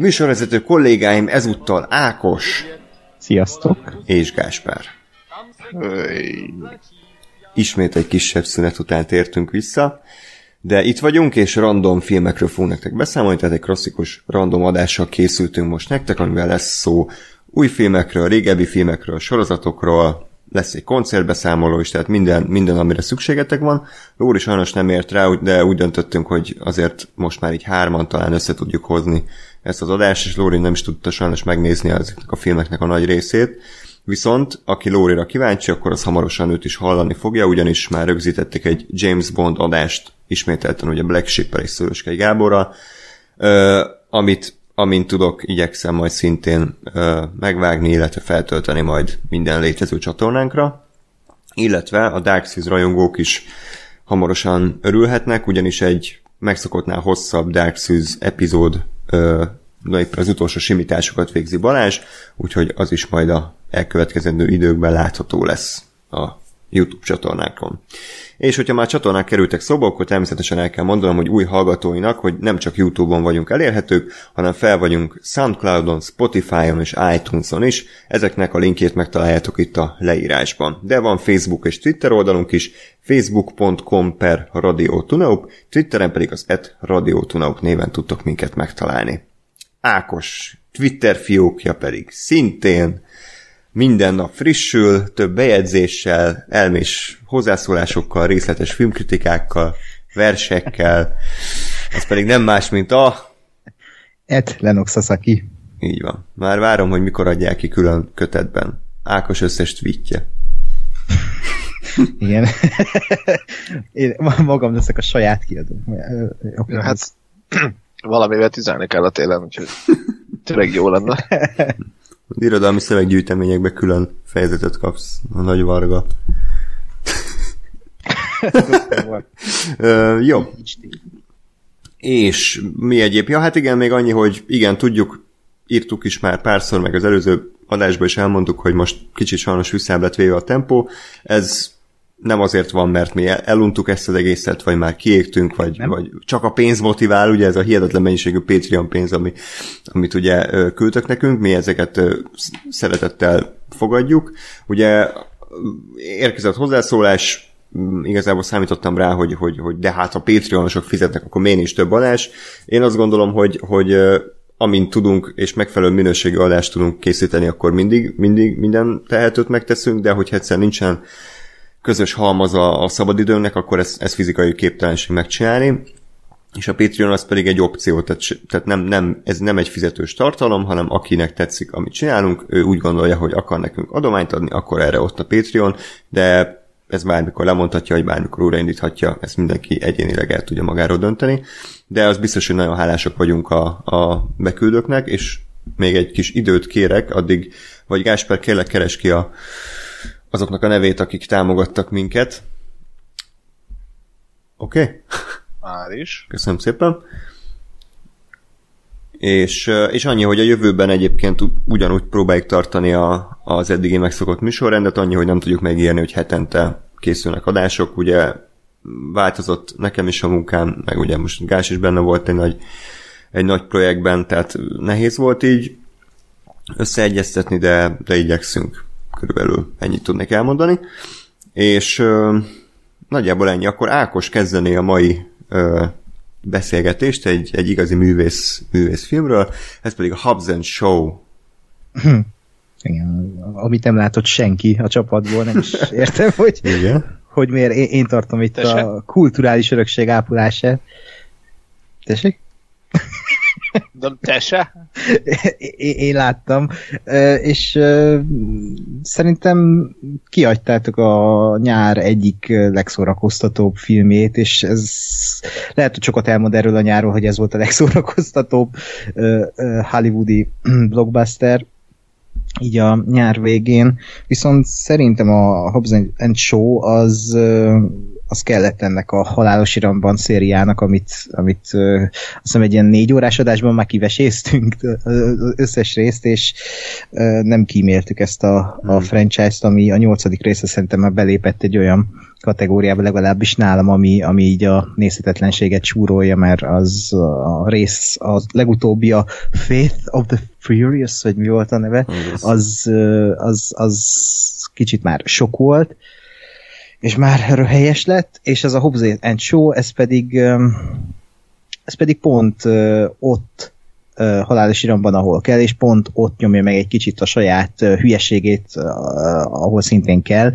Műsorvezető kollégáim ezúttal Ákos Sziasztok! és Gáspár. Ismét egy kisebb szünet után tértünk vissza, de itt vagyunk, és random filmekről fogunk nektek beszámolni, tehát egy klasszikus random adással készültünk most nektek, amivel lesz szó új filmekről, régebbi filmekről, sorozatokról, lesz egy koncertbeszámoló is, tehát minden, minden, amire szükségetek van. Lóri sajnos nem ért rá, de úgy döntöttünk, hogy azért most már így hárman talán össze tudjuk hozni ezt az adást, és Lóri nem is tudta sajnos megnézni ezeknek a filmeknek a nagy részét. Viszont, aki Lórira kíváncsi, akkor az hamarosan őt is hallani fogja, ugyanis már rögzítettek egy James Bond adást, ismételten ugye Black Shipper és Szöröskei Gáborra, amit amint tudok, igyekszem majd szintén ö, megvágni, illetve feltölteni majd minden létező csatornánkra. Illetve a Dark Souls rajongók is hamarosan örülhetnek, ugyanis egy megszokottnál hosszabb Dark Souls epizód ö, az utolsó simításokat végzi Balázs, úgyhogy az is majd a elkövetkezendő időkben látható lesz a YouTube csatornákon. És hogyha már csatornák kerültek szóba, akkor természetesen el kell mondanom, hogy új hallgatóinak, hogy nem csak YouTube-on vagyunk elérhetők, hanem fel vagyunk Soundcloudon, Spotify-on és iTunes-on is. Ezeknek a linkjét megtaláljátok itt a leírásban. De van Facebook és Twitter oldalunk is, facebook.com per Radio Tunaup, Twitteren pedig az et Radio Tunaup néven tudtok minket megtalálni. Ákos Twitter fiókja pedig szintén minden nap frissül, több bejegyzéssel, elmés hozzászólásokkal, részletes filmkritikákkal, versekkel, ez pedig nem más, mint a... Ed Lennox Sasaki. Így van. Már várom, hogy mikor adják ki külön kötetben. Ákos összes tweetje. Igen. Én magam leszek a saját kiadó. Ja, hát valamivel tüzelni kell a télen, úgyhogy tényleg jó lenne. Irodalmi szöveggyűjteményekbe külön fejezetet kapsz, a nagy varga. Ö, jó. És mi egyéb? Ja, hát igen, még annyi, hogy igen, tudjuk, írtuk is már párszor, meg az előző adásban is elmondtuk, hogy most kicsit sajnos visszább lett véve a tempó. Ez nem azért van, mert mi eluntuk ezt az egészet, vagy már kiégtünk, vagy, vagy csak a pénz motivál, ugye ez a hihetetlen mennyiségű Patreon pénz, ami, amit ugye küldtek nekünk, mi ezeket szeretettel fogadjuk. Ugye érkezett hozzászólás, igazából számítottam rá, hogy, hogy, hogy de hát a Patreonosok fizetnek, akkor miért is több adás. Én azt gondolom, hogy, hogy amint tudunk, és megfelelő minőségű adást tudunk készíteni, akkor mindig, mindig minden tehetőt megteszünk, de hogyha egyszer nincsen közös halmaz a, a szabadidőnknek, akkor ez, ez fizikai képtelenség megcsinálni. És a Patreon az pedig egy opció, tehát, tehát nem, nem, ez nem egy fizetős tartalom, hanem akinek tetszik, amit csinálunk, ő úgy gondolja, hogy akar nekünk adományt adni, akkor erre ott a Patreon, de ez bármikor lemondhatja, vagy bármikor újraindíthatja, ezt mindenki egyénileg el tudja magáról dönteni, de az biztos, hogy nagyon hálásak vagyunk a, a beküldőknek, és még egy kis időt kérek, addig, vagy Gásper, kérlek, keres ki a, azoknak a nevét, akik támogattak minket. Oké? Okay? Már is. Köszönöm szépen. És, és annyi, hogy a jövőben egyébként ugyanúgy próbáljuk tartani a, az eddigi megszokott műsorrendet, annyi, hogy nem tudjuk megírni, hogy hetente készülnek adások, ugye változott nekem is a munkám, meg ugye most Gás is benne volt egy nagy, egy nagy projektben, tehát nehéz volt így összeegyeztetni, de, de igyekszünk. Körülbelül ennyit tudnék elmondani. És ö, nagyjából ennyi. Akkor Ákos kezdené a mai ö, beszélgetést egy, egy igazi művész, művész filmről, ez pedig a Hubs and Show. Hm. Igen, amit nem látott senki a csapatból, nem is értem, hogy, Igen. hogy miért én, én tartom itt Te a kulturális örökség ápolását. Tessék? De te se? Én, láttam, és szerintem kiadtátok a nyár egyik legszórakoztatóbb filmét, és ez lehet, hogy sokat elmond erről a nyáról, hogy ez volt a legszórakoztatóbb hollywoodi blockbuster, így a nyár végén, viszont szerintem a Hobbs and Show az, az kellett ennek a halálos iramban szériának, amit, amit azt hiszem egy ilyen négy órás adásban már kiveséztünk az összes részt, és nem kíméltük ezt a, a hmm. franchise-t, ami a nyolcadik része szerintem már belépett egy olyan kategóriába legalábbis nálam, ami, ami így a nézhetetlenséget súrolja, mert az a rész, a legutóbbi a Faith of the Furious, vagy mi volt a neve, az, az, az kicsit már sok volt, és már helyes lett, és ez a Hobbs and Show, ez pedig ez pedig pont ott halálos iramban, ahol kell, és pont ott nyomja meg egy kicsit a saját hülyeségét, ahol szintén kell,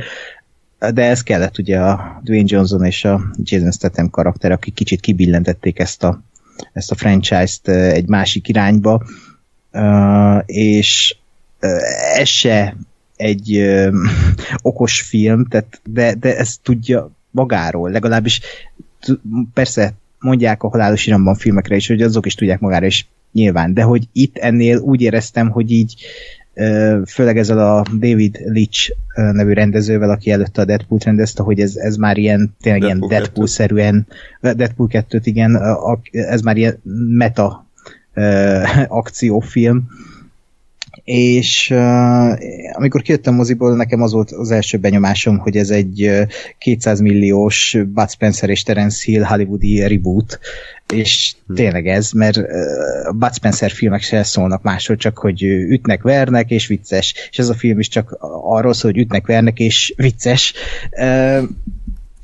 de ez kellett ugye a Dwayne Johnson és a Jason Statham karakter, akik kicsit kibillentették ezt a, ezt a franchise-t egy másik irányba, és ez se egy ö, okos film, tehát, de, de ezt tudja magáról, legalábbis persze mondják a halálos iramban filmekre is, hogy azok is tudják magára is nyilván, de hogy itt ennél úgy éreztem, hogy így főleg ezzel a David Leitch nevű rendezővel, aki előtte a Deadpool-t rendezte, hogy ez, ez már ilyen tényleg Deadpool ilyen Deadpool-szerűen, Deadpool 2-t igen, ez már ilyen meta akciófilm, és uh, amikor kijöttem moziból, nekem az volt az első benyomásom, hogy ez egy uh, 200 milliós Bud Spencer és Terence Hill hollywoodi reboot, és hmm. tényleg ez, mert uh, Bud Spencer filmek se szólnak másról, csak hogy ütnek, vernek, és vicces, és ez a film is csak arról szól, hogy ütnek, vernek, és vicces,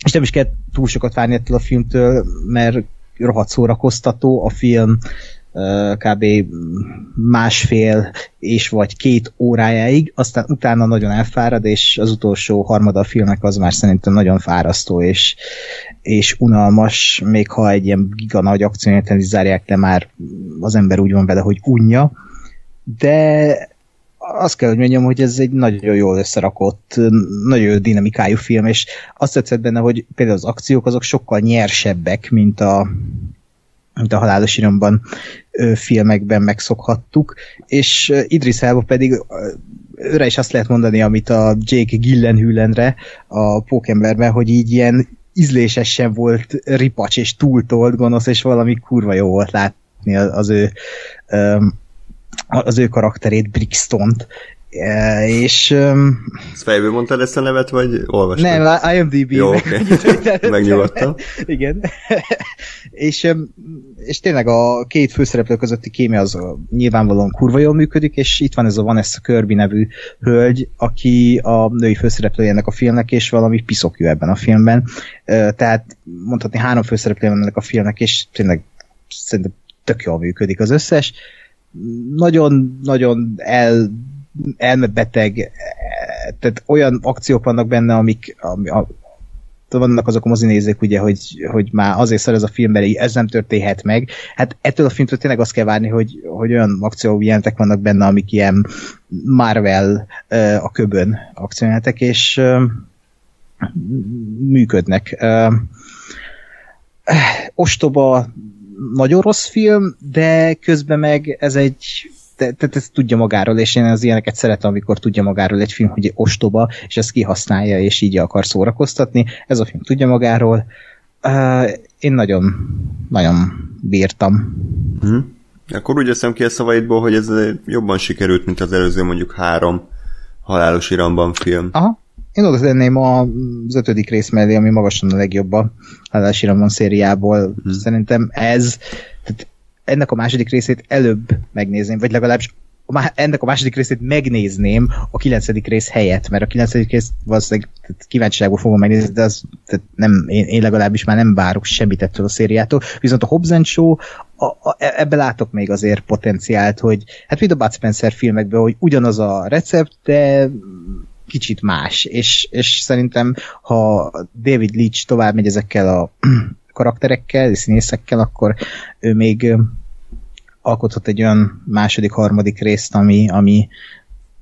és nem is kell túl sokat várni ettől a filmtől, mert rohadt szórakoztató, a film kb. másfél és vagy két órájáig, aztán utána nagyon elfárad, és az utolsó harmada a filmnek az már szerintem nagyon fárasztó, és, és unalmas, még ha egy ilyen giga nagy akcióját is zárják de már az ember úgy van vele, hogy unja, de azt kell, hogy mondjam, hogy ez egy nagyon jól összerakott, nagyon jó dinamikájú film, és azt tetszett benne, hogy például az akciók azok sokkal nyersebbek, mint a, mint a halálos iramban filmekben megszokhattuk, és Idris Elba pedig őre is azt lehet mondani, amit a Jake Gillenhülenre a Pókemberben, hogy így ilyen ízlésesen volt ripacs és túltolt gonosz, és valami kurva jó volt látni az ő az ő karakterét, Brixtont, és... Um, ezt fejből mondtad ezt a nevet, vagy olvastad? Nem, IMDb. Jó. Okay. Megnyugodtam. Igen. és, és tényleg a két főszereplő közötti kémia az nyilvánvalóan kurva jól működik, és itt van ez a Vanessa Kirby nevű hölgy, aki a női főszereplője ennek a filmnek, és valami piszokjú ebben a filmben. Tehát mondhatni három főszereplője van ennek a filmnek, és tényleg szerintem tök jól működik az összes. Nagyon-nagyon el elmebeteg, tehát olyan akciók vannak benne, amik ami, a, vannak azok a mozinézők, ugye, hogy, hogy már azért szar ez a film, mert ez nem történhet meg. Hát ettől a filmtől tényleg azt kell várni, hogy, hogy olyan akciójelentek vannak benne, amik ilyen Marvel a köbön akciójelentek, és működnek. Ostoba, nagyon rossz film, de közben meg ez egy tehát ezt tudja magáról, és én az ilyeneket szeretem, amikor tudja magáról egy film, hogy ostoba, és ezt kihasználja, és így akar szórakoztatni. Ez a film tudja magáról. Uh, én nagyon, nagyon bírtam. Hmm. Akkor úgy veszem ki a szavaidból, hogy ez jobban sikerült, mint az előző mondjuk három halálos iramban film. Aha. Én oda tenném az ötödik rész mellé, ami magasan a legjobb a halálos iramban szériából. Hmm. Szerintem ez, tehát ennek a második részét előbb megnézném, vagy legalábbis ennek a második részét megnézném a kilencedik rész helyett, mert a kilencedik rész valószínűleg kíváncsiságból fogom megnézni, de az, tehát nem, én, én legalábbis már nem várok semmit ettől a szériától. Viszont a Hobbs Show, a, a, ebbe látok még azért potenciált, hogy hát mint a Bud Spencer filmekben, hogy ugyanaz a recept, de kicsit más, és, és szerintem ha David Leach tovább megy ezekkel a karakterekkel, színészekkel, akkor ő még alkothat egy olyan második, harmadik részt, ami, ami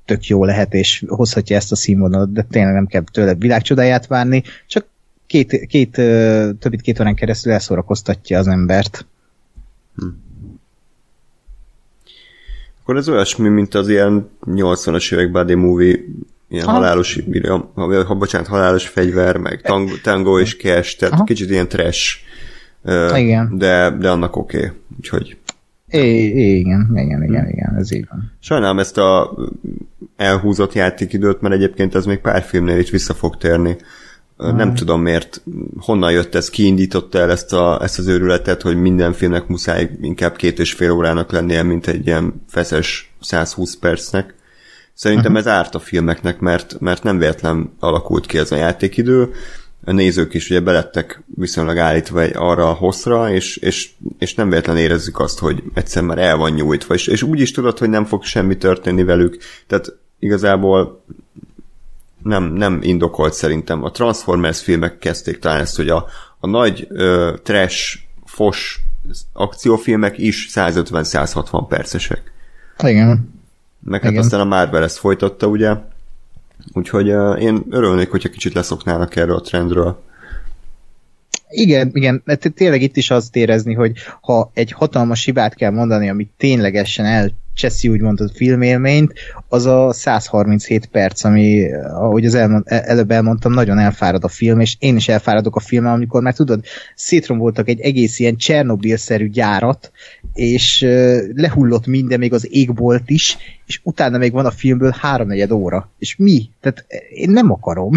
tök jó lehet, és hozhatja ezt a színvonalat, de tényleg nem kell tőle világcsodáját várni, csak két, két több mint két órán keresztül elszórakoztatja az embert. Hm. akkor ez olyasmi, mint az ilyen 80-as évek buddy movie, ilyen ha. halálos, ha, ha, bocsánat, halálos fegyver, meg tango, tango és cash, tehát Aha. kicsit ilyen trash, igen. De, de annak oké, okay. úgyhogy É, igen, igen, igen, igen, ez így van. Sajnálom ezt a elhúzott játékidőt, mert egyébként ez még pár filmnél is vissza fog térni. Hmm. Nem tudom miért, honnan jött ez, ki indította el ezt, a, ezt az őrületet, hogy minden filmnek muszáj inkább két és fél órának lennie, mint egy ilyen feszes 120 percnek. Szerintem uh-huh. ez árt a filmeknek, mert, mert nem véletlen alakult ki ez a játékidő, nézők is ugye belettek viszonylag állítva arra a hosszra, és, és, és nem véletlen érezzük azt, hogy egyszer már el van nyújtva, és, és úgy is tudod, hogy nem fog semmi történni velük. Tehát igazából nem, nem indokolt szerintem. A Transformers filmek kezdték talán ezt, hogy a, a nagy ö, trash, fos akciófilmek is 150-160 percesek. Igen. Meg hát Igen. aztán a Marvel ezt folytatta, ugye, Úgyhogy uh, én örülnék, hogyha kicsit leszoknának erről a trendről. Igen, igen, tényleg itt is azt érezni, hogy ha egy hatalmas hibát kell mondani, amit ténylegesen el cseszi úgymond a filmélményt, az a 137 perc, ami, ahogy az elmond, e, előbb elmondtam, nagyon elfárad a film, és én is elfáradok a filmmel, amikor már tudod, szétromboltak egy egész ilyen Csernobil-szerű gyárat, és lehullott minden, még az égbolt is, és utána még van a filmből háromnegyed óra. És mi? Tehát én nem akarom.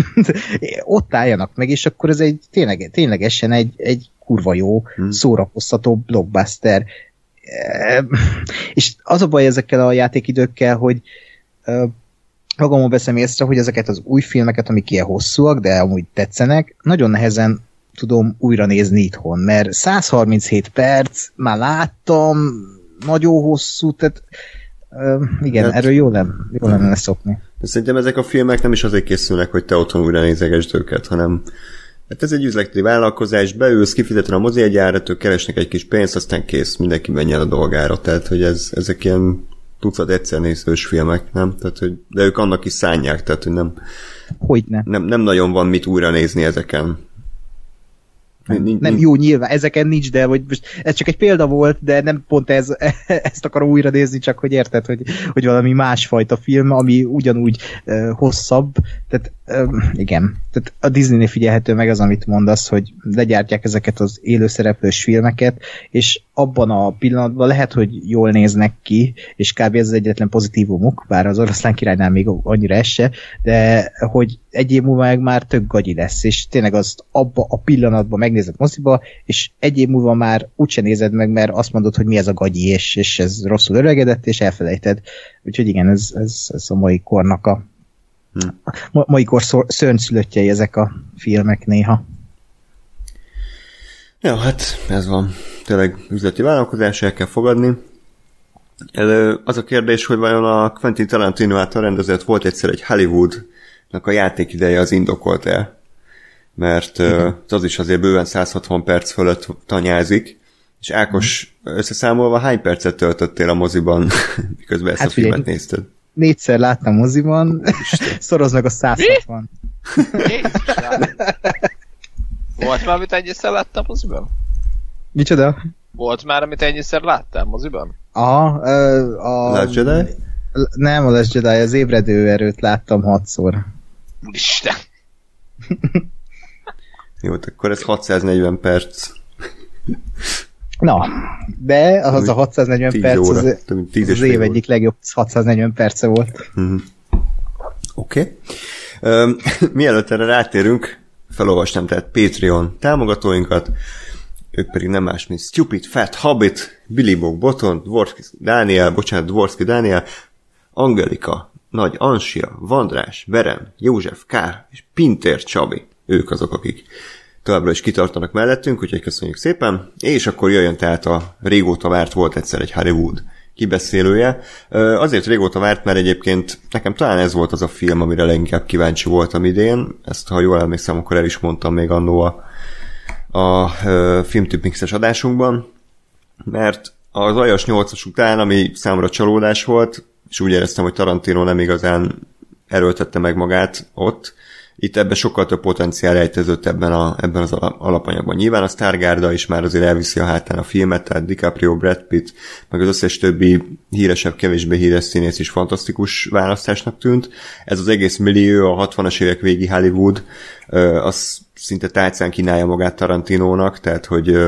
Ott álljanak meg, és akkor ez egy tényleg, ténylegesen egy, egy kurva jó, hmm. szórakoztató blockbuster és az a baj ezekkel a játékidőkkel, hogy magamon veszem észre, hogy ezeket az új filmeket, amik ilyen hosszúak, de amúgy tetszenek, nagyon nehezen tudom újra nézni itthon, mert 137 perc, már láttam, nagyon hosszú, tehát uh, igen, hát, erről jó, nem, jó lenne szokni. Szerintem ezek a filmek nem is azért készülnek, hogy te otthon újra nézegesd őket, hanem Hát ez egy üzleti vállalkozás, beülsz, kifizeted a mozi egy árat, ők keresnek egy kis pénzt, aztán kész, mindenki menjen a dolgára. Tehát, hogy ez, ezek ilyen tucat egyszer nézős filmek, nem? Tehát, hogy, de ők annak is szánják, tehát, hogy nem, Hogyne. nem, nem nagyon van mit újra nézni ezeken. Nem, nem jó, nyilván, ezeken nincs, de hogy most ez csak egy példa volt, de nem pont ez, ezt akarom újra nézni, csak hogy érted, hogy, hogy valami másfajta film, ami ugyanúgy uh, hosszabb, tehát uh, igen, tehát a Disney-nél figyelhető meg az, amit mondasz, hogy legyártják ezeket az élőszereplős filmeket, és abban a pillanatban lehet, hogy jól néznek ki, és kb. ez az egyetlen pozitívumuk, bár az oroszlán királynál még annyira esse, de hogy egy év múlva meg már tök gagyi lesz, és tényleg azt abba a pillanatban megnézed moziba, és egy év múlva már úgyse nézed meg, mert azt mondod, hogy mi ez a gagyi, és, és ez rosszul öregedett, és elfelejted. Úgyhogy igen, ez, ez, ez a mai kornak a hm. a mai kor szörnyszülöttjei ezek a filmek néha. Ja, hát ez van. Tényleg üzleti vállalkozás, el kell fogadni. Elő az a kérdés, hogy vajon a Quentin Tarantino által rendezett volt egyszer egy Hollywoodnak a játékideje az indokolt el. Mert Igen. az is azért bőven 160 perc fölött tanyázik, és Ákos hmm. összeszámolva hány percet töltöttél a moziban, miközben ezt hát a filmet figyelj, nézted? Négyszer láttam moziban, szoroz meg a 160. Volt már, amit ennyiszer láttam moziban? Micsoda? Volt már, amit ennyiszer láttam moziban? Aha, a... Last Jedi? Nem a Last Jedi, az ébredő erőt láttam hatszor. Isten! Jó, akkor ez 640 perc. Na, de az a 640 perc óra, az, az év volt. egyik legjobb 640 perce volt. Uh-huh. Oké. Okay. Um, mielőtt erre rátérünk, felolvastam tehát Patreon támogatóinkat, ők pedig nem más, mint Stupid Fat Hobbit, Billy Bog Boton, Dvorski Dániel, bocsánat, Dvorski Dániel, Angelika, Nagy Ansia, Vandrás, Beren, József K. és Pintér Csabi. Ők azok, akik továbbra is kitartanak mellettünk, úgyhogy köszönjük szépen. És akkor jöjjön tehát a régóta várt volt egyszer egy Hollywood kibeszélője. Azért régóta várt, mert egyébként nekem talán ez volt az a film, amire leginkább kíváncsi voltam idén. Ezt, ha jól emlékszem, akkor el is mondtam még annó a, a mixes adásunkban, mert az Ajas 8-as után, ami számomra csalódás volt, és úgy éreztem, hogy Tarantino nem igazán erőltette meg magát ott, itt ebben sokkal több potenciál rejtezött ebben, a, ebben az alapanyagban. Nyilván a Stargarda is már azért elviszi a hátán a filmet, tehát DiCaprio, Brad Pitt, meg az összes többi híresebb, kevésbé híres színész is fantasztikus választásnak tűnt. Ez az egész millió, a 60-as évek végi Hollywood, az szinte tálcán kínálja magát Tarantinónak, tehát hogy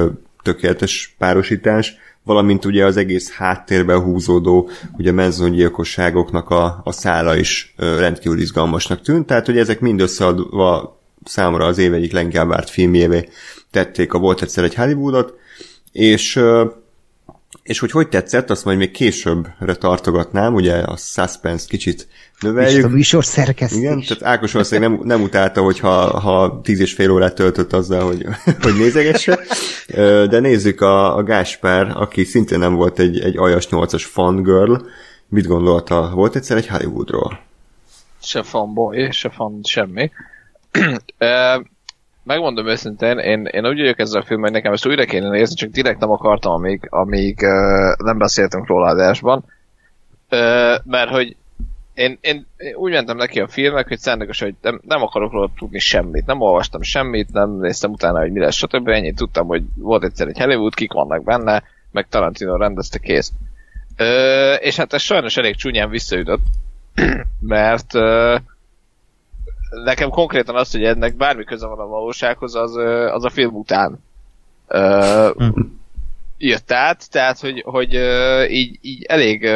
tökéletes párosítás, valamint ugye az egész háttérben húzódó ugye menzongyilkosságoknak a, a szála is rendkívül izgalmasnak tűnt, tehát hogy ezek mind összeadva számomra az év egyik leginkább várt filmjévé tették a Volt egyszer egy Hollywoodot, és és hogy hogy tetszett, azt majd még későbbre tartogatnám, ugye a suspense kicsit növeljük. És a műsor szerkesztés. Igen, tehát Ákos valószínűleg nem, nem utálta, hogyha ha tíz és fél órát töltött azzal, hogy, hogy nézegesse. De nézzük a, a Gáspár, aki szintén nem volt egy, egy ajas nyolcas fangirl. Mit gondolta? Volt egyszer egy Hollywoodról? Se fanboy, se fan semmi. megmondom őszintén, én, én úgy vagyok ezzel a filmmel, nekem ezt újra kéne nézni, csak direkt nem akartam, amíg, amíg uh, nem beszéltünk róla adásban. Uh, mert hogy én, én, én úgy mentem neki a filmnek, hogy szándékos, hogy nem, nem akarok róla tudni semmit. Nem olvastam semmit, nem néztem utána, hogy mi lesz, stb. Ennyit tudtam, hogy volt egyszer egy Hollywood, kik vannak benne, meg Tarantino rendezte kész. Ö, és hát ez sajnos elég csúnyán visszaütött, mert ö, nekem konkrétan az, hogy ennek bármi köze van a valósághoz, az, az a film után ö, jött át, tehát hogy, hogy így, így elég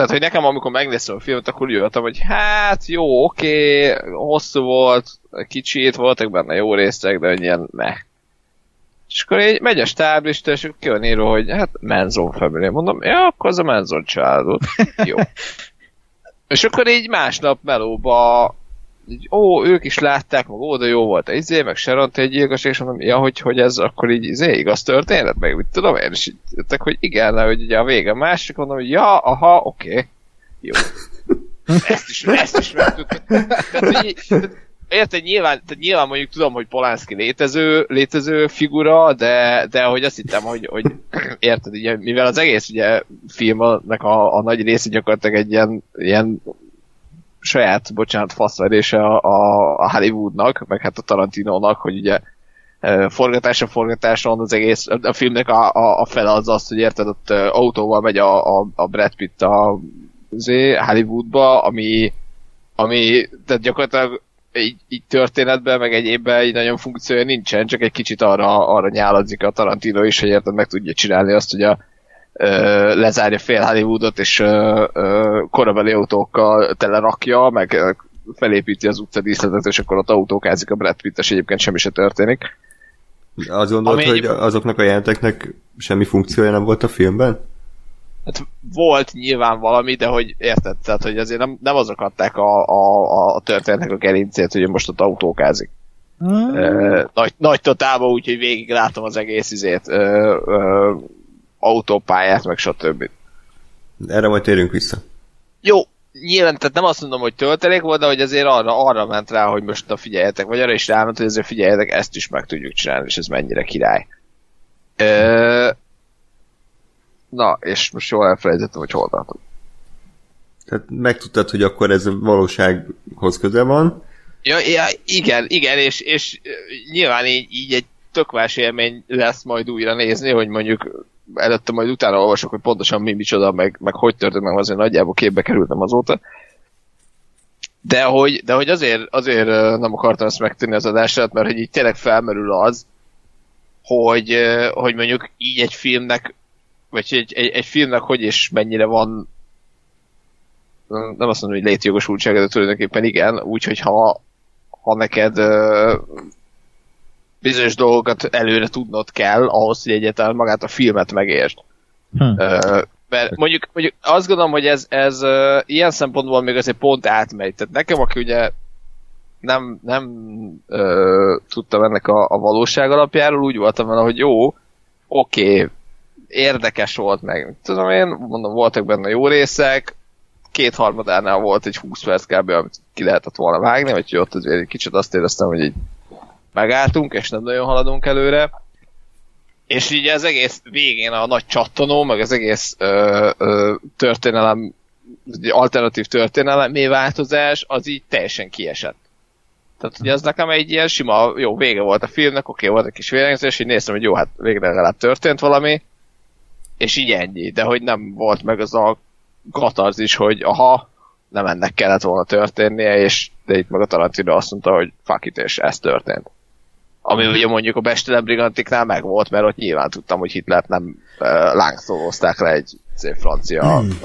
tehát, hogy nekem amikor megnéztem a filmet, akkor úgy jöttem, hogy hát jó, oké, okay, hosszú volt, kicsit, voltak benne jó részek, de ilyen meh. És akkor így megy a stáblista, és ki van írva, hogy hát Manzon Family. Mondom, ja, akkor az a Manzon családot. Jó. És akkor így másnap melóba így, ó, ők is látták, meg ó, de jó volt a izé, meg Sharon egy gyilkos, és mondom, ja, hogy, hogy ez akkor így izé, igaz történet, meg mit tudom én, és így jöttek, hogy igen, hogy ugye a vége másik, mondom, hogy ja, aha, oké, okay. jó. Ezt is, ezt is megtudtam. Tehát, érted, nyilván, tehát nyilván mondjuk tudom, hogy Polanski létező, létező figura, de, de hogy azt hittem, hogy, hogy érted, ugye, mivel az egész ugye filmnek a, a nagy része gyakorlatilag egy ilyen, ilyen saját, bocsánat, faszverése a, a, Hollywoodnak, meg hát a Tarantinónak, hogy ugye forgatása forgatáson az egész, a filmnek a, a, a fele az az, hogy érted, ott autóval megy a, a, a Brad Pitt a Hollywoodba, ami, ami tehát gyakorlatilag így, így történetben, meg egyébben így nagyon funkciója nincsen, csak egy kicsit arra, arra nyáladzik a Tarantino is, hogy érted, meg tudja csinálni azt, hogy a, lezárja fél Hollywoodot, és korabeli autókkal telerakja, meg felépíti az utcadíszletet, és akkor ott autókázik a Brad Pitt, és egyébként semmi se történik. Azt gondolod, hogy azoknak a jelenteknek semmi funkciója nem volt a filmben? Hát volt nyilván valami, de hogy érted, tehát hogy azért nem, nem azok adták a, a, a történetnek a gerincét, hogy most ott autókázik. Mm. nagy, nagy totálban, úgyhogy végig látom az egész izét. Ö, ö, autópályát, meg stb. Erre majd térünk vissza. Jó, nyilván, tehát nem azt mondom, hogy töltelék volt, de hogy azért arra, arra ment rá, hogy most na figyeljetek, vagy arra is ráment, hogy azért figyeljetek, ezt is meg tudjuk csinálni, és ez mennyire király. Ö... Na, és most jól elfelejtettem, hogy hol tartom. Tehát megtudtad, hogy akkor ez a valósághoz köze van. Ja, ja igen, igen, és, és nyilván így, így egy tök más élmény lesz majd újra nézni, hogy mondjuk előtte majd utána olvasok, hogy pontosan mi micsoda, meg, meg hogy történt, meg azért nagyjából képbe kerültem azóta. De hogy, de hogy azért, azért nem akartam ezt megtenni az adását, mert hogy így tényleg felmerül az, hogy, hogy mondjuk így egy filmnek, vagy egy, egy, egy filmnek hogy és mennyire van nem azt mondom, hogy létjogosultsága, de tulajdonképpen igen, úgyhogy ha, ha neked bizonyos dolgokat előre tudnod kell ahhoz, hogy egyáltalán magát a filmet megértsd. Hm. Mert mondjuk, mondjuk azt gondolom, hogy ez, ez uh, ilyen szempontból még azért pont átmegy. Tehát nekem, aki ugye nem, nem uh, tudtam ennek a, a valóság alapjáról, úgy voltam vele, hogy jó, oké, okay, érdekes volt meg. Tudom én, mondom, voltak benne jó részek, kétharmadánál volt egy 20 perc kb. amit ki lehetett volna vágni, vagy ott egy kicsit azt éreztem, hogy így megálltunk, és nem nagyon haladunk előre. És így az egész végén a nagy csattanó, meg az egész ö, ö, történelem, alternatív történelem változás, az így teljesen kiesett. Tehát ugye az nekem egy ilyen sima, jó, vége volt a filmnek, oké, okay, volt egy kis véleményezés, és így néztem, hogy jó, hát végre legalább történt valami, és így ennyi, de hogy nem volt meg az a katarzis, hogy aha, nem ennek kellett volna történnie, és de itt meg a Tarantino azt mondta, hogy fuck it, és ez történt. Ami ugye mondjuk a Bestelen Brigantiknál meg volt, mert ott nyilván tudtam, hogy Hitlert nem uh, lángszólózták le egy szép francia hmm.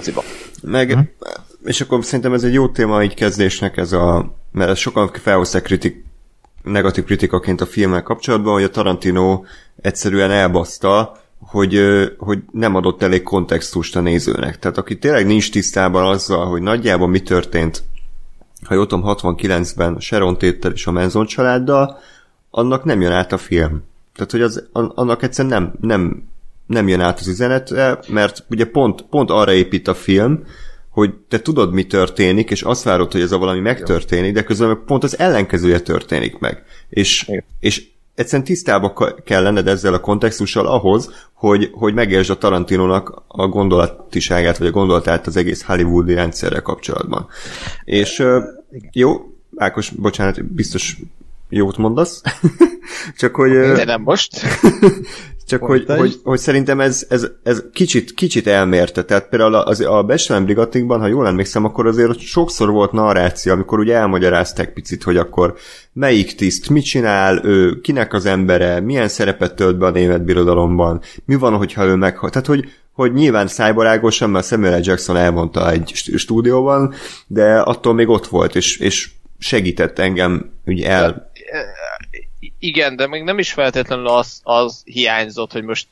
Meg, hmm. és akkor szerintem ez egy jó téma így kezdésnek, ez a, mert sokan felhozták kritik, negatív kritikaként a filmmel kapcsolatban, hogy a Tarantino egyszerűen elbaszta, hogy, hogy nem adott elég kontextust a nézőnek. Tehát aki tényleg nincs tisztában azzal, hogy nagyjából mi történt, ha jól tudom, 69-ben Sharon Téttel és a Manson családdal, annak nem jön át a film. Tehát, hogy az, annak egyszerűen nem, nem, nem jön át az üzenete, mert ugye pont, pont arra épít a film, hogy te tudod, mi történik, és azt várod, hogy ez a valami megtörténik, de közben meg pont az ellenkezője történik meg. És, és egyszerűen tisztában kell lenned ezzel a kontextussal ahhoz, hogy, hogy megértsd a Tarantinónak a gondolatiságát, vagy a gondolatát az egész Hollywoodi rendszerrel kapcsolatban. És jó, Ákos, bocsánat, biztos jót mondasz, csak hogy... De nem most. Csak hogy, hogy, hogy, szerintem ez, ez, ez kicsit, kicsit elmérte. Tehát például az, a Becslem Brigatikban, ha jól emlékszem, akkor azért sokszor volt narráció, amikor ugye elmagyarázták picit, hogy akkor melyik tiszt mit csinál, ő kinek az embere, milyen szerepet tölt be a német birodalomban, mi van, hogyha ő meghal. Tehát, hogy, hogy nyilván szájbarágosan, mert Samuel L. Jackson elmondta egy stúdióban, de attól még ott volt, és, és segített engem ugye el igen, de még nem is feltétlenül az, az hiányzott, hogy most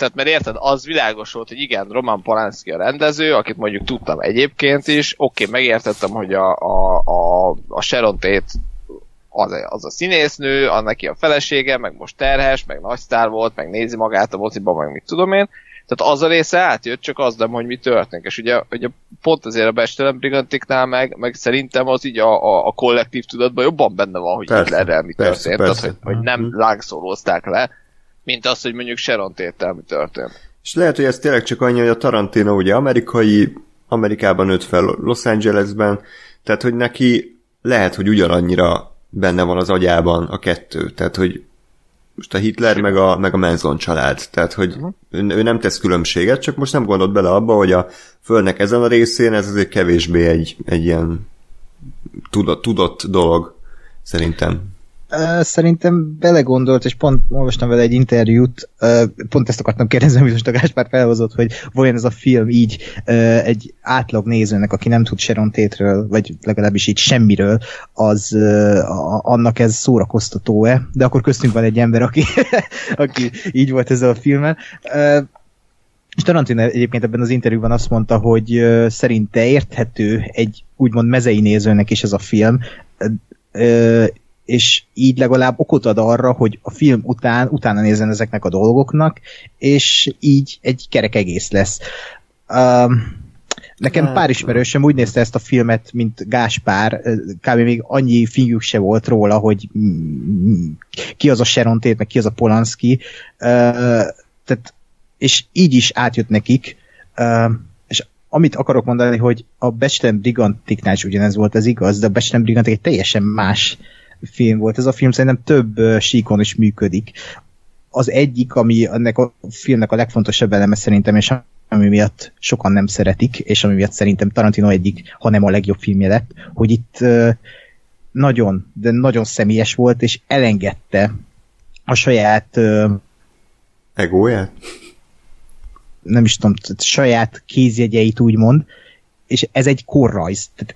tehát mert érted, az világos volt, hogy igen, Roman Polanski a rendező, akit mondjuk tudtam egyébként is, oké, okay, megértettem, hogy a, a, a, a Sharon Tate az, az a színésznő, a neki a felesége, meg most terhes, meg nagy sztár volt, meg nézi magát a moziban, meg mit tudom én, tehát az a része átjött, csak az nem, hogy mi történik. És ugye, ugye pont azért a Bestelen Brigantiknál meg, meg szerintem az így a, a, a kollektív tudatban jobban benne van, hogy persze, Hitlerrel mi persze, történt. Persze. Tehát, hogy, hogy nem mm. lángszólózták le, mint az, hogy mondjuk Sharon Tétel mi történt. És lehet, hogy ez tényleg csak annyi, hogy a Tarantino ugye amerikai, Amerikában nőtt fel Los Angelesben, tehát hogy neki lehet, hogy ugyanannyira benne van az agyában a kettő. Tehát, hogy most a Hitler meg a, meg a Manson család. Tehát, hogy uh-huh. ő, ő nem tesz különbséget, csak most nem gondolt bele abba, hogy a földnek ezen a részén ez azért kevésbé egy, egy ilyen tudott, tudott dolog, szerintem. Szerintem belegondolt, és pont olvastam vele egy interjút, pont ezt akartam kérdezni, amit most a Gáspár felhozott, hogy vajon ez a film így egy átlag nézőnek, aki nem tud Sharon Tate-ről, vagy legalábbis így semmiről, az annak ez szórakoztató-e, de akkor köztünk van egy ember, aki, aki így volt ezzel a filmen. És Tarantino egyébként ebben az interjúban azt mondta, hogy szerinte érthető egy úgymond mezei nézőnek is ez a film, és így legalább okot ad arra, hogy a film után utána nézzen ezeknek a dolgoknak, és így egy kerek egész lesz. Um, Nekem hát, pár ismerősöm úgy nézte ezt a filmet, mint Gáspár, kb. még annyi fingjük se volt róla, hogy ki az a Sharon Tate, meg ki az a Polanski, tehát, és így is átjött nekik, és amit akarok mondani, hogy a Becslem Brigantiknál is ugyanez volt, ez igaz, de a Becslem Brigantik egy teljesen más film volt. Ez a film szerintem több síkon is működik. Az egyik, ami ennek a filmnek a legfontosabb eleme szerintem, és ami miatt sokan nem szeretik, és ami miatt szerintem Tarantino egyik, hanem a legjobb filmje lett, hogy itt nagyon, de nagyon személyes volt, és elengedte a saját egóját? Nem is tudom, saját kézjegyeit úgymond, és ez egy korrajz. Tehát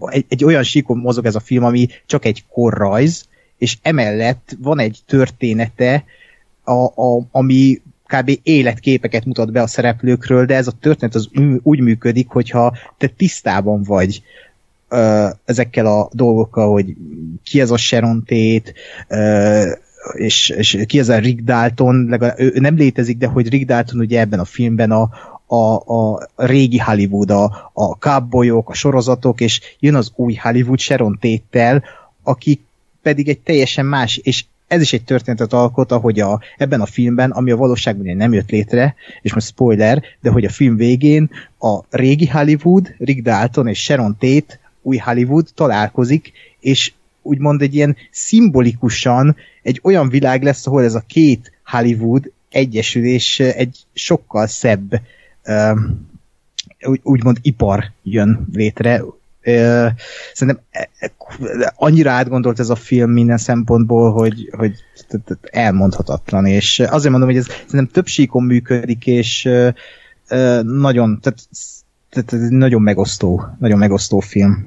egy, egy olyan síkon mozog ez a film, ami csak egy korrajz, és emellett van egy története, a, a, ami kb. életképeket mutat be a szereplőkről, de ez a történet az úgy működik, hogyha te tisztában vagy ö, ezekkel a dolgokkal, hogy ki ez a Sharon Tate, ö, és, és ki ez a Rick Dalton, legalább, ő nem létezik, de hogy Rick Dalton ugye ebben a filmben a, a, a régi Hollywood, a, a cowboyok, a sorozatok, és jön az új Hollywood Sharon Tate-tel, aki pedig egy teljesen más, és ez is egy történetet alkot, ahogy a, ebben a filmben, ami a valóságban nem jött létre, és most spoiler, de hogy a film végén a régi Hollywood, Rick Dalton és Sharon Tate, új Hollywood találkozik, és úgymond egy ilyen szimbolikusan egy olyan világ lesz, ahol ez a két Hollywood egyesül, és egy sokkal szebb úgy, úgymond ipar jön létre. Szerintem annyira átgondolt ez a film minden szempontból, hogy, hogy elmondhatatlan, és azért mondom, hogy ez szerintem több síkon működik, és nagyon, tehát, tehát nagyon megosztó, nagyon megosztó film.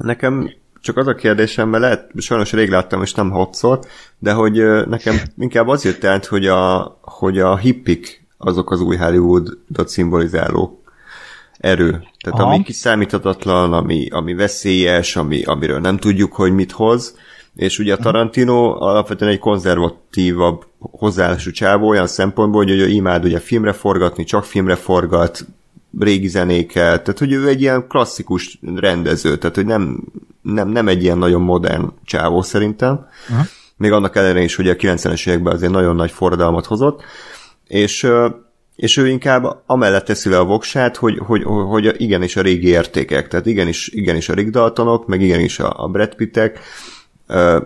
Nekem csak az a kérdésem, mert lehet, sajnos rég láttam, és nem hatszor, de hogy nekem inkább az jött át, hogy a, hogy a hippik azok az új Hollywoodot szimbolizáló erő. Tehát Aha. ami kiszámíthatatlan, ami, ami veszélyes, ami, amiről nem tudjuk, hogy mit hoz, és ugye a Tarantino alapvetően egy konzervatívabb hozzáállású csávó olyan szempontból, hogy ő imád ugye filmre forgatni, csak filmre forgat, régi zenéket, tehát hogy ő egy ilyen klasszikus rendező, tehát hogy nem, nem, nem egy ilyen nagyon modern csávó szerintem. Uh-huh. Még annak ellenére is, hogy a 90-es években azért nagyon nagy forradalmat hozott, és és ő inkább amellett teszi le a voksát, hogy, hogy, hogy igenis a régi értékek, tehát igenis, igenis a Rick Daltonok, meg igenis a, a Brad Pittek,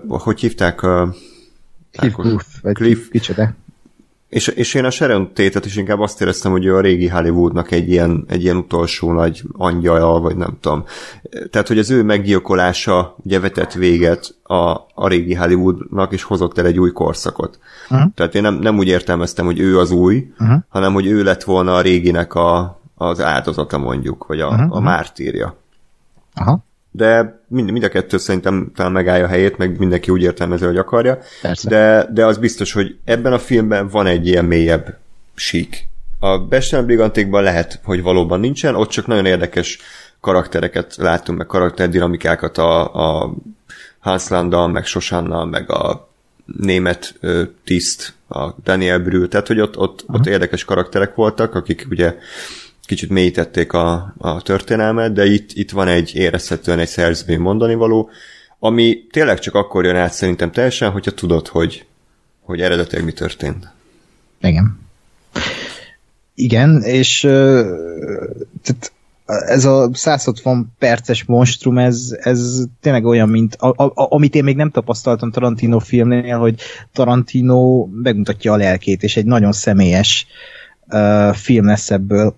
hogy hívták. Cliff Booth, vagy Cliff, kicsoda. És, és én a Sharon Tate-et is inkább azt éreztem, hogy ő a régi Hollywoodnak egy ilyen, egy ilyen utolsó nagy angyal, vagy nem tudom. Tehát, hogy az ő meggyilkolása ugye vetett véget a, a régi Hollywoodnak, és hozott el egy új korszakot. Uh-huh. Tehát én nem, nem úgy értelmeztem, hogy ő az új, uh-huh. hanem, hogy ő lett volna a réginek a, az áldozata mondjuk, vagy a, uh-huh. a mártírja. Aha de mind, mind a kettő szerintem talán megállja a helyét, meg mindenki úgy értelmezi, hogy akarja. Persze. De, de az biztos, hogy ebben a filmben van egy ilyen mélyebb sík. A Bestem Brigantékban lehet, hogy valóban nincsen, ott csak nagyon érdekes karaktereket látunk, meg karakterdinamikákat a, a Hans Landal, meg Sosannal, meg a német ö, tiszt, a Daniel Brühl, tehát hogy ott, ott, ott érdekes karakterek voltak, akik ugye kicsit mélyítették a, a történelmet, de itt, itt van egy érezhetően egy szerzői mondani való, ami tényleg csak akkor jön át szerintem teljesen, hogyha tudod, hogy, hogy eredetileg mi történt. Igen. Igen, és uh, tehát ez a 160 perces monstrum, ez, ez tényleg olyan, mint a, a, amit én még nem tapasztaltam Tarantino filmnél, hogy Tarantino megmutatja a lelkét, és egy nagyon személyes uh, film lesz ebből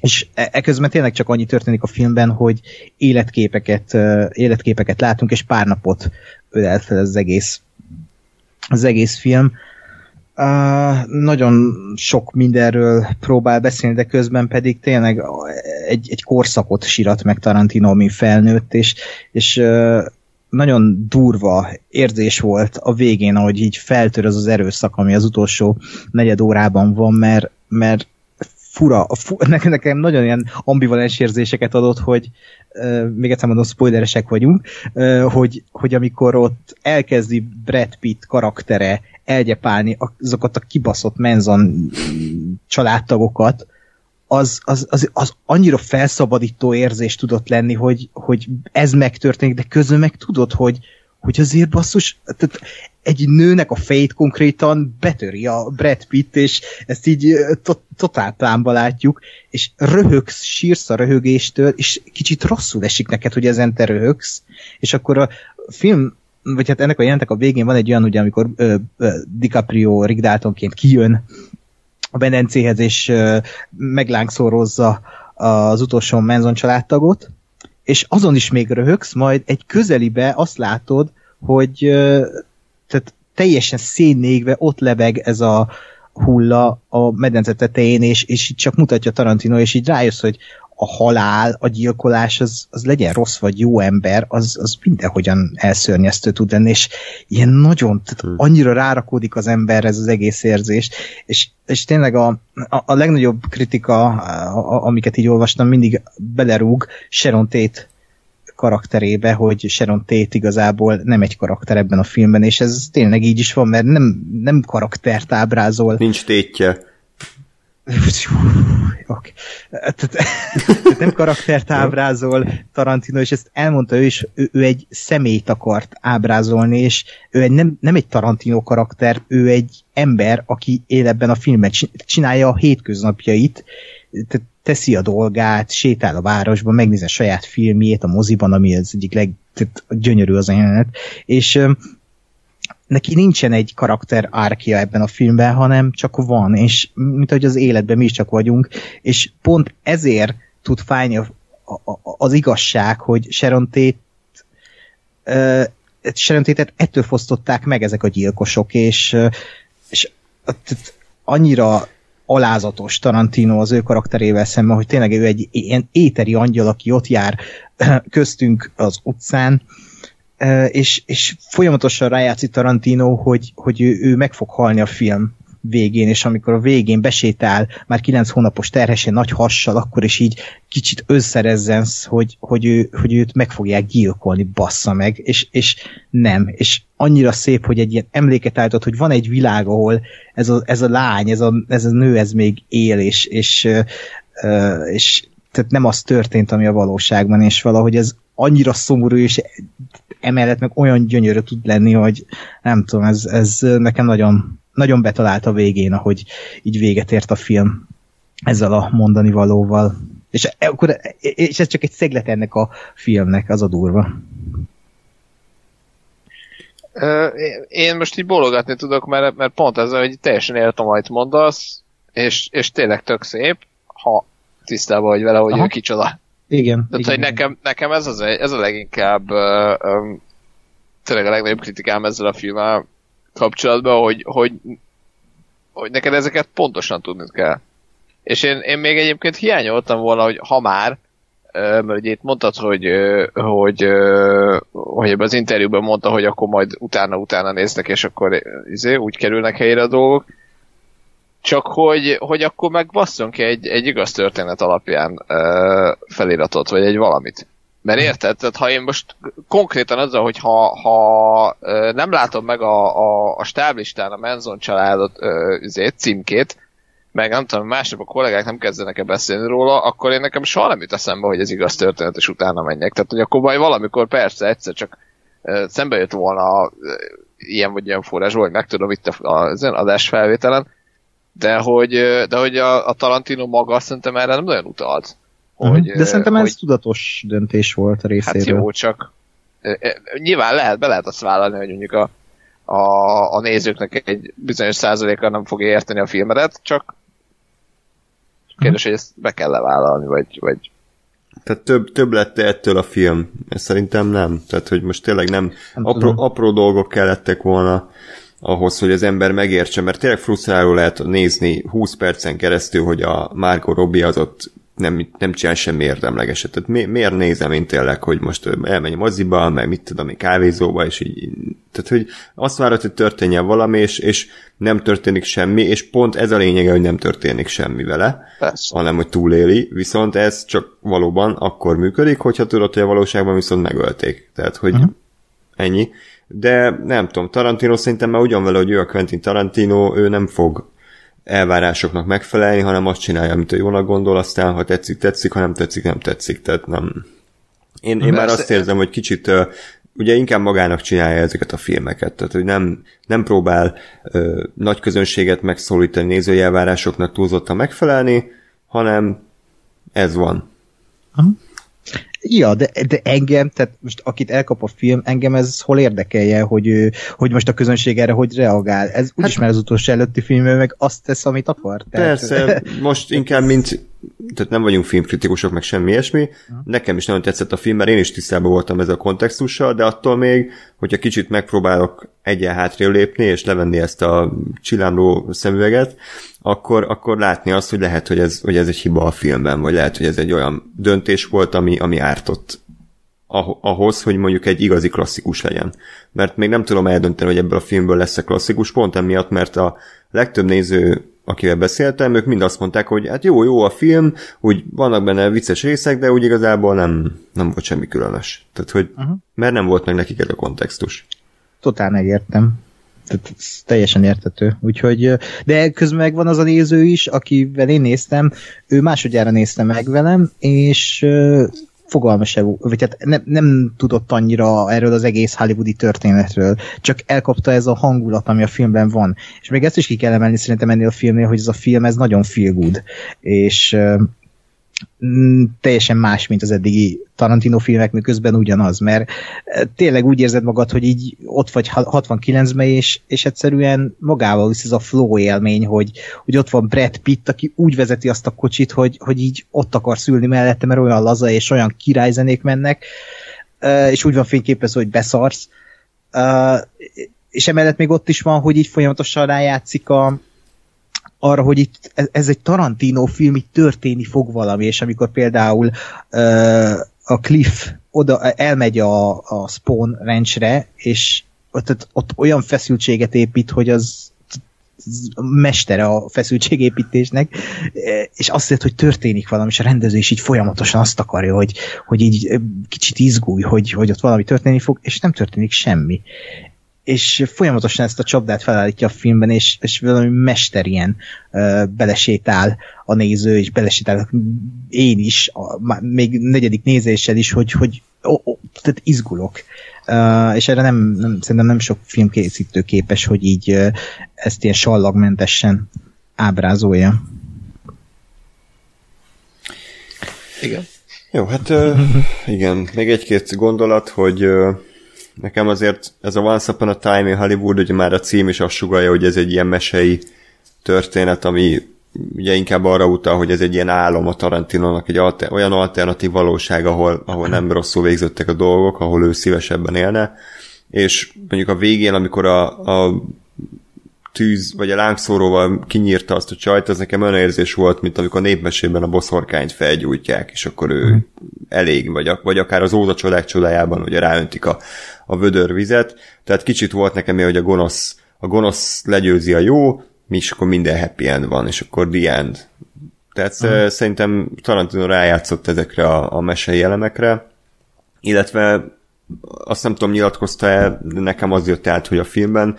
és eközben tényleg csak annyi történik a filmben, hogy életképeket, életképeket látunk, és pár napot ölel fel az egész, az egész film. Uh, nagyon sok mindenről próbál beszélni, de közben pedig tényleg egy, egy korszakot sírat meg Tarantino, ami felnőtt, és, és uh, nagyon durva érzés volt a végén, ahogy így feltör az az erőszak, ami az utolsó negyed órában van, mert, mert fura, fu, nekem nagyon ilyen ambivalens érzéseket adott, hogy uh, még egyszer mondom, spoileresek vagyunk, uh, hogy, hogy amikor ott elkezdi Brad Pitt karaktere elgyepálni azokat a kibaszott menzon családtagokat, az, az, az, az annyira felszabadító érzés tudott lenni, hogy, hogy ez megtörténik, de közben meg tudod, hogy, hogy azért basszus, tehát egy nőnek a fejét konkrétan betöri a Brad Pitt, és ezt így to- totál plánba látjuk, és röhögsz, sírsz a röhögéstől, és kicsit rosszul esik neked, hogy ezen te röhögsz, és akkor a film vagy hát ennek a jelentek a végén van egy olyan, ugye, amikor ö, ö, DiCaprio Rick Daltonként kijön a Benencéhez, és ö, meglángszorozza az utolsó Menzon családtagot, és azon is még röhögsz, majd egy közelibe azt látod, hogy tehát teljesen szénnékve ott lebeg ez a hulla a medence tetején, és, és így csak mutatja Tarantino, és így rájössz, hogy a halál, a gyilkolás, az, az legyen rossz vagy jó ember, az, az mindenhogyan elszörnyeztő tud lenni, és ilyen nagyon, tehát hmm. annyira rárakódik az ember ez az egész érzés, és, és tényleg a, a, a legnagyobb kritika, a, a, amiket így olvastam, mindig belerúg Sharon Tate karakterébe, hogy Sharon Tate igazából nem egy karakter ebben a filmben, és ez tényleg így is van, mert nem, nem karaktert ábrázol. Nincs tétje. Okay. nem karaktert ábrázol Tarantino, és ezt elmondta ő is, ő, ő egy személyt akart ábrázolni, és ő egy, nem, nem egy Tarantino karakter, ő egy ember, aki él ebben a filmben, csinálja a hétköznapjait, teszi a dolgát, sétál a városban, megnézi a saját filmjét a moziban, ami az egyik leg tehát gyönyörű az a jelenet, és neki nincsen egy karakter árkia ebben a filmben, hanem csak van, és mint ahogy az életben mi is csak vagyunk, és pont ezért tud fájni a, a, a, az igazság, hogy Sharon Tate uh, Sharon Tate-et ettől fosztották meg ezek a gyilkosok, és, és annyira alázatos Tarantino az ő karakterével szemben, hogy tényleg ő egy ilyen éteri angyal, aki ott jár köztünk az utcán, és, és folyamatosan rájátszik Tarantino, hogy, hogy ő, ő meg fog halni a film végén, és amikor a végén besétál már kilenc hónapos terhesen nagy hassal, akkor is így kicsit összerezzensz, hogy, hogy, ő, hogy őt meg fogják gyilkolni, bassza meg, és, és nem. És annyira szép, hogy egy ilyen emléket állított, hogy van egy világ, ahol ez a, ez a lány, ez a, ez a nő, ez még él, és, és, és tehát nem az történt, ami a valóságban, és valahogy ez annyira szomorú, és emellett meg olyan gyönyörű tud lenni, hogy nem tudom, ez, ez nekem nagyon, nagyon betalált a végén, ahogy így véget ért a film ezzel a mondani valóval. És, akkor, és ez csak egy szeglet ennek a filmnek, az a durva. Én most így bólogatni tudok, mert, mert pont ez, hogy teljesen értem, amit mondasz, és, és tényleg tök szép, ha tisztában vagy vele, hogy Aha. ő kicsoda. Igen. Tehát, igen, hogy nekem, nekem ez, az, ez a leginkább um, tényleg a legnagyobb kritikám ezzel a filmmel kapcsolatban, hogy, hogy, hogy neked ezeket pontosan tudni kell. És én, én még egyébként hiányoltam volna, hogy ha már, mert ugye itt mondtad, hogy, hogy, hogy ebben az interjúban mondta, hogy akkor majd utána-utána néznek, és akkor izé, úgy kerülnek helyre a dolgok. Csak hogy, hogy akkor meg ki egy, egy igaz történet alapján feliratot, vagy egy valamit. Mert érted? Tehát ha én most konkrétan azzal, hogy ha, ha nem látom meg a, a, a stáblistán a Menzon családot üzét, címkét, meg nem tudom, másnap a kollégák nem kezdenek-e beszélni róla, akkor én nekem soha nem jut eszembe, hogy ez igaz történet, és utána menjek. Tehát, hogy akkor majd valamikor persze egyszer csak szembe jött volna ilyen vagy ilyen forrásból, hogy megtudom itt az adásfelvételen, de hogy, de hogy a, a Tarantino maga szerintem erre nem nagyon utalt. Mhm. Hogy, De szerintem hogy, ez tudatos döntés volt a részéről. Hát jó, csak nyilván lehet, be lehet azt vállalni, hogy mondjuk a, a, a nézőknek egy bizonyos százaléka nem fogja érteni a filmedet, csak kérdés, hogy ezt be kell levállalni, vagy, vagy tehát több, több lett ettől a film? Ez szerintem nem. Tehát, hogy most tényleg nem, nem apró, apró dolgok kellettek volna ahhoz, hogy az ember megértse, mert tényleg frusztráló lehet nézni 20 percen keresztül, hogy a Margot Robbie az ott nem, nem csinál semmi érdemlegeset. Tehát mi, miért nézem én tényleg, hogy most elmegy a moziba, meg mit tudom én, kávézóba, és így, tehát hogy azt várod, hogy történjen valami, és, és nem történik semmi, és pont ez a lényege, hogy nem történik semmi vele, Persze. hanem hogy túléli, viszont ez csak valóban akkor működik, hogyha tudod, hogy a valóságban viszont megölték. Tehát, hogy uh-huh. ennyi. De nem tudom, Tarantino szerintem már ugyan vele, hogy ő a Quentin Tarantino, ő nem fog elvárásoknak megfelelni, hanem azt csinálja, amit ő jónak gondol, aztán ha tetszik, tetszik, ha nem tetszik, nem tetszik. Tehát nem... Én, én már azt érzem, hogy kicsit ugye inkább magának csinálja ezeket a filmeket, tehát hogy nem, nem próbál ö, nagy közönséget megszólítani, nézői elvárásoknak túlzottan megfelelni, hanem ez van. Ja, de, de engem, tehát most akit elkap a film, engem ez hol érdekelje, hogy, hogy most a közönség erre hogy reagál. Ez úgyis hát, már az utolsó előtti filmben meg azt tesz, amit akar. Tehát... Persze, most inkább mint tehát nem vagyunk filmkritikusok, meg semmi ilyesmi. Nekem is nagyon tetszett a film, mert én is tisztában voltam ezzel a kontextussal, de attól még, hogyha kicsit megpróbálok egyen hátrébb lépni, és levenni ezt a csillámló szemüveget, akkor, akkor látni azt, hogy lehet, hogy ez, hogy ez egy hiba a filmben, vagy lehet, hogy ez egy olyan döntés volt, ami, ami ártott ahhoz, hogy mondjuk egy igazi klasszikus legyen. Mert még nem tudom eldönteni, hogy ebből a filmből lesz-e klasszikus, pont emiatt, mert a legtöbb néző akivel beszéltem, ők mind azt mondták, hogy hát jó, jó a film, úgy vannak benne vicces részek, de úgy igazából nem, nem volt semmi különös. Tehát, hogy uh-huh. mert nem volt meg nekik ez a kontextus. Totál megértem. Tehát teljesen értető. Úgyhogy, de közben meg van az a néző is, akivel én néztem, ő másodjára nézte meg velem, és fogalma se vagy hát nem, nem tudott annyira erről az egész hollywoodi történetről, csak elkapta ez a hangulat, ami a filmben van. És még ezt is ki kell emelni szerintem ennél a filmnél, hogy ez a film, ez nagyon feel good, és teljesen más, mint az eddigi Tarantino filmek, miközben ugyanaz, mert eh, tényleg úgy érzed magad, hogy így ott vagy 69-ben, és, és egyszerűen magával visz ez a flow élmény, hogy, hogy ott van Brad Pitt, aki úgy vezeti azt a kocsit, hogy, hogy így ott akarsz ülni mellette, mert olyan laza és olyan királyzenék mennek, eh, és úgy van fényképezve, hogy beszarsz. Eh, és emellett még ott is van, hogy így folyamatosan rájátszik a, arra, hogy itt ez, ez egy Tarantino film, itt történni fog valami, és amikor például uh, a Cliff oda elmegy a, a Spawn ranchre, és ott, ott olyan feszültséget épít, hogy az mestere a feszültségépítésnek, és azt mondja, hogy történik valami, és a rendező is így folyamatosan azt akarja, hogy, hogy így kicsit izgulj, hogy, hogy ott valami történni fog, és nem történik semmi és folyamatosan ezt a csapdát felállítja a filmben, és, és valami mester ilyen uh, belesétál a néző, és belesétál én is, a, még negyedik nézéssel is, hogy, hogy oh, oh, tehát izgulok. Uh, és erre nem, nem, szerintem nem sok filmkészítő képes, hogy így uh, ezt ilyen sallagmentesen ábrázolja. Igen. Jó, hát uh, igen, még egy-két gondolat, hogy uh, Nekem azért ez a Once Upon a Time in Hollywood, ugye már a cím is azt sugalja, hogy ez egy ilyen mesei történet, ami ugye inkább arra utal, hogy ez egy ilyen álom a Tarantinónak, egy alter, olyan alternatív valóság, ahol, ahol nem rosszul végződtek a dolgok, ahol ő szívesebben élne, és mondjuk a végén, amikor a, a tűz, vagy a lángszóróval kinyírta azt a csajt, az nekem olyan érzés volt, mint amikor a népmesében a boszorkányt felgyújtják, és akkor ő mm. elég, vagy, vagy akár az óza csodák csodájában, ugye ráöntik a, a vödör vizet, tehát kicsit volt nekem hogy a gonosz, a gonosz legyőzi a jó, is akkor minden happy end van, és akkor the end. Tehát uh-huh. szerintem Tarantino rájátszott ezekre a, a mesei elemekre, illetve azt nem tudom, nyilatkozta el, de nekem az jött át, hogy a filmben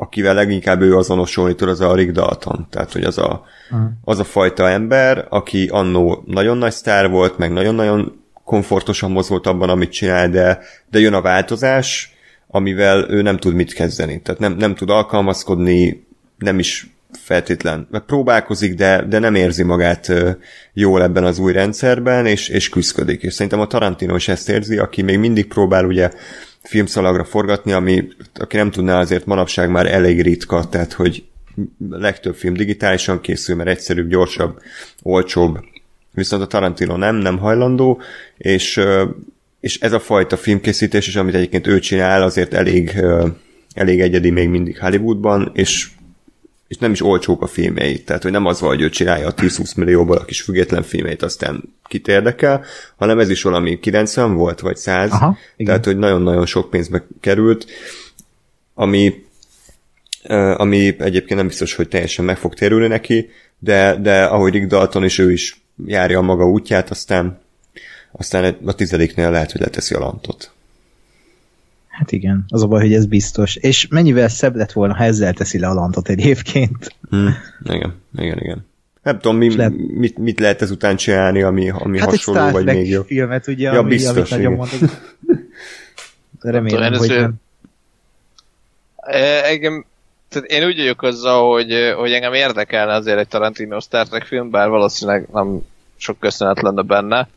akivel leginkább ő azonosulni tud, az a Rick Dalton. Tehát, hogy az a, uh-huh. az a fajta ember, aki annó nagyon nagy sztár volt, meg nagyon-nagyon komfortosan mozgott abban, amit csinál, de, de jön a változás, amivel ő nem tud mit kezdeni. Tehát nem, nem tud alkalmazkodni, nem is feltétlen, meg próbálkozik, de, de nem érzi magát jól ebben az új rendszerben, és, és küzdködik. És szerintem a Tarantino is ezt érzi, aki még mindig próbál ugye filmszalagra forgatni, ami, aki nem tudná, azért manapság már elég ritka, tehát hogy legtöbb film digitálisan készül, mert egyszerűbb, gyorsabb, olcsóbb, viszont a Tarantino nem, nem hajlandó, és, és ez a fajta filmkészítés is, amit egyébként ő csinál, azért elég, elég egyedi még mindig Hollywoodban, és és nem is olcsók a filmjei. Tehát, hogy nem az van, hogy ő csinálja a 10-20 millióból a kis független filmeit, aztán kit érdekel, hanem ez is valami 90 volt, vagy 100. Aha, tehát, hogy nagyon-nagyon sok pénzbe került, ami, ami egyébként nem biztos, hogy teljesen meg fog térülni neki, de, de ahogy Rick Dalton is, ő is járja a maga útját, aztán, aztán a tizediknél lehet, hogy leteszi a lantot. Hát igen, az a baj, hogy ez biztos. És mennyivel szebb lett volna, ha ezzel teszi le a lantot egyébként. Hmm, igen, igen, igen. Nem tudom, mi, le... mit, mit lehet ezután csinálni, ami, ami hát hasonló, egy vagy még jobb. filmet, ugye, ja, ami, biztos, amit nagyon mondok. Remélem, hogy nem. E, engem, tehát én úgy vagyok azzal, hogy, hogy engem érdekelne azért egy Tarantino Star Trek film, bár valószínűleg nem sok köszönet lenne benne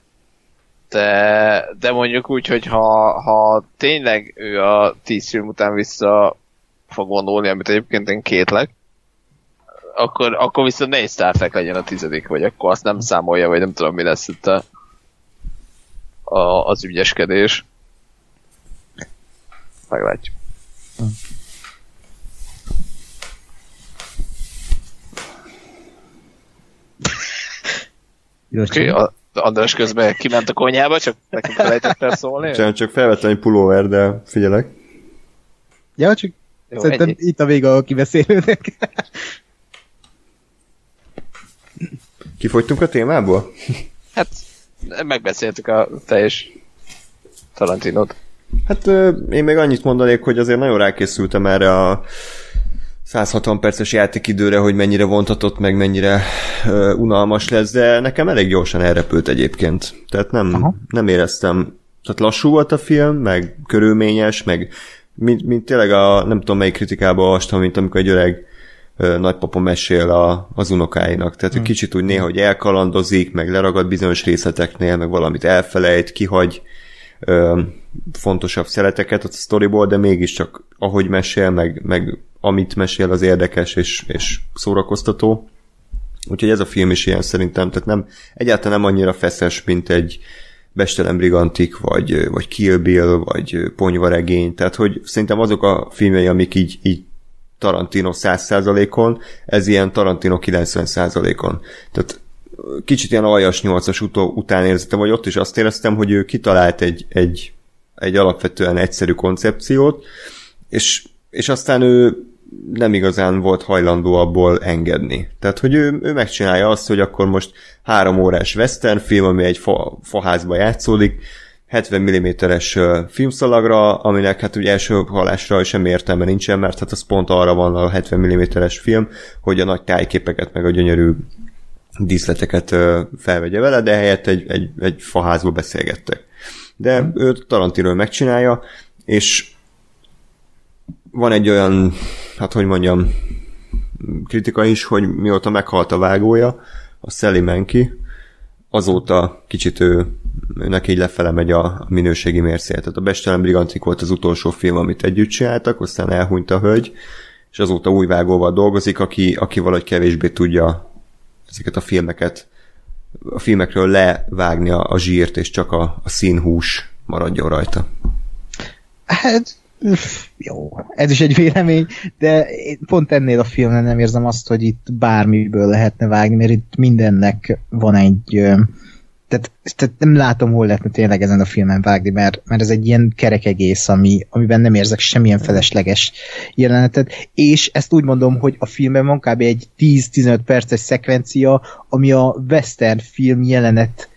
de, de mondjuk úgy, hogy ha, ha tényleg ő a tíz film után vissza fog vonulni, amit egyébként én kétlek, akkor, akkor viszont ne Star Trek legyen a tizedik, vagy akkor azt nem számolja, vagy nem tudom, mi lesz itt a, a, az ügyeskedés. Meglátjuk. Jó, okay, András közben kiment a konyhába, csak nekem felejtettem szólni. Csak, csak felvettem egy pulóver, de figyelek. Ja, csak Jó, szerintem ennyi. itt a vége a kibeszélőnek. Kifogytunk a témából? Hát, megbeszéltük a teljes Tarantinot. Hát én még annyit mondanék, hogy azért nagyon rákészültem erre a 160 perces játékidőre, hogy mennyire vontatott, meg mennyire uh, unalmas lesz, de nekem elég gyorsan elrepült egyébként. Tehát nem, nem éreztem, tehát lassú volt a film, meg körülményes, meg mint, mint tényleg a, nem tudom melyik kritikában olvastam, mint amikor egy öreg uh, nagypapa mesél a, az unokáinak. Tehát, hogy kicsit úgy néha, hogy elkalandozik, meg leragad bizonyos részleteknél, meg valamit elfelejt, kihagy, ö, fontosabb szeleteket a sztoriból, de mégiscsak ahogy mesél, meg, meg amit mesél, az érdekes és, és szórakoztató. Úgyhogy ez a film is ilyen szerintem, tehát nem, egyáltalán nem annyira feszes, mint egy Bestelen Brigantik, vagy, vagy Kill Bill, vagy Ponyvaregény, tehát hogy szerintem azok a filmjei, amik így, így Tarantino 100%-on, ez ilyen Tarantino 90%-on. Tehát kicsit ilyen aljas nyolcas utó, után érzettem, vagy ott is azt éreztem, hogy ő kitalált egy, egy, egy alapvetően egyszerű koncepciót, és, és aztán ő nem igazán volt hajlandó abból engedni. Tehát, hogy ő, ő megcsinálja azt, hogy akkor most három órás western film, ami egy fa, faházba játszódik, 70 mm-es filmszalagra, aminek hát ugye első halásra semmi értelme nincsen, mert hát az pont arra van a 70 mm-es film, hogy a nagy tájképeket meg a gyönyörű díszleteket felvegye vele, de helyett egy, egy, egy faházba beszélgettek. De ő Tarantino megcsinálja, és van egy olyan, hát hogy mondjam, kritika is, hogy mióta meghalt a vágója, a Sally Menki, azóta kicsit ő, őnek így lefele megy a minőségi mércél. Tehát a Bestelen Brigantik volt az utolsó film, amit együtt csináltak, aztán elhunyt a hölgy, és azóta új vágóval dolgozik, aki, aki valahogy kevésbé tudja ezeket a filmeket, a filmekről levágni a, a zsírt, és csak a, a színhús maradjon rajta. Hát, jó, ez is egy vélemény, de pont ennél a filmnél nem érzem azt, hogy itt bármiből lehetne vágni, mert itt mindennek van egy tehát, tehát nem látom, hol lehetne tényleg ezen a filmen vágni, mert, mert ez egy ilyen kerek egész, ami, amiben nem érzek semmilyen felesleges jelenetet, és ezt úgy mondom, hogy a filmben van kb. egy 10-15 perces szekvencia, ami a western film jelenet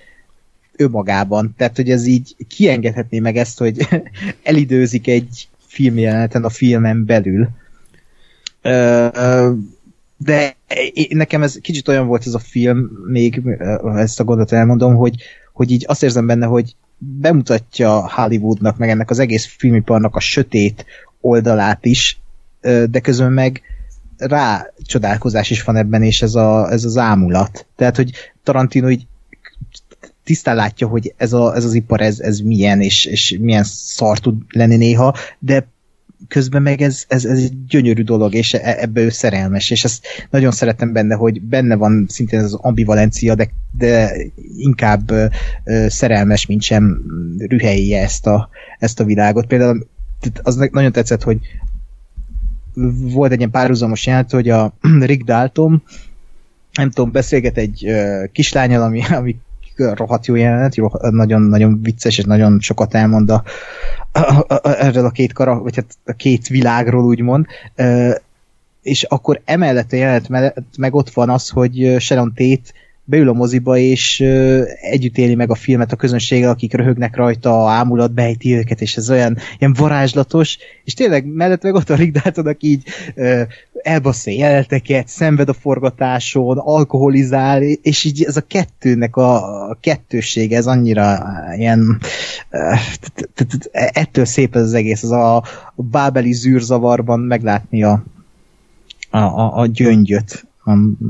önmagában. Tehát, hogy ez így kiengedhetné meg ezt, hogy elidőzik egy filmjeleneten a filmen belül. De nekem ez kicsit olyan volt ez a film, még ezt a gondot elmondom, hogy, hogy így azt érzem benne, hogy bemutatja Hollywoodnak, meg ennek az egész filmiparnak a sötét oldalát is, de közben meg rá csodálkozás is van ebben, és ez, a, ez az ámulat. Tehát, hogy Tarantino így tisztán látja, hogy ez, a, ez az ipar, ez, ez milyen, és, és milyen szar tud lenni néha, de közben meg ez, ez, ez egy gyönyörű dolog, és e, ebbe ő szerelmes, és ezt nagyon szeretem benne, hogy benne van szintén az ambivalencia, de, de inkább ö, szerelmes, mint sem rühelje ezt a, ezt a világot. Például az nagyon tetszett, hogy volt egy ilyen párhuzamos jelent, hogy a Rick Dalton nem tudom, beszélget egy uh, kislányal, ami, ami rohadt jó jelenet, jó, nagyon, nagyon vicces, és nagyon sokat elmond a, a, a, erről a két kara, vagy hát a két világról úgymond, és akkor emellett a jelenet mellett meg ott van az, hogy Sharon Tate beül a moziba, és együtt éli meg a filmet a közönséggel, akik röhögnek rajta, ámulat bejti őket, és ez olyan ilyen varázslatos, és tényleg mellett meg ott a Rick aki így elbassza jeleteket, szenved a forgatáson, alkoholizál, és így ez a kettőnek a, a kettősége, ez annyira ilyen uh, ettől szép ez az egész, az a bábeli zűrzavarban meglátni a, a, a gyöngyöt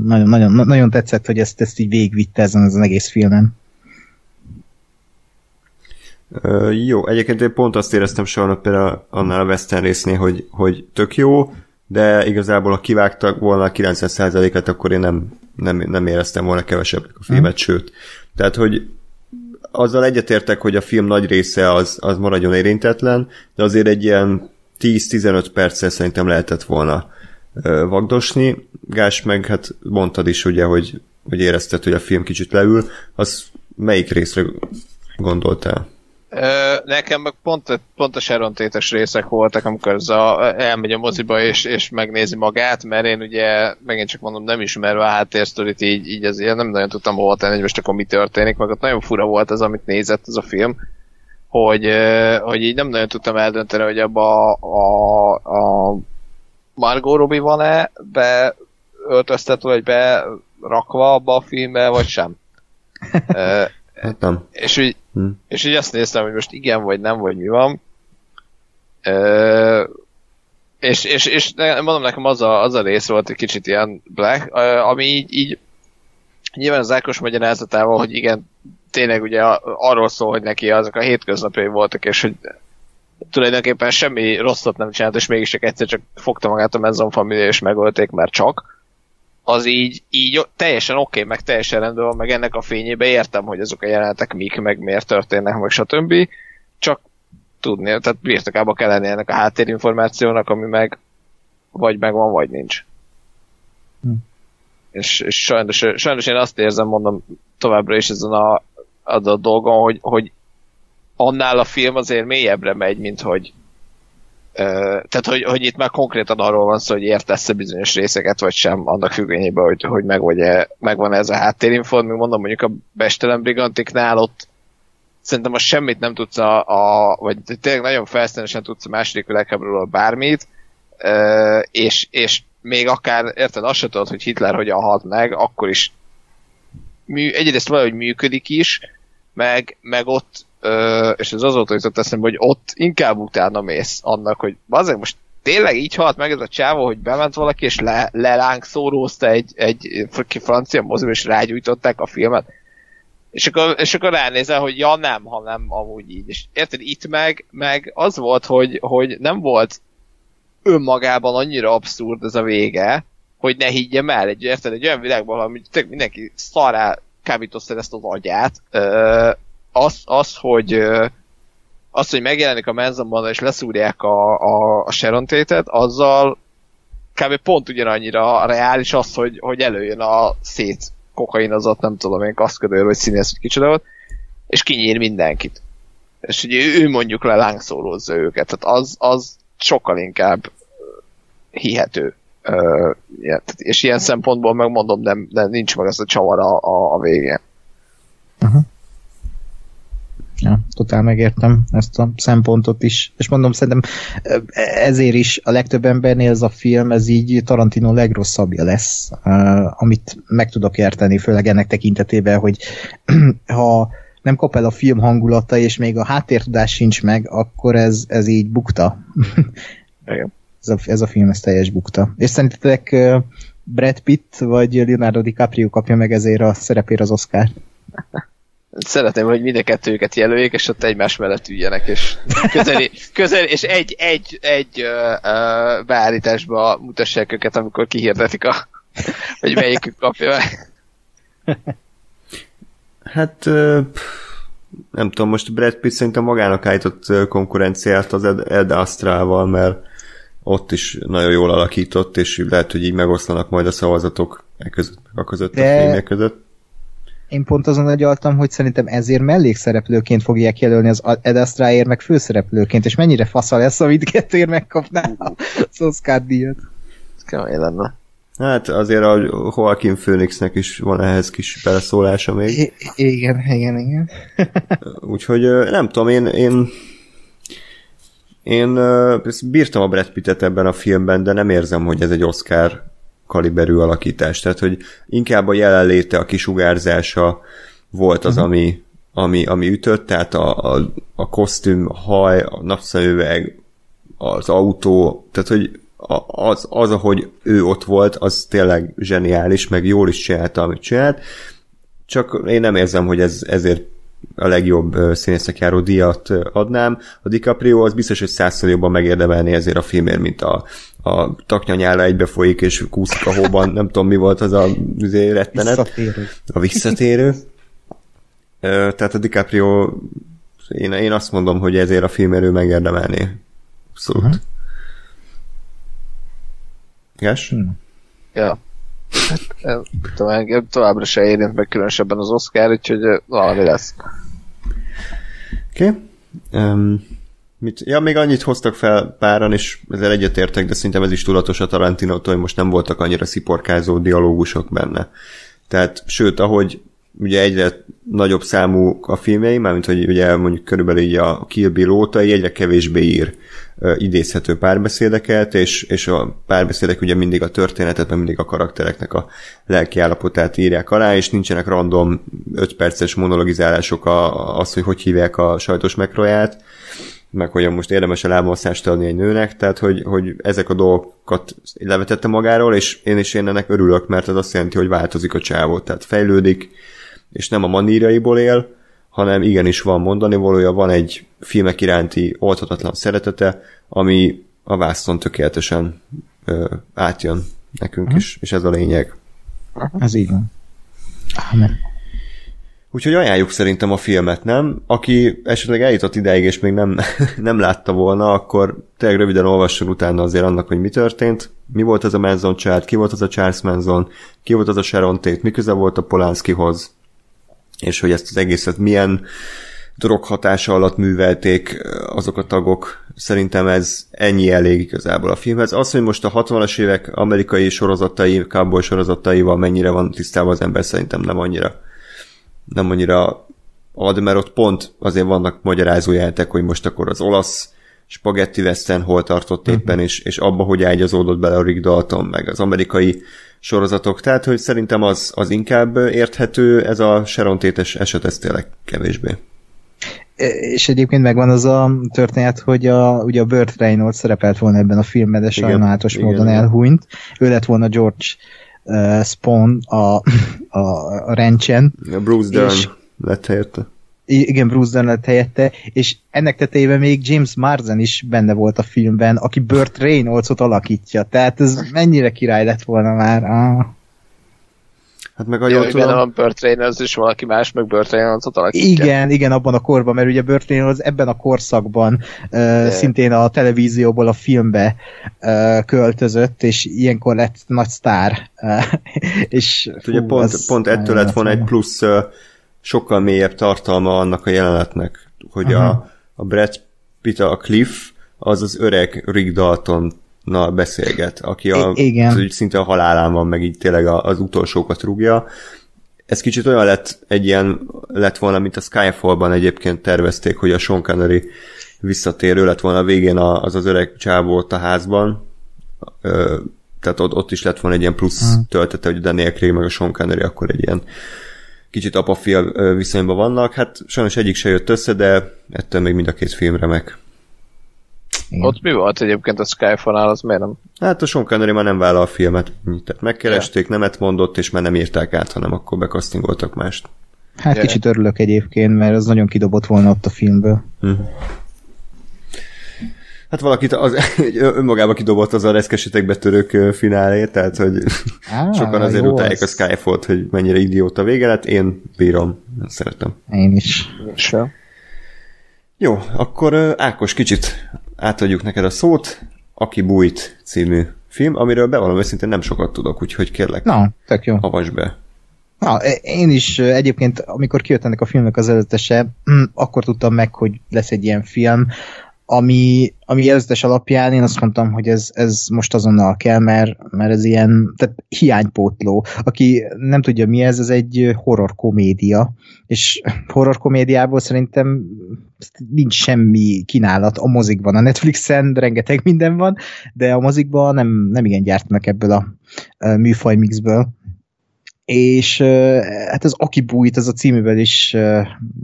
nagyon, nagyon, nagyon tetszett, hogy ezt, ezt így végigvitte ezen az egész filmen. Uh, jó, egyébként én pont azt éreztem sajnos például annál a Western résznél, hogy, hogy tök jó, de igazából ha kivágtak volna a 90%-et, akkor én nem, nem, nem éreztem volna kevesebb a filmet, hmm. sőt. Tehát, hogy azzal egyetértek, hogy a film nagy része az, az maradjon érintetlen, de azért egy ilyen 10-15 perccel szerintem lehetett volna vagdosni. Gás meg, hát mondtad is ugye, hogy, hogy érezted, hogy a film kicsit leül. Az melyik részre gondoltál? Nekem meg pont, pont a Sharon Tétes részek voltak, amikor ez a, elmegy a moziba és, és megnézi magát, mert én ugye, megint csak mondom, nem ismerve a háttérsztorit, így, így azért nem nagyon tudtam hova tenni, hogy most akkor mi történik, meg ott nagyon fura volt az, amit nézett az a film, hogy, hogy így nem nagyon tudtam eldönteni, hogy abba a, a, a Margot Robbie van-e beöltöztetve, vagy berakva abba a filmbe, vagy sem. Ö, Hát nem. és úgy, Hm. és így azt néztem, hogy most igen, vagy nem, vagy mi van. Ö, és, és, és mondom nekem az a, az a rész volt egy kicsit ilyen black, ami így, így nyilván az Ákos magyarázatával, hogy igen, tényleg ugye arról szól, hogy neki azok a hétköznapjai voltak, és hogy tulajdonképpen semmi rosszat nem csinált, és mégis csak egyszer csak fogta magát a Manson família, és megölték, mert csak az így, így teljesen oké, okay, meg teljesen rendben van, meg ennek a fényébe értem, hogy azok a jelenetek mik, meg miért történnek, meg stb. Csak tudni, tehát birtokába kell lenni ennek a háttérinformációnak, ami meg vagy megvan, vagy nincs. Hm. És, és sajnos, sajnos én azt érzem, mondom továbbra is ezen a, az a dolgon, hogy, hogy annál a film azért mélyebbre megy, mint hogy tehát, hogy, hogy itt már konkrétan arról van szó, hogy értesz-e bizonyos részeket, vagy sem, annak függvényében, hogy, hogy meg vagy -e, megvan ez a háttérinform, még mondom, mondjuk a Bestelen Brigantiknál ott szerintem most semmit nem tudsz a, a vagy tényleg nagyon felszínesen tudsz a második világháborúról bármit, és, és még akár, érted, azt se tudod, hogy Hitler hogyan halt meg, akkor is mű, egyrészt valahogy működik is, meg, meg ott, és ez azóta jutott eszembe, hogy ott inkább utána mész annak, hogy azért most tényleg így halt meg ez a csávó, hogy bement valaki, és le, lelánk szórózta egy, egy francia moziba, és rágyújtották a filmet. És akkor, és akkor ránézel, hogy ja nem, ha nem amúgy így. És érted, itt meg, meg az volt, hogy, hogy nem volt önmagában annyira abszurd ez a vége, hogy ne higgyem el, egy, érted, egy olyan világban, ahol mindenki szarrá kábítosztál ezt az agyát, ö, az, az, hogy az, hogy megjelenik a Manson és leszúrják a, a, a Sharon Tate-et, azzal kb. pont ugyanannyira reális az, hogy, hogy előjön a szét kokainozott, nem tudom én, kaszködőr, vagy színész, vagy kicsoda volt, és kinyír mindenkit. És ugye ő, mondjuk le lángszólózza őket, tehát az, az sokkal inkább hihető. Ö, és ilyen szempontból megmondom, nem, nem nincs meg az a csavar a, a, a végén. Ja, totál megértem ezt a szempontot is. És mondom, szerintem ezért is a legtöbb embernél ez a film, ez így Tarantino legrosszabbja lesz, amit meg tudok érteni, főleg ennek tekintetében, hogy ha nem kap el a film hangulata, és még a háttértudás sincs meg, akkor ez, ez így bukta. Ez, a, ez a film, ez teljes bukta. És szerintetek Brad Pitt vagy Leonardo DiCaprio kapja meg ezért a szerepért az Oscar? Szeretném, hogy mind a kettőjüket jelöljék, és ott egymás mellett üljenek, és közeli, közel, és egy, egy, egy ö, ö, beállításba mutassák őket, amikor kihirdetik a, hogy melyikük kapja meg. Hát ö, nem tudom, most Brad Pitt szerintem magának állított konkurenciát az Ed, Ed Astrával, mert ott is nagyon jól alakított, és lehet, hogy így megoszlanak majd a szavazatok e között, a között De- a filmek között. Én pont azon agyaltam, hogy szerintem ezért mellékszereplőként fogják jelölni az Ed Astraért, meg főszereplőként, és mennyire fasza lesz, ha mindkettőért megkapná az Oscar díjat. Ez kemény lenne. Hát azért a Joaquin Phoenixnek is van ehhez kis beleszólása még. I- igen, igen, igen. Úgyhogy nem tudom, én én, én bírtam a Brad Pittet ebben a filmben, de nem érzem, hogy ez egy Oscar kaliberű alakítás. Tehát, hogy inkább a jelenléte, a kisugárzása volt az, ami, ami, ami ütött, tehát a, a, a kosztüm, a haj, a napszemüveg, az autó, tehát, hogy az, az, ahogy ő ott volt, az tényleg zseniális, meg jól is csinálta, amit csinált, csak én nem érzem, hogy ez ezért a legjobb színészek járó díjat adnám. A DiCaprio az biztos, hogy százszor jobban megérdemelné ezért a filmért, mint a, a taknyanyála egybefolyik és kúszik a hóban, nem tudom mi volt az a üzé, rettenet. Visszatérő. A visszatérő. Tehát a DiCaprio én, én azt mondom, hogy ezért a filmért ő megérdemelné. Abszolút. Uh-huh. Yes? Hm. Ja. Hát, tudom, engem továbbra se érint meg különösebben az Oscar, úgyhogy valami lesz. Oké. Okay. Um, mit? Ja, még annyit hoztak fel páran, és ezzel egyetértek, de szerintem ez is tudatos a Tarantinótól, hogy most nem voltak annyira sziporkázó dialógusok benne. Tehát, sőt, ahogy ugye egyre nagyobb számú a filmjei, mármint hogy ugye mondjuk körülbelül így a Kill Bill óta egyre kevésbé ír idézhető párbeszédeket, és, és a párbeszédek ugye mindig a történetet, mert mindig a karaktereknek a lelki állapotát írják alá, és nincsenek random 5 perces monologizálások a, az, hogy hogy hívják a sajtos mekroját, meg hogy most érdemes a lábmasszást adni egy nőnek, tehát hogy, hogy ezek a dolgokat levetette magáról, és én is én ennek örülök, mert ez azt jelenti, hogy változik a csávó, tehát fejlődik, és nem a maníraiból él, hanem igenis van mondani valója, van egy filmek iránti oldhatatlan szeretete, ami a vászon tökéletesen ö, átjön nekünk uh-huh. is, és ez a lényeg. Ez így van. Amen. Úgyhogy ajánljuk szerintem a filmet, nem? Aki esetleg eljutott ideig, és még nem, nem látta volna, akkor tényleg röviden olvasson utána azért annak, hogy mi történt. Mi volt az a Manson család, ki volt az a Charles Manson, ki volt az a Sharon Tate, mi köze volt a Polanskihoz, és hogy ezt az egészet milyen droghatása alatt művelték azok a tagok. Szerintem ez ennyi elég igazából a filmhez. Az, hogy most a 60-as évek amerikai sorozatai, cowboy sorozataival mennyire van tisztában az ember, szerintem nem annyira nem annyira ad, mert ott pont azért vannak magyarázó jeltek, hogy most akkor az olasz spagetti western hol tartott uh-huh. éppen, és, és abba, hogy ágyazódott bele a Rick Dalton, meg az amerikai sorozatok. Tehát, hogy szerintem az, az inkább érthető, ez a Sharon Tétes eset, ez tényleg kevésbé. És egyébként megvan az a történet, hogy a, ugye a Burt Reynolds szerepelt volna ebben a filmben, de sajnálatos igen, módon igen, elhunyt. Ő lett volna George uh, Spawn a, a, a rencsen. A Bruce Dern és, lett helyette. Igen, Bruce Dern lett helyette, és ennek tetejében még James Marsden is benne volt a filmben, aki Burt Reynoldsot alakítja, tehát ez mennyire király lett volna már. Ah. Hát meg a jól tudom... a Burt Reynolds is valaki más, meg Burt Reynolds-ot alakítja. Igen, igen, abban a korban, mert ugye Burt Reynolds ebben a korszakban uh, szintén a televízióból a filmbe uh, költözött, és ilyenkor lett nagy sztár. És hát ugye pont, pont ettől lett volna egy plusz uh, sokkal mélyebb tartalma annak a jelenetnek, hogy a, a Brad Pitt, a Cliff, az az öreg Rick Dalton na beszélget, aki a, I- igen. Az, szinte a halálán van, meg így tényleg az utolsókat rúgja. Ez kicsit olyan lett, egy ilyen lett volna, mint a Skyfall-ban egyébként tervezték, hogy a Sean Connery visszatérő lett volna a végén az az öreg csávó ott a házban. Ö, tehát ott, ott is lett volna egy ilyen plusz hmm. töltete, hogy a Daniel Craig meg a Sean Connery akkor egy ilyen kicsit apa viszonyban vannak. Hát sajnos egyik se jött össze, de ettől még mind a két film remek. Igen. Ott mi volt egyébként a Skyfall-nál, az miért nem? Hát a Sean Connery már nem vállal a filmet, tehát megkeresték, ja. nemet mondott, és már nem írták át, hanem akkor bekasztingoltak mást. Hát ja. kicsit örülök egyébként, mert az nagyon kidobott volna ott a filmből. Uh-huh. Hát valakit az, önmagába kidobott az a reszkesetek betörők finálé, tehát hogy Á, sokan azért utálják a Skyfall-t, hogy mennyire idióta vége lett, én bírom, szeretem. Én is. Sem. Jó, akkor Ákos kicsit átadjuk neked a szót, Aki bújt című film, amiről bevallom őszintén nem sokat tudok, úgyhogy kérlek, Na, tök jó. avasd be. Na, én is egyébként, amikor kijött ennek a filmnek az előzetese, akkor tudtam meg, hogy lesz egy ilyen film, ami, ami előzetes alapján én azt mondtam, hogy ez, ez most azonnal kell, mert, mert ez ilyen tehát hiánypótló. Aki nem tudja mi ez, ez egy horror komédia, és horror komédiából szerintem nincs semmi kínálat a mozikban. A Netflixen rengeteg minden van, de a mozikban nem, nem igen gyártnak ebből a, a műfaj mixből és hát az Aki bújt, az a cíművel is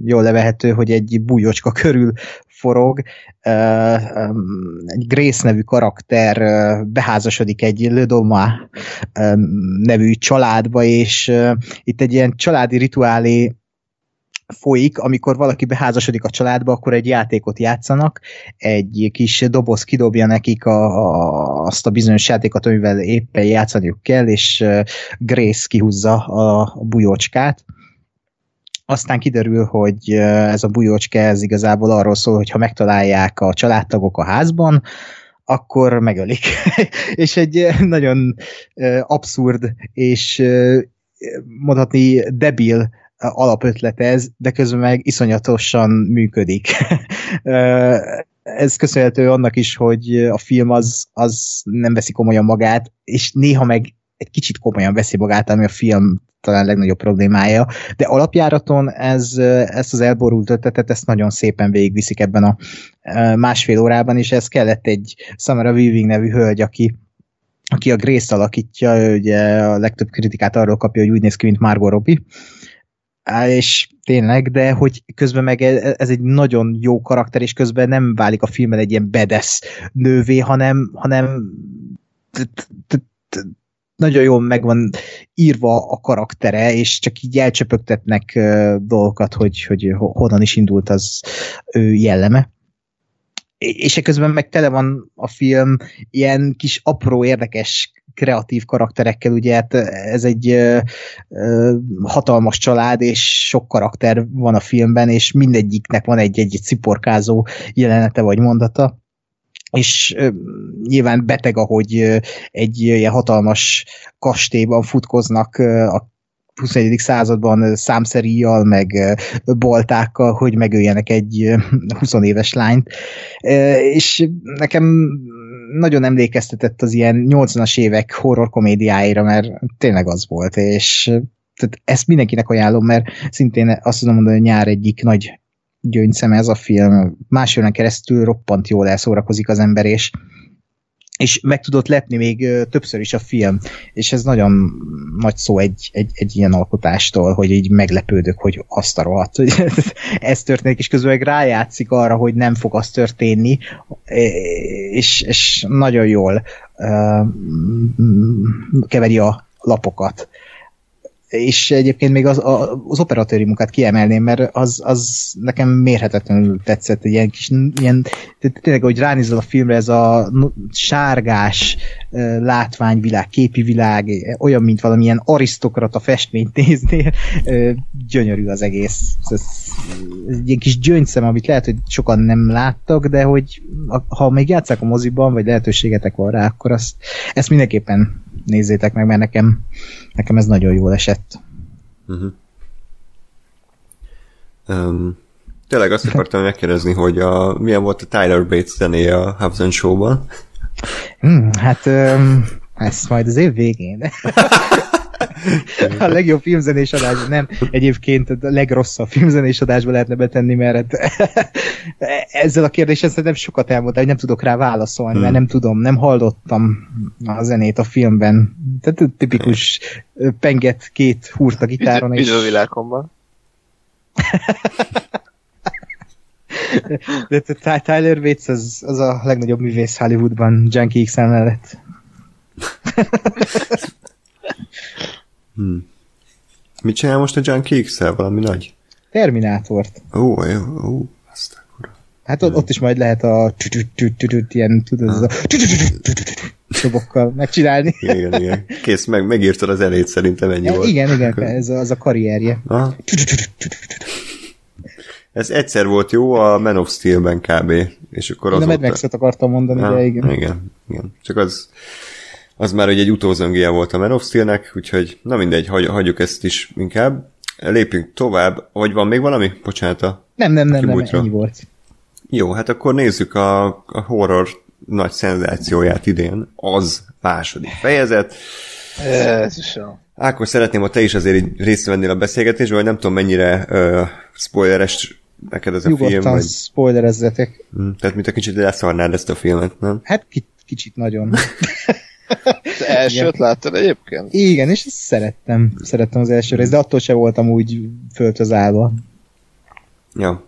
jól levehető, hogy egy bújócska körül forog, egy Grace nevű karakter beházasodik egy Lödoma nevű családba, és itt egy ilyen családi rituálé folyik, amikor valaki beházasodik a családba, akkor egy játékot játszanak, egy kis doboz kidobja nekik a, a, azt a bizonyos játékot, amivel éppen játszaniuk kell, és Grace kihúzza a, bujócskát, aztán kiderül, hogy ez a bujócska ez igazából arról szól, hogy ha megtalálják a családtagok a házban, akkor megölik. és egy nagyon abszurd és mondhatni debil alapötlet ez, de közben meg iszonyatosan működik. ez köszönhető annak is, hogy a film az, az nem veszi komolyan magát, és néha meg egy kicsit komolyan veszi magát, ami a film talán legnagyobb problémája, de alapjáraton ez, ezt az elborult ötletet, ezt nagyon szépen végigviszik ebben a másfél órában, és ez kellett egy Samara Weaving nevű hölgy, aki aki a Grace alakítja, ugye a legtöbb kritikát arról kapja, hogy úgy néz ki, mint Margot Robbie, és tényleg, de hogy közben meg e, ez egy nagyon jó karakter, és közben nem válik a filmben egy ilyen bedesz nővé, hanem, hanem nagyon jól meg van írva a karaktere, és csak így elcsöpögtetnek dolgokat, hogy, hogy honnan is indult az ő jelleme. És közben meg tele van a film ilyen kis apró érdekes kreatív karakterekkel, ugye hát ez egy ö, ö, hatalmas család, és sok karakter van a filmben, és mindegyiknek van egy-egy ciporkázó jelenete vagy mondata, és ö, nyilván beteg, ahogy ö, egy ilyen hatalmas kastélyban futkoznak ö, a 21. században számszeríjjal, meg boltákkal, hogy megöljenek egy 20 éves lányt. És nekem nagyon emlékeztetett az ilyen 80-as évek horror komédiáira, mert tényleg az volt, és tehát ezt mindenkinek ajánlom, mert szintén azt tudom mondani, hogy nyár egyik nagy gyöngyszeme ez a film. Másfél keresztül roppant jól elszórakozik az ember, és és meg tudott lepni még többször is a film, és ez nagyon nagy szó egy, egy, egy ilyen alkotástól, hogy így meglepődök, hogy azt a rohadt, hogy ez történik, és közben meg rájátszik arra, hogy nem fog az történni, és, és nagyon jól uh, keveri a lapokat és egyébként még az, az operatőri munkát kiemelném, mert az, az nekem mérhetetlenül tetszett, egy ilyen kis, ilyen, tényleg, hogy ránézel a filmre, ez a sárgás látványvilág, képi világ, olyan, mint valamilyen arisztokrata festményt néznél, gyönyörű az egész. Ez, ez egy ilyen kis gyöngyszem, amit lehet, hogy sokan nem láttak, de hogy ha még játszák a moziban, vagy lehetőségetek van rá, akkor azt, ezt mindenképpen nézzétek meg, mert nekem, nekem ez nagyon jól esett. Uh-huh. Um, tényleg azt akartam megkérdezni, hogy a, milyen volt a Tyler Bates zenéje a Hubs Show-ban? Hmm, hát um, ez majd az év végén. a legjobb filmzenés adás, nem, egyébként a legrosszabb filmzenés adásba lehetne betenni, mert ezzel a kérdéssel szerintem sokat elmondta, hogy nem tudok rá válaszolni, hmm. mert nem tudom, nem hallottam a zenét a filmben. Tehát tipikus penget két húrt a gitáron. És... Videóvilágomban. De Tyler Bates az, az a legnagyobb művész Hollywoodban, Junkie x mellett. Hmm. Mit csinál most a Junkie x Valami nagy? Terminátort. Ó, jó, ó, azt akkor. Hát ott, ott is majd lehet a ilyen, tudod, az a dobokkal megcsinálni. Igen, igen. Kész, meg, megírtad az elét, szerintem ennyi volt. Igen, igen, ez az a karrierje. Ez egyszer volt jó a Man of Steel-ben kb. És akkor az a Mad max akartam mondani, de igen. Igen, igen. Csak az az már hogy egy utózöngéje volt a Man of Steel-nek, úgyhogy na mindegy, hagy, hagyjuk ezt is inkább. Lépjünk tovább. Vagy van még valami? Bocsánat a Nem, nem, nem, nem, ennyi volt. Jó, hát akkor nézzük a, a horror nagy szenzációját idén. Az második fejezet. Jó. Ákos, szeretném, hogy te is azért így részt vennél a beszélgetésben, vagy nem tudom mennyire uh, spoileres neked ez a Nyugodtan film. Vagy... spoilerezzetek. Mm, tehát, mint a kicsit leszarnád ezt a filmet, nem? Hát kicsit nagyon. Az elsőt láttad egyébként? Igen, és ezt szerettem. Szerettem az első részt, de attól sem voltam úgy föltözálva. Ja.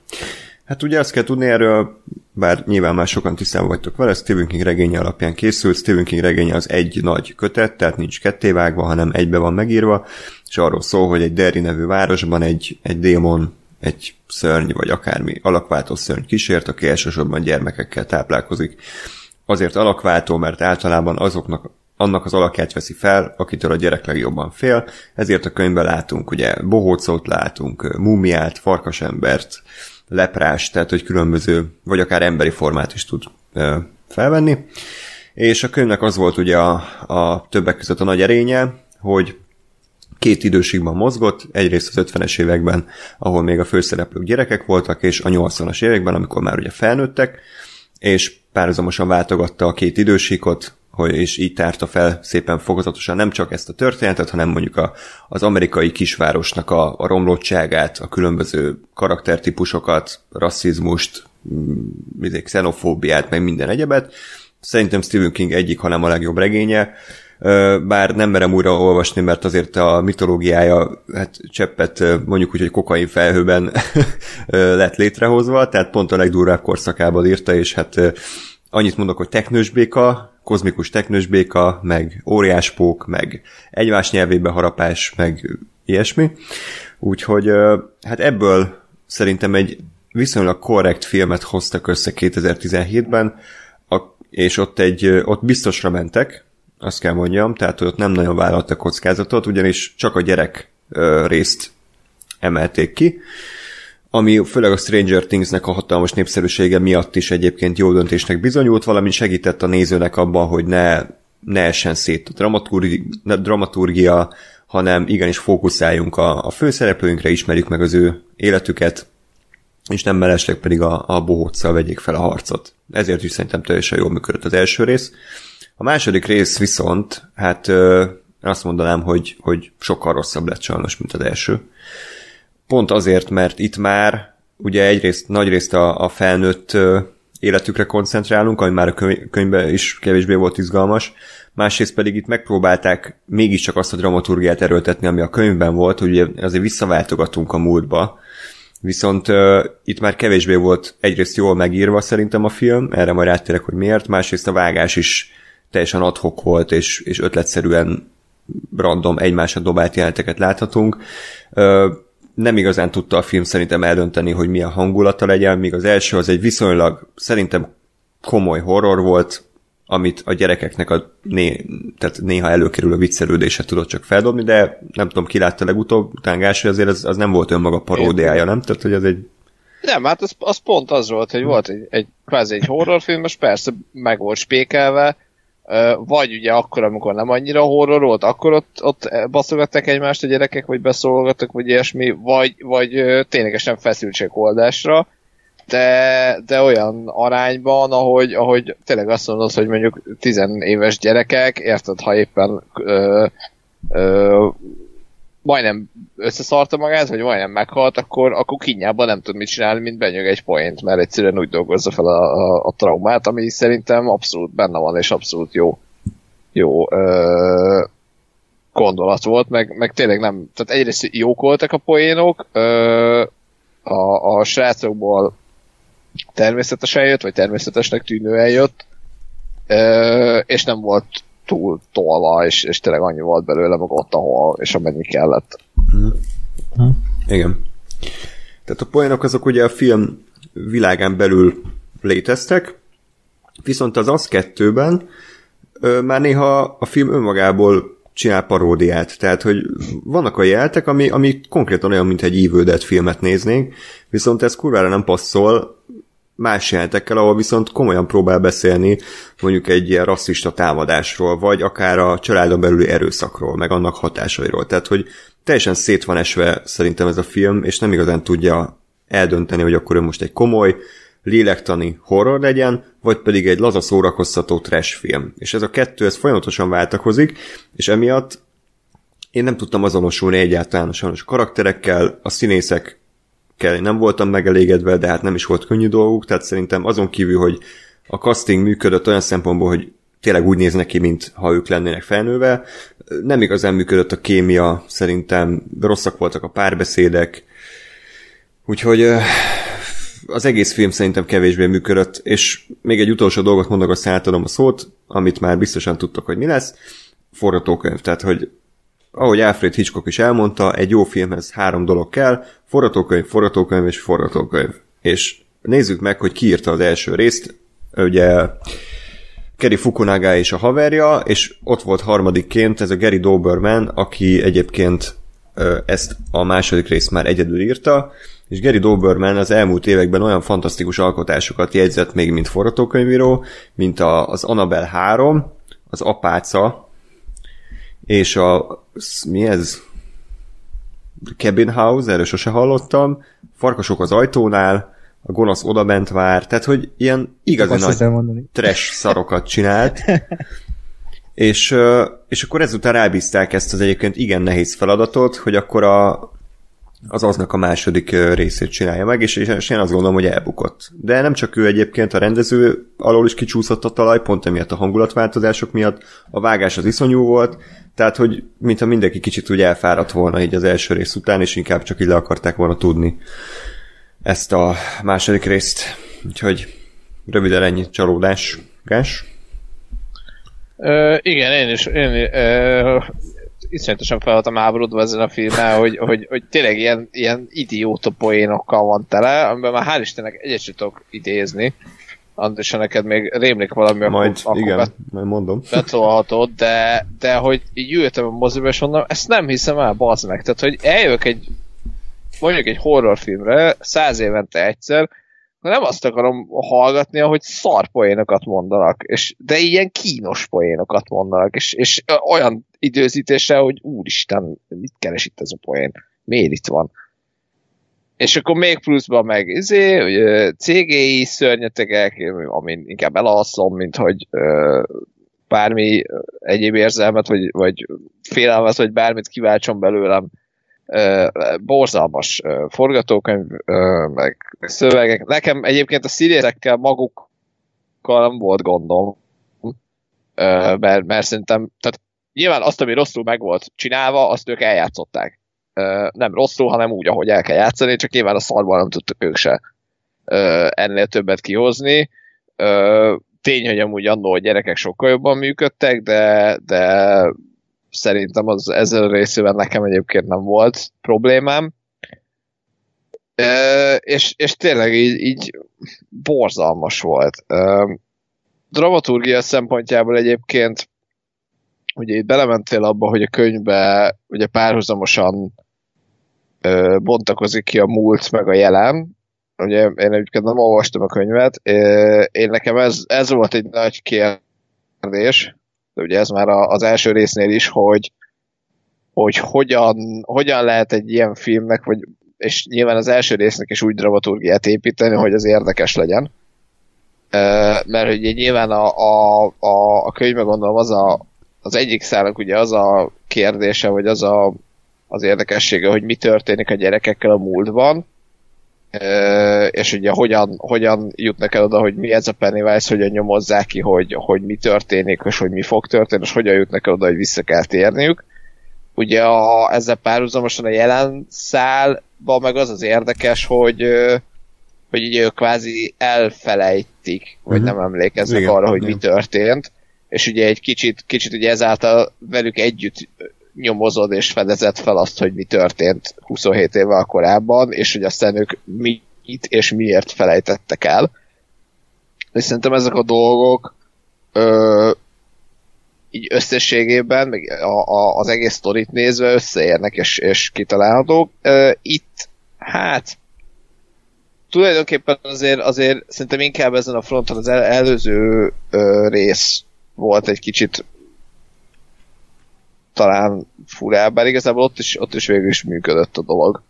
Hát ugye azt kell tudni erről, bár nyilván már sokan tisztában vagytok vele, Stephen King regénye alapján készült, Stephen King regénye az egy nagy kötet, tehát nincs kettévágva, hanem egybe van megírva, és arról szól, hogy egy Derry nevű városban egy, egy démon, egy szörny, vagy akármi alakváltó szörny kísért, aki elsősorban gyermekekkel táplálkozik azért alakváltó, mert általában azoknak annak az alakját veszi fel, akitől a gyerek legjobban fél, ezért a könyvben látunk ugye bohócot, látunk múmiát, farkasembert, leprás, tehát hogy különböző, vagy akár emberi formát is tud ö, felvenni. És a könyvnek az volt ugye a, a többek között a nagy erénye, hogy két időségben mozgott, egyrészt az 50-es években, ahol még a főszereplők gyerekek voltak, és a 80-as években, amikor már ugye felnőttek, és párhuzamosan váltogatta a két idősíkot, hogy, és így tárta fel szépen fokozatosan nem csak ezt a történetet, hanem mondjuk a, az amerikai kisvárosnak a, a romlottságát, a különböző karaktertípusokat, rasszizmust, mm, xenofóbiát, meg minden egyebet. Szerintem Stephen King egyik, hanem a legjobb regénye, bár nem merem újra olvasni, mert azért a mitológiája hát cseppet mondjuk úgy, hogy kokain felhőben lett létrehozva, tehát pont a legdurvább korszakában írta, és hát annyit mondok, hogy teknősbéka, kozmikus teknősbéka, meg óriáspók, meg egymás nyelvébe harapás, meg ilyesmi. Úgyhogy hát ebből szerintem egy viszonylag korrekt filmet hoztak össze 2017-ben, és ott egy, ott biztosra mentek, azt kell mondjam, tehát ott nem nagyon vállaltak kockázatot, ugyanis csak a gyerek részt emelték ki, ami főleg a Stranger Things-nek a hatalmas népszerűsége miatt is egyébként jó döntésnek bizonyult, valamint segített a nézőnek abban, hogy ne, ne essen szét a dramaturgi, dramaturgia, hanem igenis fókuszáljunk a, a főszereplőinkre, ismerjük meg az ő életüket, és nem mellesleg pedig a, a bohóccal vegyék fel a harcot. Ezért is szerintem teljesen jól működött az első rész. A második rész viszont, hát ö, azt mondanám, hogy, hogy sokkal rosszabb lett sajnos, mint az első. Pont azért, mert itt már ugye egyrészt, nagyrészt a, a felnőtt ö, életükre koncentrálunk, ami már a könyvben is kevésbé volt izgalmas, másrészt pedig itt megpróbálták mégiscsak azt a dramaturgiát erőltetni, ami a könyvben volt, hogy azért visszaváltogatunk a múltba, Viszont uh, itt már kevésbé volt egyrészt jól megírva szerintem a film, erre majd áttérek, hogy miért, másrészt a vágás is teljesen adhok volt, és, és ötletszerűen random egymásra dobált jeleneteket láthatunk. Nem igazán tudta a film szerintem eldönteni, hogy milyen hangulata legyen, míg az első az egy viszonylag szerintem komoly horror volt, amit a gyerekeknek a né, tehát néha előkerül a viccelődése tudott csak feldobni, de nem tudom, ki látta legutóbb, tángás, hogy azért az, az nem volt önmaga paródiája, nem? Tehát, hogy az egy... Nem, hát az, az pont az volt, hogy volt egy, egy kvázi egy horrorfilm, és persze meg volt spékelve, vagy ugye akkor, amikor nem annyira horror volt, akkor ott, ott baszogattak egymást a gyerekek, vagy beszólgattak, vagy ilyesmi, vagy, vagy ténylegesen feszültségoldásra, de, de olyan arányban, ahogy, ahogy tényleg azt mondod, hogy mondjuk tizenéves gyerekek, érted, ha éppen ö, ö, majdnem összeszarta magát, vagy majdnem meghalt, akkor, akkor kinyában nem tud mit csinálni, mint benyög egy point, mert egyszerűen úgy dolgozza fel a, a, a traumát, ami szerintem abszolút benne van, és abszolút jó, jó ö, gondolat volt, meg, meg tényleg nem, tehát egyrészt jók voltak a poénok, ö, a, a srácokból természetesen jött, vagy természetesnek tűnően jött, és nem volt túl tolva, és, és tényleg annyi volt belőle, meg ott, ahol, és amennyi kellett. Mm. Igen. Tehát a poénok azok ugye a film világán belül léteztek, viszont az az kettőben már néha a film önmagából csinál paródiát. Tehát, hogy vannak a jeltek, ami, ami konkrétan olyan, mint egy ívődett filmet néznénk, viszont ez kurvára nem passzol más jelentekkel, ahol viszont komolyan próbál beszélni mondjuk egy ilyen rasszista támadásról, vagy akár a családon belüli erőszakról, meg annak hatásairól. Tehát, hogy teljesen szét van esve szerintem ez a film, és nem igazán tudja eldönteni, hogy akkor ő most egy komoly, lélektani horror legyen, vagy pedig egy laza szórakoztató trash film. És ez a kettő, ez folyamatosan váltakozik, és emiatt én nem tudtam azonosulni egyáltalán a karakterekkel, a színészek kell, nem voltam megelégedve, de hát nem is volt könnyű dolguk, tehát szerintem azon kívül, hogy a casting működött olyan szempontból, hogy tényleg úgy néznek ki, mint ha ők lennének felnőve. Nem igazán működött a kémia, szerintem rosszak voltak a párbeszédek, úgyhogy az egész film szerintem kevésbé működött, és még egy utolsó dolgot mondok, azt átadom a szót, amit már biztosan tudtok, hogy mi lesz. Forgatókönyv, tehát hogy ahogy Alfred Hitchcock is elmondta, egy jó filmhez három dolog kell, forgatókönyv, forgatókönyv és forgatókönyv. És nézzük meg, hogy ki írta az első részt, ugye Kerry Fukunaga és a haverja, és ott volt harmadikként ez a Gary Doberman, aki egyébként ezt a második részt már egyedül írta, és Gary Doberman az elmúlt években olyan fantasztikus alkotásokat jegyzett még, mint forgatókönyvíró, mint a, az Annabelle 3, az Apáca, és a mi ez? Cabin House, erről sose hallottam, farkasok az ajtónál, a gonosz odabent vár, tehát hogy ilyen igazi nagy trash szarokat csinált, És, és akkor ezután rábízták ezt az egyébként igen nehéz feladatot, hogy akkor a, az aznak a második részét csinálja meg, és, és én azt gondolom, hogy elbukott. De nem csak ő egyébként, a rendező alól is kicsúszott a talaj, pont emiatt a hangulatváltozások miatt, a vágás az iszonyú volt, tehát, hogy mintha mindenki kicsit úgy elfáradt volna így az első rész után, és inkább csak így le akarták volna tudni ezt a második részt. Úgyhogy röviden ennyi csalódás. Gás? Ö, igen, én is én, ö, iszonyatosan fel voltam háborodva ezen a filmmel, hogy, hogy, hogy tényleg ilyen, ilyen idióta poénokkal van tele, amiben már hál' Istennek egyet tudok idézni. Andris, neked még rémlik valami, majd, akkor, igen, akkor majd mondom. betolhatod, de, de hogy így ültem a moziba, és mondom, ezt nem hiszem el, bazd meg. Tehát, hogy eljövök egy mondjuk egy horrorfilmre, száz évente egyszer, nem azt akarom hallgatni, ahogy szar poénokat mondanak, és, de ilyen kínos poénokat mondanak, és, és olyan időzítéssel, hogy úristen, mit keres itt ez a poén? Miért itt van? És akkor még pluszban meg izé, hogy CGI szörnyetegek, amin inkább elalszom, mint hogy bármi egyéb érzelmet, vagy, vagy félelmet, vagy bármit kiváltson belőlem borzalmas forgatókönyv, meg szövegek. Nekem egyébként a színészekkel magukkal nem volt gondom, mert, mert szerintem, tehát nyilván azt, ami rosszul meg volt csinálva, azt ők eljátszották. Nem rosszul, hanem úgy, ahogy el kell játszani, csak nyilván a szarban nem tudtak ők se ennél többet kihozni. Tény, hogy amúgy annó a gyerekek sokkal jobban működtek, de, de szerintem az ezzel a részével nekem egyébként nem volt problémám. És, és tényleg így, így borzalmas volt. E, dramaturgia szempontjából egyébként ugye itt belementél abba, hogy a könyvbe ugye párhuzamosan bontakozik ki a múlt meg a jelen. Ugye én egyébként nem olvastam a könyvet, én nekem ez, ez volt egy nagy kérdés, de ugye ez már az első résznél is, hogy, hogy hogyan, hogyan lehet egy ilyen filmnek, vagy, és nyilván az első résznek is úgy dramaturgiát építeni, hogy az érdekes legyen. Mert ugye nyilván a, a, a, a könyvbe gondolom az a, az egyik szállnak ugye az a kérdése, vagy az a, az érdekessége, hogy mi történik a gyerekekkel a múltban, és ugye hogyan, hogyan jutnak el oda, hogy mi ez a Pennywise, hogyan nyomozzák ki, hogy, hogy mi történik, és hogy mi fog történni, és hogyan jutnak el oda, hogy vissza kell térniük. Ugye a, ezzel párhuzamosan a jelen szálban meg az az érdekes, hogy hogy így ők kvázi elfelejtik, vagy uh-huh. nem emlékeznek Igen, arra, hogy igen. mi történt, és ugye egy kicsit, kicsit ugye ezáltal velük együtt nyomozod és fedezett fel azt, hogy mi történt 27 évvel korábban, és hogy aztán ők mit és miért felejtettek el. És szerintem ezek a dolgok ö, így összességében, meg a, a, az egész sztorit nézve összeérnek és, és kitalálhatók. Ö, itt, hát tulajdonképpen azért, azért szerintem inkább ezen a fronton az el, előző ö, rész volt egy kicsit talán furább, bár igazából ott is, ott is végül is működött a dolog.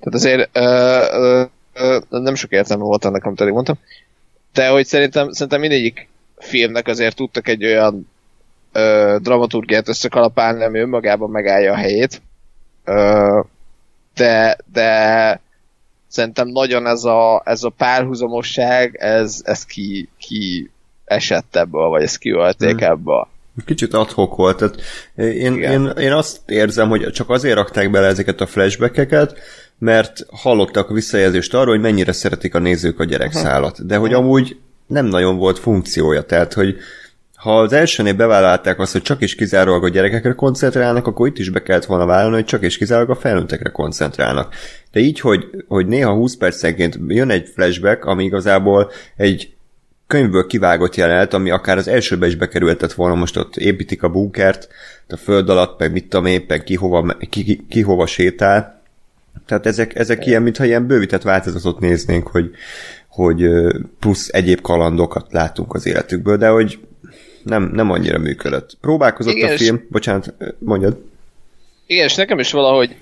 Tehát azért ö, ö, ö, nem sok értelme volt ennek, amit elég mondtam. De hogy szerintem, szerintem mindegyik filmnek azért tudtak egy olyan ö, dramaturgiát összekalapálni, ami önmagában megállja a helyét. Ö, de, de szerintem nagyon ez a, ez a párhuzamosság, ez, ez ki, ki esett ebből, vagy ezt kiölték mm. ebből. Kicsit adhok volt. Tehát én, én, én azt érzem, hogy csak azért rakták bele ezeket a flashbackeket, mert hallottak a visszajelzést arról, hogy mennyire szeretik a nézők a gyerekszálat. De hogy amúgy nem nagyon volt funkciója. Tehát, hogy ha az elsőnél bevállalták azt, hogy csak is kizárólag a gyerekekre koncentrálnak, akkor itt is be kellett volna vállalni, hogy csak is kizárólag a felnőttekre koncentrálnak. De így, hogy, hogy néha 20 percenként jön egy flashback, ami igazából egy könyvből kivágott jelenet, ami akár az elsőbe is bekerültett volna, most ott építik a bunkert, a föld alatt, meg mit tudom éppen, ki hova, ki, ki, ki hova sétál. Tehát ezek, ezek ilyen, mintha ilyen bővített változatot néznénk, hogy, hogy plusz egyéb kalandokat látunk az életükből, de hogy nem, nem annyira működött. Próbálkozott Igen, a film, bocsánat, mondjad. Igen, és nekem is valahogy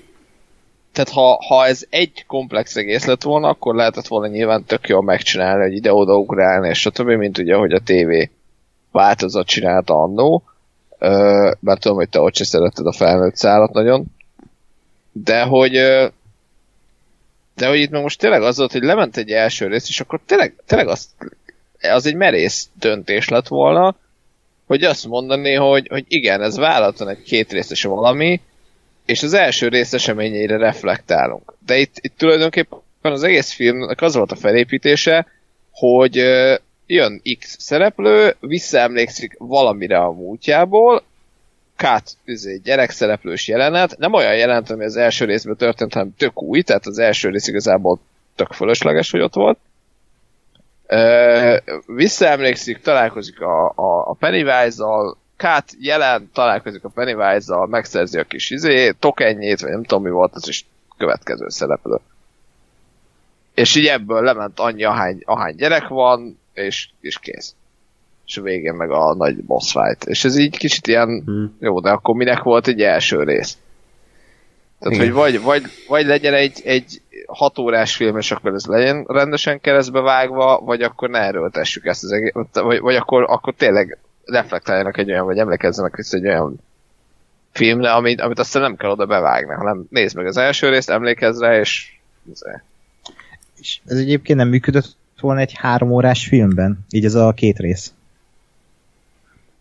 tehát ha, ha ez egy komplex egész lett volna, akkor lehetett volna nyilván tök jól megcsinálni, hogy ide-oda ugrálni, és stb., mint ugye, hogy a tévé változat csinálta annó, bár tudom, hogy te ott se szeretted a felnőtt szállat nagyon, de hogy de hogy itt meg most tényleg az volt, hogy lement egy első rész, és akkor tényleg, tényleg az, az egy merész döntés lett volna, hogy azt mondani, hogy, hogy igen, ez vállalaton egy két részes valami, és az első rész eseményeire reflektálunk. De itt, itt tulajdonképpen az egész filmnek az volt a felépítése, hogy jön X szereplő, visszaemlékszik valamire a múltjából, Kát üzé, gyerekszereplős jelenet, nem olyan jelenet, ami az első részben történt, hanem tök új, tehát az első rész igazából tök fölösleges, hogy ott volt. Ö, visszaemlékszik, találkozik a, a, a Pennywise-zal, Kát jelen, találkozik a Pennywise-zal, megszerzi a kis izé, tokenjét, vagy nem tudom mi volt, az is következő szereplő. És így ebből lement annyi, ahány, ahány gyerek van, és, és kész. És a végén meg a nagy boss fight. És ez így kicsit ilyen, hmm. jó, de akkor minek volt egy első rész? Tehát, Igen. hogy vagy, vagy, vagy legyen egy, egy hat órás film, és akkor ez legyen rendesen keresztbe vágva, vagy akkor ne erőltessük ezt az egész, vagy, vagy akkor, akkor tényleg reflektáljanak egy olyan, vagy emlékezzenek vissza egy olyan filmre, amit, amit aztán nem kell oda bevágni, hanem nézd meg az első részt, emlékezz rá, és... És ez egyébként nem működött volna egy három órás filmben, így ez a két rész.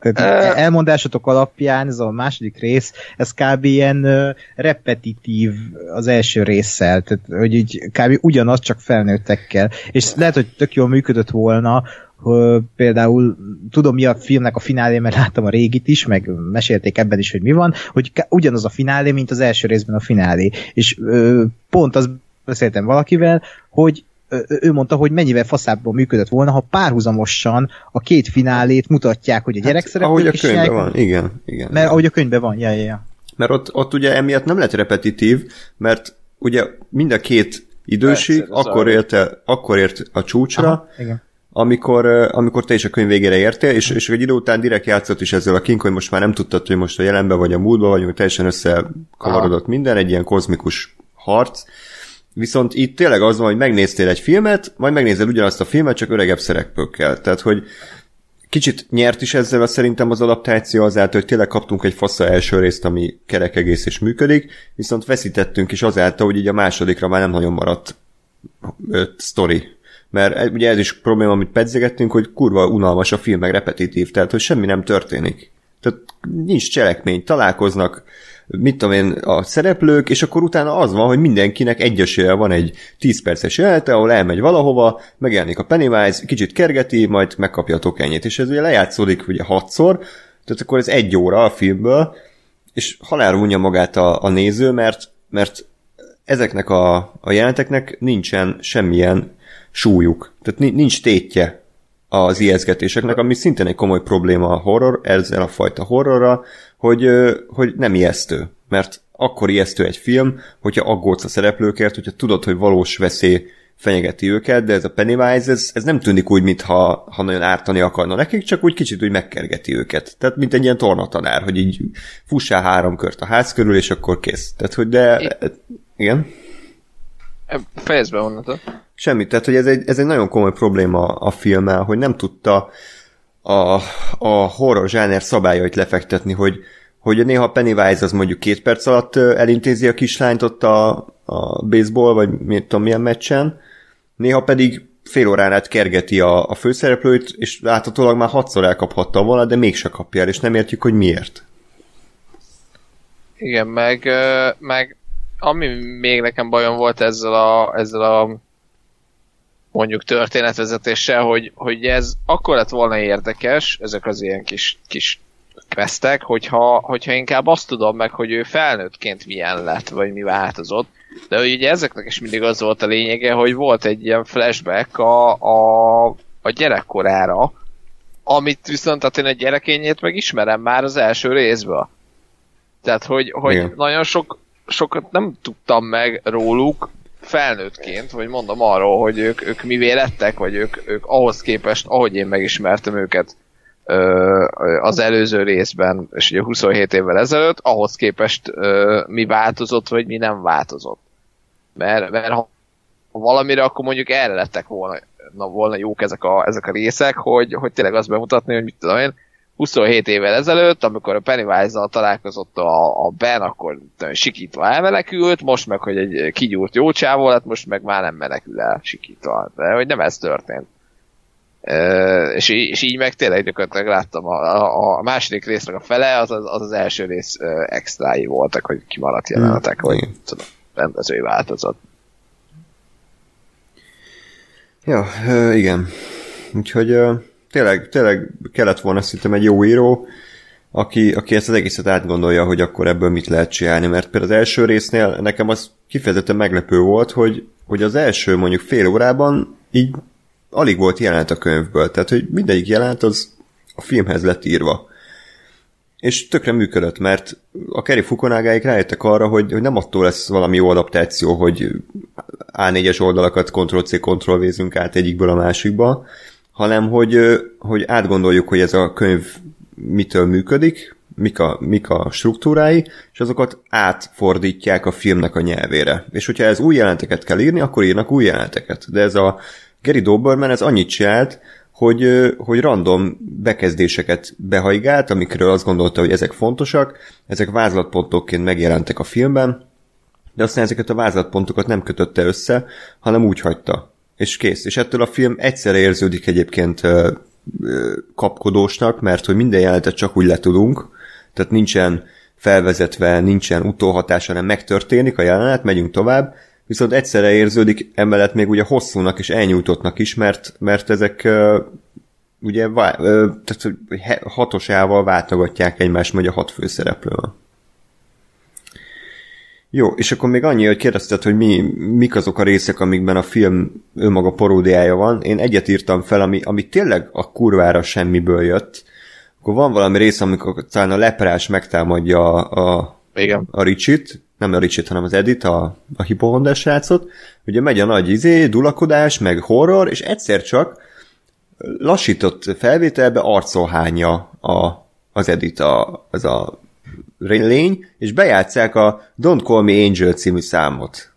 Tehát uh, elmondásatok alapján ez a második rész, ez kb. ilyen repetitív az első résszel, tehát hogy így kb. ugyanaz, csak felnőttekkel. És lehet, hogy tök jól működött volna, például tudom mi a filmnek a finálé, mert láttam a régit is, meg mesélték ebben is, hogy mi van, hogy ugyanaz a finálé, mint az első részben a finálé. És uh, pont az beszéltem valakivel, hogy ő mondta, hogy mennyivel faszábban működött volna, ha párhuzamosan a két finálét mutatják, hogy a gyerek hát, Ahogy a könyvben van, igen, igen. Mert ahogy a könyvben van, ja, ja, ja. Mert ott, ott ugye emiatt nem lett repetitív, mert ugye mind a két időség Persze, akkor, ért, akkor ért a csúcsra, Aha, igen. Amikor, amikor te is a könyv végére értél, és, és egy idő után direkt játszott is ezzel a King, hogy most már nem tudtad, hogy most a jelenben vagy a múltban vagy, hogy teljesen összekavarodott minden, egy ilyen kozmikus harc, Viszont itt tényleg az van, hogy megnéztél egy filmet, majd megnézel ugyanazt a filmet, csak öregebb szerepőkkel. Tehát, hogy kicsit nyert is ezzel a szerintem az adaptáció azáltal, hogy tényleg kaptunk egy fassa első részt, ami kerek egész és működik, viszont veszítettünk is azáltal, hogy így a másodikra már nem nagyon maradt öt sztori. Mert ugye ez is probléma, amit pedzegettünk, hogy kurva unalmas a film, meg repetitív, tehát hogy semmi nem történik. Tehát nincs cselekmény, találkoznak mit tudom én, a szereplők, és akkor utána az van, hogy mindenkinek egyesével van egy 10 perces jelenete, ahol elmegy valahova, megjelenik a Pennywise, kicsit kergeti, majd megkapja a tokenjét, és ez ugye lejátszódik ugye hatszor, tehát akkor ez egy óra a filmből, és halálra magát a, a néző, mert, mert ezeknek a, a jelenteknek nincsen semmilyen súlyuk. Tehát nincs tétje az ijeszgetéseknek, ami szintén egy komoly probléma a horror, ezzel a fajta horrorra, hogy, hogy nem ijesztő. Mert akkor ijesztő egy film, hogyha aggódsz a szereplőkért, hogyha tudod, hogy valós veszély fenyegeti őket, de ez a Pennywise, ez, ez nem tűnik úgy, mintha ha nagyon ártani akarna nekik, csak úgy kicsit úgy megkergeti őket. Tehát, mint egy ilyen tornatanár, hogy így fussál három kört a ház körül, és akkor kész. Tehát, hogy de... I- igen? Fejezd be onnantól. Semmi, tehát, hogy ez egy, ez egy nagyon komoly probléma a filmmel, hogy nem tudta a, a horror zsáner szabályait lefektetni, hogy, hogy néha Pennywise az mondjuk két perc alatt elintézi a kislányt ott a, a baseball, vagy mit tudom milyen meccsen, néha pedig fél órán át kergeti a, a főszereplőt, és láthatólag már hatszor elkaphatta volna, de mégse kapja el, és nem értjük, hogy miért. Igen, meg, meg ami még nekem bajom volt ezzel a, ezzel a mondjuk történetvezetéssel, hogy, hogy ez akkor lett volna érdekes, ezek az ilyen kis, kis questek, hogyha, hogyha inkább azt tudom meg, hogy ő felnőttként milyen lett, vagy mi változott. De ugye ezeknek is mindig az volt a lényege, hogy volt egy ilyen flashback a, a, a gyerekkorára, amit viszont tehát én a gyerekényét megismerem már az első részből. Tehát, hogy, hogy nagyon sok, sokat nem tudtam meg róluk, felnőttként, vagy mondom arról, hogy ők, ők mi lettek, vagy ők, ők ahhoz képest, ahogy én megismertem őket ö, az előző részben, és ugye 27 évvel ezelőtt, ahhoz képest ö, mi változott, vagy mi nem változott. Mert, mert ha valamire, akkor mondjuk erre lettek volna na, volna jók ezek a, ezek a részek, hogy, hogy tényleg azt bemutatni, hogy mit tudom én, 27 évvel ezelőtt, amikor a Pennywise-zal találkozott a, a Ben, akkor tudom, sikítva elmenekült, most meg, hogy egy kigyúrt jó csávó lett, most meg már nem menekül el sikítva. De hogy nem ez történt. E, és, így, és így meg tényleg gyakorlatilag láttam a, a, a második résznek a fele, az az, az, az első rész extrái voltak, hogy kimaradt jelenetek, hmm. vagy tudom, rendezői változat. Ja, igen. Úgyhogy tényleg, tényleg kellett volna szerintem egy jó író, aki, aki ezt az egészet átgondolja, hogy akkor ebből mit lehet csinálni, mert például az első résznél nekem az kifejezetten meglepő volt, hogy, hogy az első mondjuk fél órában így alig volt jelent a könyvből, tehát hogy mindegyik jelent az a filmhez lett írva. És tökre működött, mert a Kerry Fukunágáik rájöttek arra, hogy, hogy nem attól lesz valami jó adaptáció, hogy A4-es oldalakat Ctrl-C, Ctrl-V-zünk át egyikből a másikba, hanem hogy, hogy átgondoljuk, hogy ez a könyv mitől működik, mik a, mik a struktúrái, és azokat átfordítják a filmnek a nyelvére. És hogyha ez új jelenteket kell írni, akkor írnak új jelenteket. De ez a Gary Doberman ez annyit csinált, hogy, hogy random bekezdéseket behajgált, amikről azt gondolta, hogy ezek fontosak, ezek vázlatpontokként megjelentek a filmben, de aztán ezeket a vázlatpontokat nem kötötte össze, hanem úgy hagyta. És kész. És ettől a film egyszerre érződik egyébként kapkodósnak, mert hogy minden jelenetet csak úgy letudunk, tehát nincsen felvezetve, nincsen utóhatás, hanem megtörténik a jelenet, megyünk tovább, viszont egyszerre érződik emellett még ugye hosszúnak és elnyújtottnak is, mert, mert ezek ugye tehát, hatosával váltogatják egymást, vagy a hat főszereplővel. Jó, és akkor még annyi, hogy kérdezted, hogy mi, mik azok a részek, amikben a film önmaga paródiája van. Én egyet írtam fel, ami, ami tényleg a kurvára semmiből jött. Akkor van valami rész, amikor talán a leprás megtámadja a, a, Igen. a Richit, nem a Richit, hanem az Edit, a, a hipohondas srácot. Ugye megy a nagy izé, dulakodás, meg horror, és egyszer csak lassított felvételbe arcolhánya a, az Edit, a, az a lény, és bejátszák a Don't Call Me Angel című számot.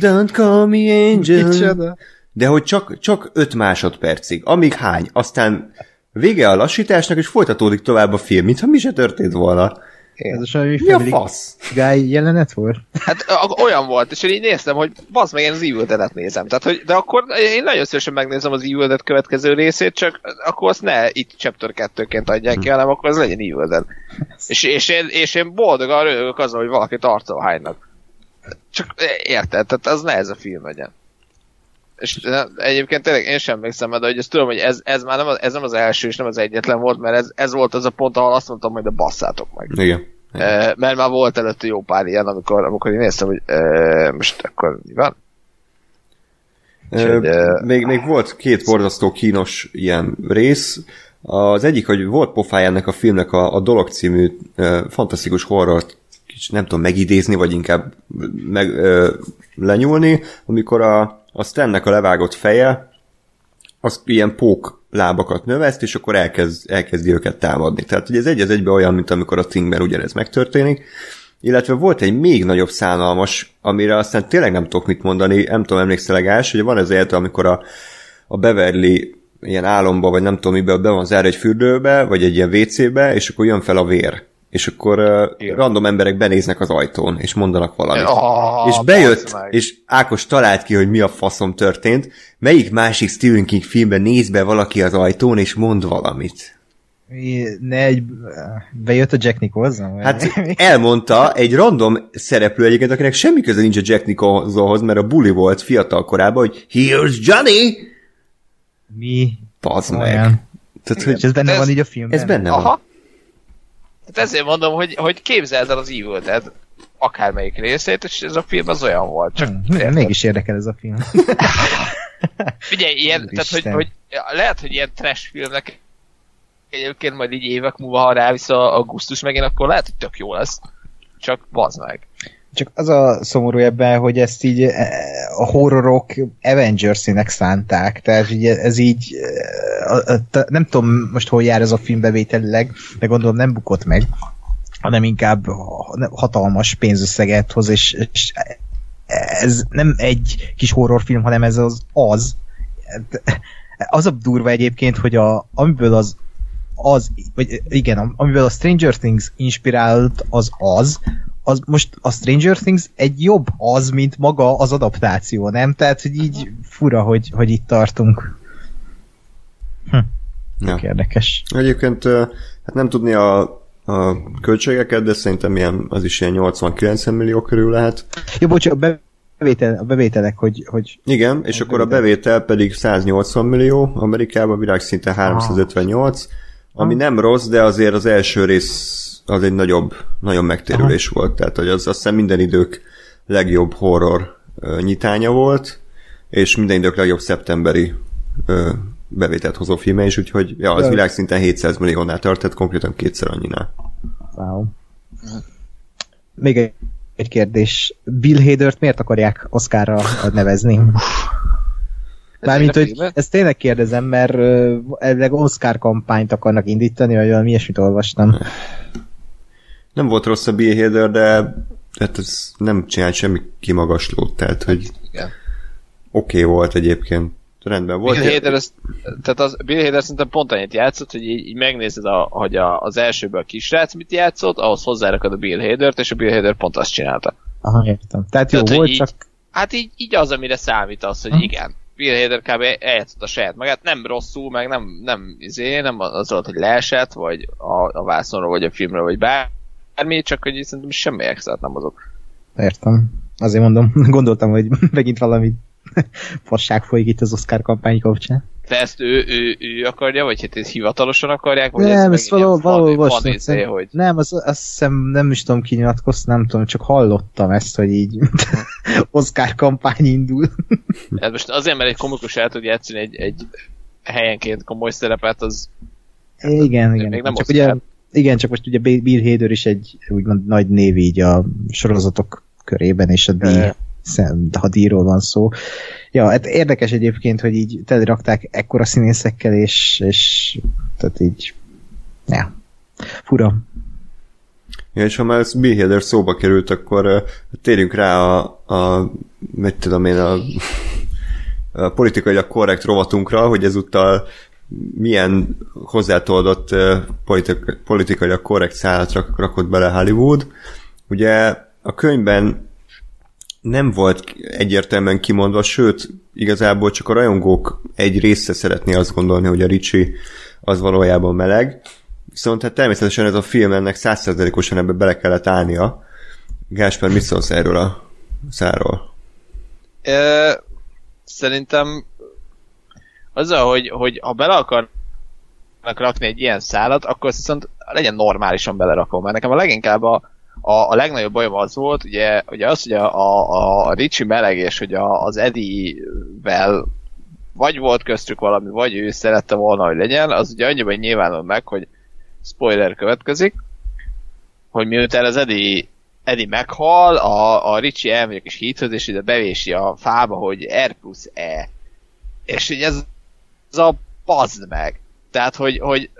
Don't call me angel. De hogy csak, csak 5 másodpercig. Amíg hány. Aztán vége a lassításnak, és folytatódik tovább a film, mintha mi se történt volna. Ez a semmi Mi a fasz? Guy jelenet volt? Hát olyan volt, és én így néztem, hogy bazd meg, én az Evil Dead-et nézem. Tehát, hogy, de akkor én nagyon szívesen megnézem az Evil Dead következő részét, csak akkor azt ne itt Chapter 2-ként adják ki, hanem akkor az legyen Evil Dead. És, és, én, és én boldogan rögök azzal, hogy valakit arcol hánynak. Csak érted, tehát az ne ez a film legyen. És egyébként tényleg én sem emlékszem, de hogy ezt tudom, hogy ez, ez már nem az, ez nem az első és nem az egyetlen volt, mert ez, ez volt az a pont, ahol azt mondtam, hogy de basszátok meg. Igen. E, mert már volt előtte jó pár ilyen, amikor, amikor én néztem, hogy e, most akkor mi van? E, uh, még, még volt két borzasztó kínos ilyen rész. Az egyik, hogy volt pofája ennek a filmnek a, a Dolog című e, fantasztikus horrort kicsit nem tudom megidézni, vagy inkább meg, e, lenyúlni, amikor a a Stannek a levágott feje, az ilyen pók lábakat növeszt, és akkor elkezd, elkezdi őket támadni. Tehát ugye ez egy az egybe olyan, mint amikor a Thingben ugyanez megtörténik. Illetve volt egy még nagyobb szánalmas, amire aztán tényleg nem tudok mit mondani, nem tudom, emlékszel Gás, hogy van ez élet, amikor a, a Beverly ilyen álomba, vagy nem tudom miben, be van zárva egy fürdőbe, vagy egy ilyen WC-be, és akkor jön fel a vér és akkor uh, random emberek benéznek az ajtón, és mondanak valamit. Oh, és bejött, és Ákos talált ki, hogy mi a faszom történt. Melyik másik Stephen King filmben néz be valaki az ajtón, és mond valamit? Ne egy... Bejött a Jack Nicholson? Hát elmondta egy random szereplő egyébként, akinek semmi köze nincs a Jack Nicholsonhoz, mert a bully volt fiatal korában, hogy Here's Johnny! Mi? Pazd meg. Tehát, hogy ez benne ez, van így a filmben? Ez benne Aha. van. Hát ezért mondom, hogy, hogy képzeld el az Evil Dead akármelyik részét, és ez a film az olyan volt. Csak hmm, mégis érdekel ez a film. Figyelj, ilyen, tehát, hogy, hogy, lehet, hogy ilyen trash filmnek egyébként majd így évek múlva, ha rávisz a, a gusztus megint, akkor lehet, hogy tök jó lesz. Csak bazd meg. Csak az a szomorú ebben, hogy ezt így e, a horrorok Avengers-ének szánták, tehát ugye ez így e, nem tudom most hol jár ez a film bevételileg, de gondolom nem bukott meg, hanem inkább hatalmas pénzösszeget hoz, és, és ez nem egy kis horrorfilm, hanem ez az az, az a durva egyébként, hogy a, amiből az az, vagy igen, amiből a Stranger Things inspirált az az, az most a Stranger Things egy jobb az, mint maga az adaptáció, nem? Tehát, hogy így fura, hogy, hogy itt tartunk. Hm. Ja. Érdekes. Egyébként hát nem tudni a, a költségeket, de szerintem ilyen, az is ilyen 80-90 millió körül lehet. Jó, bocsánat, a bevétel, a bevételek, hogy... hogy Igen, és akkor bevétel. a bevétel pedig 180 millió, Amerikában világszinten 358, ah. ami nem rossz, de azért az első rész az egy nagyobb, nagyon megtérülés Aha. volt, tehát hogy az azt hiszem minden idők legjobb horror nyitánya volt, és minden idők legjobb szeptemberi uh, bevételt hozó filme is, úgyhogy ja, az világszinten 700 milliónál tart, tehát konkrétan kétszer annyinál. Wow. Még egy, egy kérdés. Bill Hadert miért akarják Oscarra nevezni? Mármint, hogy ezt tényleg kérdezem, mert uh, Oscar kampányt akarnak indítani, vagy valami ilyesmit olvastam. Nem volt rossz a Bill Hader, de hát ez nem csinált semmi kimagaslót, tehát hogy oké okay volt egyébként rendben volt. Bill Hader, ez, tehát az, Bill Hader szerintem pont annyit játszott, hogy így, így megnézed, a, hogy a, az elsőből a kisrác mit játszott, ahhoz hozzárakod a Bill Hader-t, és a Bill Hader pont azt csinálta. Aha, értem. Tehát jó tehát, volt, így, csak... Hát így, így az, amire számít az, hogy ha. igen. Bill Hader kb. eljátszott a saját magát, nem rosszul, meg nem, nem, izé, nem az volt, hogy leesett, vagy a, a vászonról, vagy a filmről, vagy bármi, csak hogy szerintem semmi extra nem azok. Értem. Azért mondom, gondoltam, hogy megint valami fasság folyik itt az Oscar kampány kapcsán. De ezt ő, ő, ő akarja, vagy hát ezt hivatalosan akarják? Vagy nem, ez, ez valahol, valahol fan, izé, hogy... Nem, az, azt hiszem nem is tudom kinyilatkozni, nem tudom, csak hallottam ezt, hogy így Oscar kampány indul. hát most azért, mert egy komikus el tud játszani egy, egy helyenként komoly szerepet, az igen, igen. Még nem csak ugye, igen, csak most ugye Bill Hader is egy úgymond nagy név így a sorozatok körében, és a díj hadíról van szó. Ja, hát érdekes egyébként, hogy így telerakták ekkora színészekkel, és, és tehát így, ja, fura. Ja, és ha már ez Bill szóba került, akkor uh, térjünk rá a, a mit tudom én, a, a politikailag korrekt rovatunkra, hogy ezúttal milyen hozzátoldott politik, politikailag korrekt szállat rakott bele Hollywood. Ugye a könyvben nem volt egyértelműen kimondva, sőt, igazából csak a rajongók egy része szeretné azt gondolni, hogy a Ricsi az valójában meleg. Viszont hát természetesen ez a film ennek százszerzelékosan ebbe bele kellett állnia. Gásper, mit szólsz erről a száról? Ö, szerintem azzal, hogy, hogy ha bele akarnak rakni egy ilyen szálat, akkor viszont legyen normálisan belerakom, mert nekem a leginkább a, a, a legnagyobb bajom az volt, ugye, ugye az, hogy a, a, a Ricsi meleg, és hogy a, az Eddie-vel vagy volt köztük valami, vagy ő szerette volna, hogy legyen, az ugye annyiban nyilvánul meg, hogy spoiler következik, hogy miután az Eddie, Eddie meghal, a, a Ricsi elmegy és hídhöz, és ide bevési a fába, hogy R plusz E. És így ez, ez a pazd meg. Tehát, hogy, hogy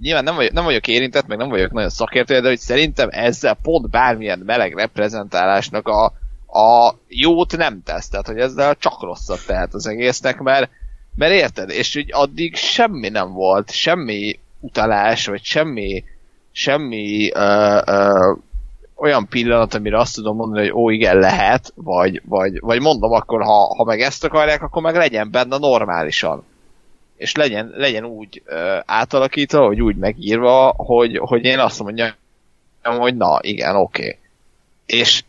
nyilván nem vagyok, nem vagyok érintett, meg nem vagyok nagyon szakértő, de hogy szerintem ezzel pont bármilyen meleg reprezentálásnak a, a jót nem tesz, tehát hogy ezzel csak rosszat tehet az egésznek, mert, mert érted, és úgy addig semmi nem volt, semmi utalás, vagy semmi, semmi uh, uh, olyan pillanat, amire azt tudom mondani, hogy ó, igen, lehet, vagy, vagy, vagy mondom akkor, ha, ha meg ezt akarják, akkor meg legyen benne normálisan és legyen, legyen úgy ö, átalakítva, vagy úgy megírva, hogy, hogy én azt mondjam, hogy na, igen, oké. Okay. És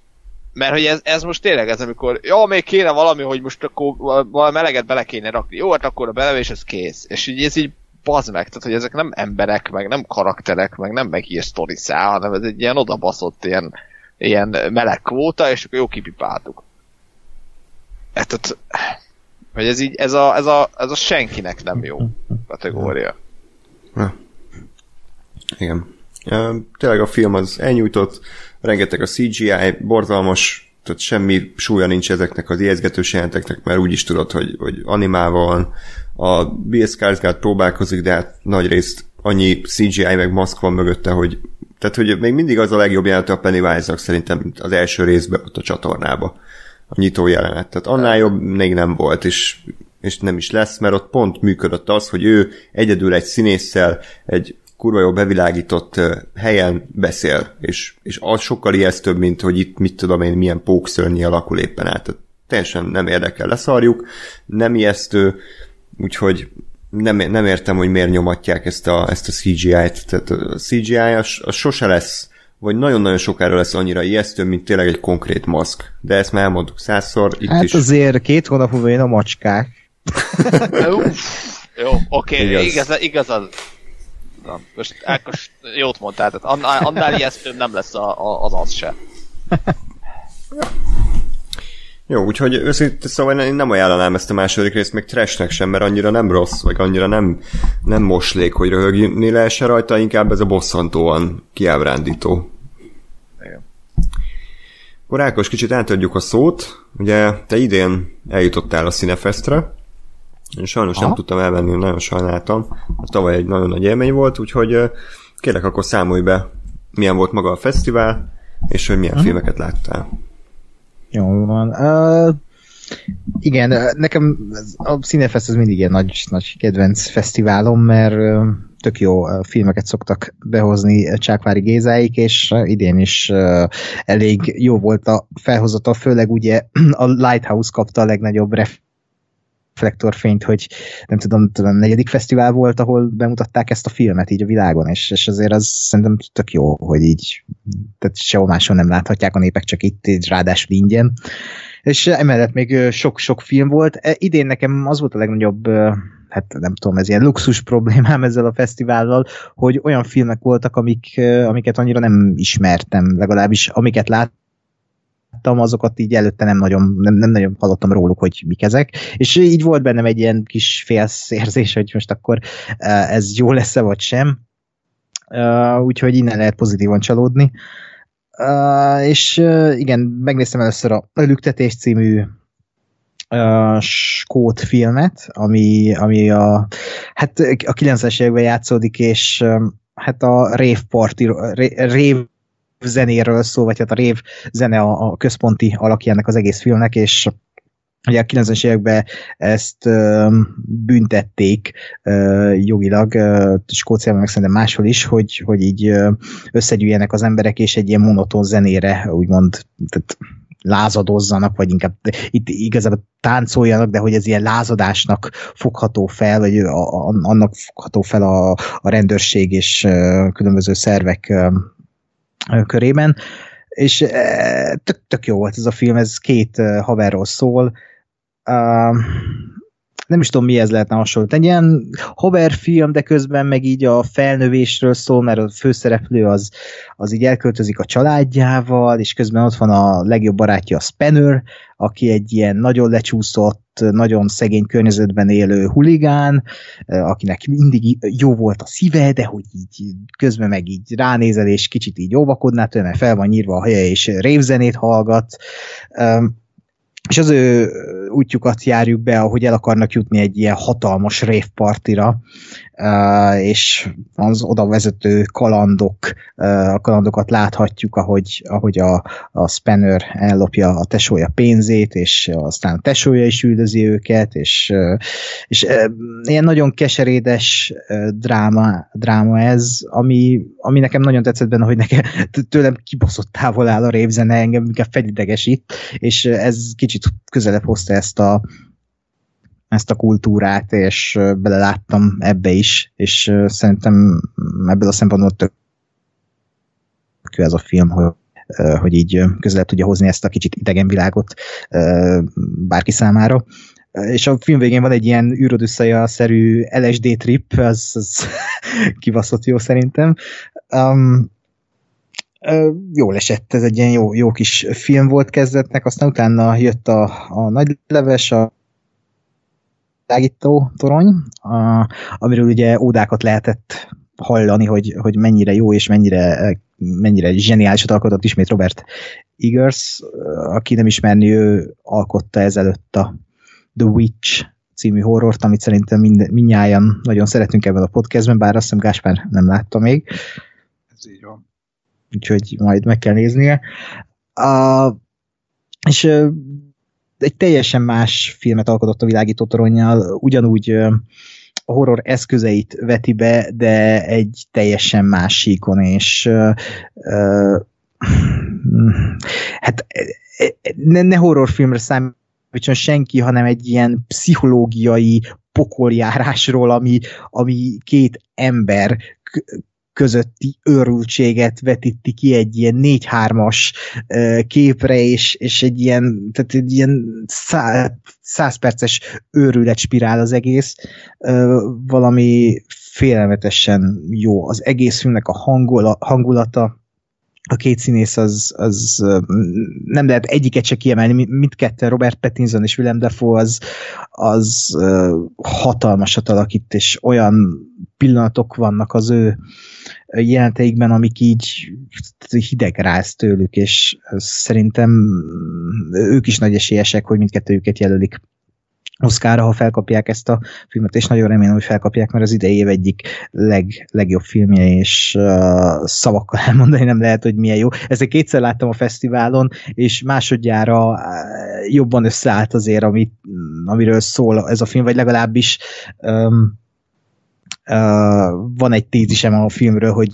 mert hogy ez, ez most tényleg ez, amikor jó, még kéne valami, hogy most akkor valami meleget bele kéne rakni. Jó, hát akkor a belevés, ez kész. És így ez így bazd meg, tehát hogy ezek nem emberek, meg nem karakterek, meg nem megír sztoriszá, hanem ez egy ilyen odabaszott ilyen, ilyen meleg kvóta, és akkor jó kipipáltuk. Hát, tehát, hogy ez így, ez a, ez a, ez a senkinek nem jó kategória. Ja. Igen. Tényleg a film az elnyújtott, rengeteg a CGI, borzalmas, tehát semmi súlya nincs ezeknek az ijeszgetős jelenteknek, mert úgy is tudod, hogy, hogy animával van. A Bill Skarsgård próbálkozik, de hát nagy részt annyi CGI meg maszk van mögötte, hogy tehát, hogy még mindig az a legjobb jelent a Pennywise-nak szerintem, az első részben ott a csatornába a nyitó jelenet. Tehát annál jobb még nem volt, és és nem is lesz, mert ott pont működött az, hogy ő egyedül egy színésszel egy kurva jó bevilágított helyen beszél, és, és az sokkal ijesztőbb, mint hogy itt mit tudom én, milyen pókszörnyi alakul éppen át. Tehát teljesen nem érdekel, leszarjuk, nem ijesztő, úgyhogy nem, nem értem, hogy miért nyomatják ezt a, ezt a CGI-t. Tehát a CGI az, az sose lesz, vagy nagyon-nagyon sokára lesz annyira ijesztő, mint tényleg egy konkrét maszk. De ezt már elmondtuk százszor. Itt hát is. azért két hónap múlva jön a macskák. Jó, oké, okay, igaz, igazad. Na, most Ákos jót mondtál, tehát annál, annál ijesztőbb nem lesz a, a, az az se. Jó, úgyhogy őszintén szóval én nem ajánlanám ezt a második részt még trashnek sem, mert annyira nem rossz, vagy annyira nem, nem moslék, hogy röhögni lehessen rajta, inkább ez a bosszantóan kiábrándító. Igen. Akkor Ákos, kicsit átadjuk a szót. Ugye te idén eljutottál a Cinefestre, én sajnos Aha. nem tudtam elvenni, nagyon sajnáltam. A tavaly egy nagyon nagy élmény volt, úgyhogy kérlek akkor számolj be, milyen volt maga a fesztivál, és hogy milyen uh-huh. filmeket láttál. Jó van. Uh, igen, nekem a Cinefest az mindig egy nagy, nagy kedvenc fesztiválom, mert tök jó filmeket szoktak behozni Csákvári Gézáik, és idén is elég jó volt a felhozata, főleg ugye a Lighthouse kapta a legnagyobb ref reflektorfényt, hogy nem tudom, tudom, negyedik fesztivál volt, ahol bemutatták ezt a filmet így a világon, és, és azért az szerintem tök jó, hogy így tehát sehol máshol nem láthatják a népek, csak itt, így ráadásul ingyen. És emellett még sok-sok film volt. E, idén nekem az volt a legnagyobb hát nem tudom, ez ilyen luxus problémám ezzel a fesztivállal, hogy olyan filmek voltak, amik, amiket annyira nem ismertem, legalábbis amiket láttam, láttam, azokat így előtte nem nagyon, nem, nem nagyon hallottam róluk, hogy mik ezek, és így volt bennem egy ilyen kis félszérzés, hogy most akkor e, ez jó lesz-e vagy sem, e, úgyhogy innen lehet pozitívan csalódni. Uh, és igen, megnéztem először a Lüktetés című uh, skót filmet, ami, ami a, hát a 90-es években játszódik, és hát a rave party, rave zenéről szól, vagy hát a rév zene a, a központi alakja ennek az egész filmnek, és Ugye a 90-es években ezt ö, büntették ö, jogilag, ö, Skóciában meg szerintem máshol is, hogy, hogy így összegyűjjenek az emberek, és egy ilyen monoton zenére, úgymond tehát lázadozzanak, vagy inkább itt igazából táncoljanak, de hogy ez ilyen lázadásnak fogható fel, vagy annak fogható fel a, a rendőrség és ö, különböző szervek ö, körében, és tök, tök jó volt ez a film, ez két haverról szól, uh, nem is tudom, mihez lehetne hasonlítani. Egy ilyen hover film, de közben meg így a felnövésről szól, mert a főszereplő az, az így elköltözik a családjával, és közben ott van a legjobb barátja a Spanner, aki egy ilyen nagyon lecsúszott, nagyon szegény környezetben élő huligán, akinek mindig jó volt a szíve, de hogy így közben meg így ránézel, és kicsit így óvakodnál tőle, mert fel van nyírva a helye, és révzenét hallgat. És az ő útjukat járjuk be, ahogy el akarnak jutni egy ilyen hatalmas révpartira, és az oda vezető kalandok, a kalandokat láthatjuk, ahogy, ahogy a, a Spanner ellopja a tesója pénzét, és aztán a tesója is üldözi őket, és, és ilyen nagyon keserédes dráma, dráma ez, ami, ami nekem nagyon tetszett benne, hogy nekem tőlem kibaszott távol áll a révzene, engem inkább felidegesít, és ez kicsit közelebb hozta ezt a, ezt a kultúrát, és beleláttam ebbe is, és szerintem ebből a szempontból tök ez a film, hogy hogy így közelebb tudja hozni ezt a kicsit idegen világot bárki számára. És a film végén van egy ilyen űrodüsszaja-szerű LSD trip, az, az kibaszott jó szerintem. Um, jól esett, ez egy ilyen jó, jó kis film volt kezdetnek, aztán utána jött a, a nagy leves, a világító torony, a, amiről ugye ódákat lehetett hallani, hogy, hogy mennyire jó és mennyire, mennyire zseniálisat alkotott ismét Robert Eggers, aki nem ismerni, ő alkotta ezelőtt a The Witch című horrort, amit szerintem mind, mindnyájan nagyon szeretünk ebben a podcastben, bár azt hiszem Gáspár nem látta még. Ez így van. Úgyhogy majd meg kell néznie. A, és egy teljesen más filmet alkotott a világító toronnyal, ugyanúgy a horror eszközeit veti be, de egy teljesen más síkon, és uh, hát ne, ne horrorfilmre számítson senki, hanem egy ilyen pszichológiai pokoljárásról, ami, ami két ember közötti őrültséget vetíti ki egy ilyen 4-3-as képre, és, és egy ilyen, tehát egy ilyen száz perces őrületspirál az egész, valami félelmetesen jó. Az egész filmnek a hangulata, a két színész az, az nem lehet egyiket se kiemelni, mindketten Robert Pattinson és Willem Dafoe az, az hatalmasat alakít, és olyan pillanatok vannak az ő jelenteikben, amik így hidegráz tőlük, és szerintem ők is nagy esélyesek, hogy mindkettőjüket jelölik Oszkára, ha felkapják ezt a filmet, és nagyon remélem, hogy felkapják, mert az idei év egyik leg, legjobb filmje, és uh, szavakkal elmondani nem lehet, hogy milyen jó. Ezt kétszer láttam a fesztiválon, és másodjára uh, jobban összeállt azért, amit, amiről szól ez a film, vagy legalábbis um, van egy tézisem a filmről, hogy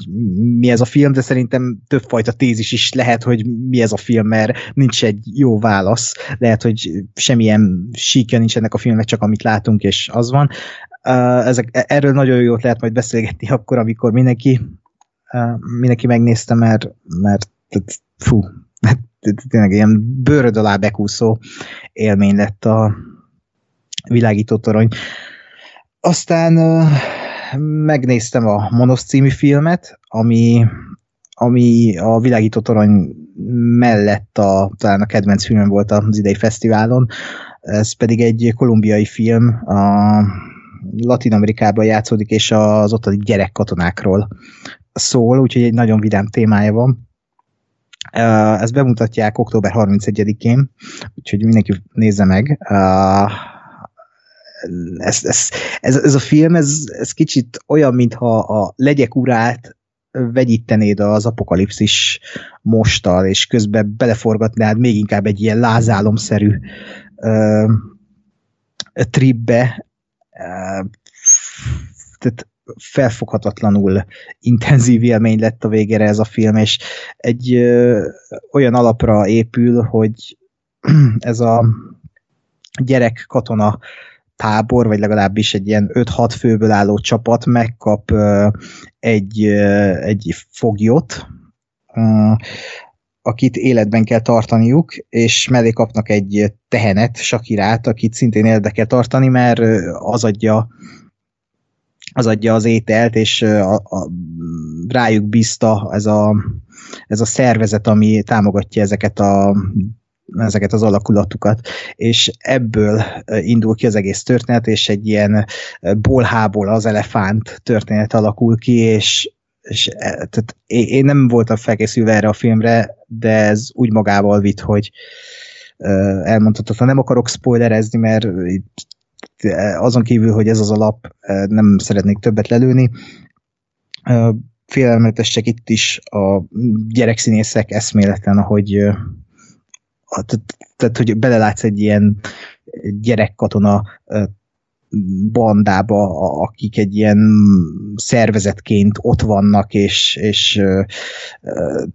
mi ez a film, de szerintem többfajta tézis is lehet, hogy mi ez a film, mert nincs egy jó válasz. Lehet, hogy semmilyen síkja nincs ennek a filmnek, csak amit látunk, és az van. Ezek, erről nagyon jót lehet majd beszélgetni akkor, amikor mindenki mindenki megnézte, mert, mert fú, tényleg ilyen bőröd alá bekúszó élmény lett a világító torony. Aztán megnéztem a Monos című filmet, ami, ami a világító torony mellett a, talán a kedvenc filmem volt az idei fesztiválon. Ez pedig egy kolumbiai film, a Latin Amerikában játszódik, és az ottani gyerekkatonákról szól, úgyhogy egy nagyon vidám témája van. Ezt bemutatják október 31-én, úgyhogy mindenki nézze meg ez, ez, ez, ez a film, ez, ez kicsit olyan, mintha a legyek urát vegyítenéd az apokalipszis mostal, és közben beleforgatnád még inkább egy ilyen lázálomszerű ö, tripbe, ö, tehát felfoghatatlanul intenzív élmény lett a végére ez a film, és egy ö, olyan alapra épül, hogy ez a gyerek katona tábor, vagy legalábbis egy ilyen 5-6 főből álló csapat megkap egy, egy foglyot, akit életben kell tartaniuk, és mellé kapnak egy tehenet, Sakirát, akit szintén életbe kell tartani, mert az adja az adja az ételt, és a, a, rájuk bízta ez a, ez a szervezet, ami támogatja ezeket a ezeket az alakulatukat, és ebből indul ki az egész történet, és egy ilyen bolhából az elefánt történet alakul ki, és, és e, tehát én nem voltam felkészülve erre a filmre, de ez úgy magával vitt, hogy elmondhatatlan. Nem akarok spoilerezni, mert azon kívül, hogy ez az alap, nem szeretnék többet lelőni. Félelmetesek itt is a gyerekszínészek eszméletlen, ahogy tehát, hogy belelátsz egy ilyen gyerekkatona bandába, akik egy ilyen szervezetként ott vannak, és, és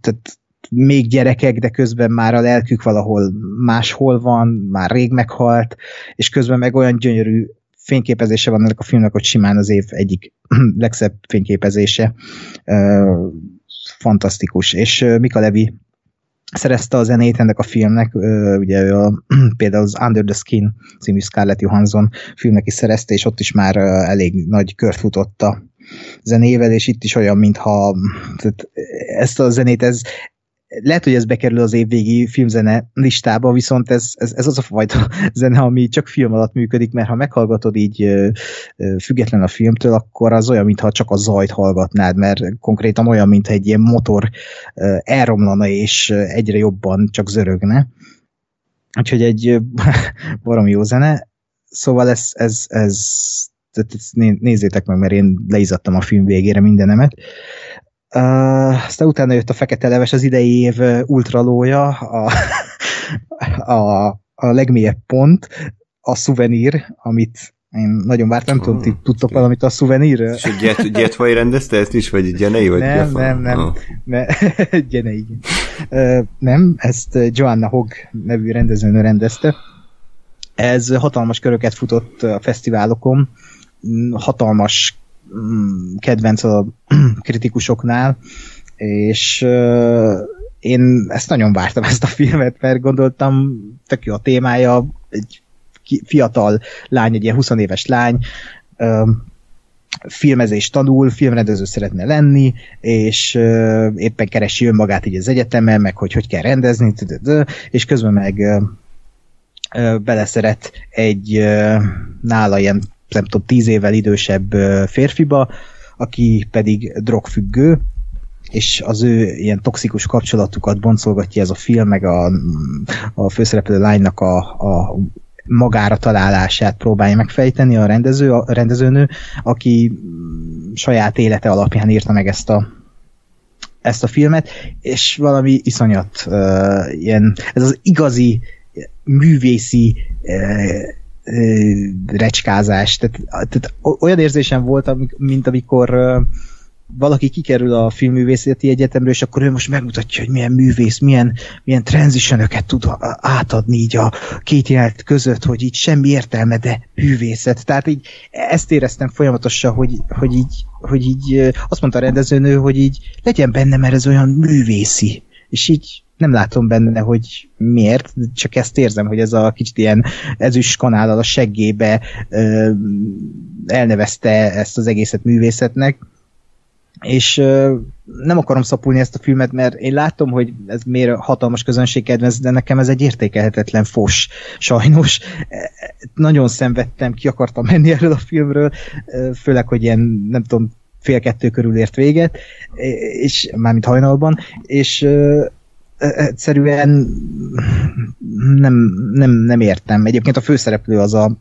tehát még gyerekek, de közben már a lelkük valahol máshol van, már rég meghalt, és közben meg olyan gyönyörű fényképezése van ennek a filmnek, hogy simán az év egyik legszebb fényképezése. Fantasztikus. És Mika Levi szerezte a zenét ennek a filmnek, ugye a, például az Under the Skin című Scarlett Johansson filmnek is szerezte, és ott is már elég nagy kört futott a zenével, és itt is olyan, mintha tehát ezt a zenét, ez, lehet, hogy ez bekerül az évvégi filmzene listába, viszont ez, ez, ez az a fajta zene, ami csak film alatt működik, mert ha meghallgatod így független a filmtől, akkor az olyan, mintha csak a zajt hallgatnád, mert konkrétan olyan, mintha egy ilyen motor elromlana, és egyre jobban csak zörögne. Úgyhogy egy baromi jó zene. Szóval ez, ez, ez tehát nézzétek meg, mert én leizadtam a film végére mindenemet. Uh, aztán utána jött a Fekete Leves, az idei év ultralója, a, a a legmélyebb pont a szuvenír, amit én nagyon vártam, nem tudom, ti tudtok valamit a szuvenírről? És Jet, Jetway rendezte ezt is, vagy Genei? Vagy nem, Jeff- nem, nem, Ah. ne, igen. Ö, nem, ezt Joanna Hogg nevű rendezőnő rendezte. Ez hatalmas köröket futott a fesztiválokon, hatalmas kedvenc a kritikusoknál, és én ezt nagyon vártam, ezt a filmet, mert gondoltam, tök jó a témája, egy fiatal lány, egy ilyen 20 éves lány, ö, filmezést tanul, filmrendező szeretne lenni, és éppen keresi önmagát így az egyetemen, meg hogy hogy kell rendezni, és közben meg beleszeret egy nála ilyen, nem tudom, tíz évvel idősebb férfiba, aki pedig drogfüggő, és az ő ilyen toxikus kapcsolatukat boncolgatja ez a film, meg a, a főszereplő lánynak a, a magára találását próbálja megfejteni a rendező, a rendezőnő, aki saját élete alapján írta meg ezt a ezt a filmet, és valami iszonyat uh, ilyen, ez az igazi művészi uh, recskázás. Tehát, tehát olyan érzésem volt, mint amikor valaki kikerül a filmművészeti egyetemről, és akkor ő most megmutatja, hogy milyen művész, milyen, milyen transitionöket tud átadni így a két jelenet között, hogy így semmi értelme, de művészet. Tehát így ezt éreztem folyamatosan, hogy, hogy így, hogy így azt mondta a rendezőnő, hogy így legyen benne, mert ez olyan művészi. És így nem látom benne, hogy miért, csak ezt érzem, hogy ez a kicsit ilyen ezüst kanállal a seggébe ö, elnevezte ezt az egészet művészetnek, és ö, nem akarom szapulni ezt a filmet, mert én látom, hogy ez miért hatalmas közönség kedvenc, de nekem ez egy értékelhetetlen fos, sajnos. E, Nagyon szenvedtem, ki akartam menni erről a filmről, főleg, hogy ilyen, nem tudom, fél kettő körül ért véget, és mármint hajnalban, és egyszerűen nem, nem, nem értem. Egyébként a főszereplő az a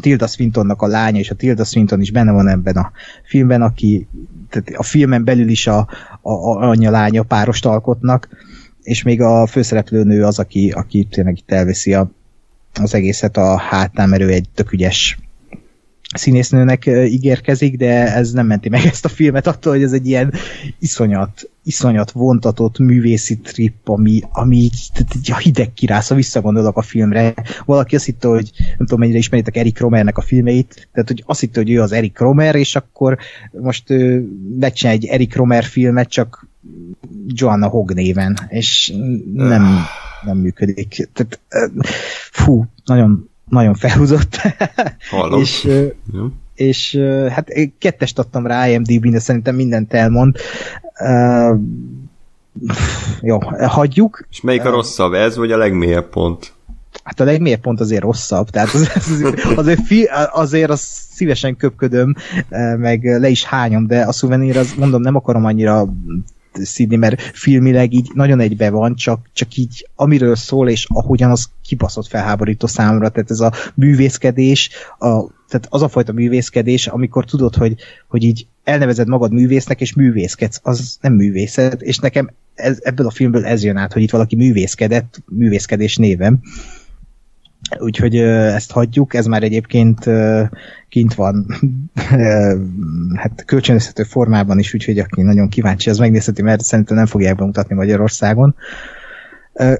Tilda Swintonnak a lánya, és a Tilda Swinton is benne van ebben a filmben, aki tehát a filmen belül is a, a, a anya-lánya párost alkotnak, és még a főszereplőnő az, aki, aki tényleg itt elveszi a, az egészet a hátán, mert ő egy tök ügyes színésznőnek ígérkezik, de ez nem menti meg ezt a filmet attól, hogy ez egy ilyen iszonyat, iszonyat vontatott művészi trip, ami, ami így, így a hideg kirász, ha visszagondolok a filmre. Valaki azt hitte, hogy nem tudom mennyire ismeritek Eric Romernek a filmeit, tehát hogy azt hitte, hogy ő az Eric Romer, és akkor most ő egy Eric Romer filmet, csak Joanna Hogg néven, és nem, nem működik. Tehát, fú, nagyon, nagyon felhúzott. Hallom. és, és hát kettest adtam rá IMDb-n, de szerintem mindent elmond. Uh, jó, hagyjuk. És melyik a rosszabb, ez vagy a legmélyebb pont? Hát a legmélyebb pont azért rosszabb, tehát az, az, azért, fi, azért azt szívesen köpködöm, meg le is hányom, de a szuvenír, az mondom, nem akarom annyira színi, mert filmileg így nagyon egybe van, csak, csak így amiről szól, és ahogyan az kibaszott felháborító számomra, tehát ez a művészkedés, a, tehát az a fajta művészkedés, amikor tudod, hogy, hogy így elnevezed magad művésznek, és művészkedsz, az nem művészet, és nekem ez, ebből a filmből ez jön át, hogy itt valaki művészkedett, művészkedés névem. Úgyhogy ezt hagyjuk, ez már egyébként kint van hát kölcsönözhető formában is, úgyhogy aki nagyon kíváncsi, az megnézheti, mert szerintem nem fogják bemutatni Magyarországon.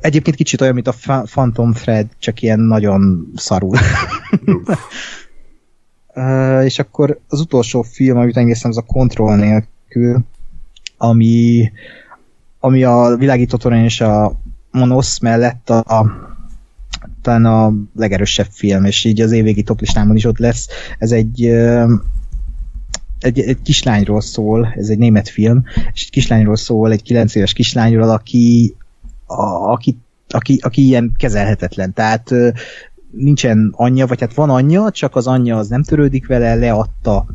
Egyébként kicsit olyan, mint a Phantom Thread, csak ilyen nagyon szarul. És akkor az utolsó film, amit megnéztem, az a Control nélkül, ami, ami a világító torony és a Monosz mellett a, a talán a legerősebb film, és így az évvégi toplistámon is ott lesz. Ez egy, egy, egy kislányról szól, ez egy német film, és egy kislányról szól, egy 9 éves kislányról, aki, a, aki, aki, aki ilyen kezelhetetlen. Tehát nincsen anyja, vagy hát van anyja, csak az anyja az nem törődik vele, leadta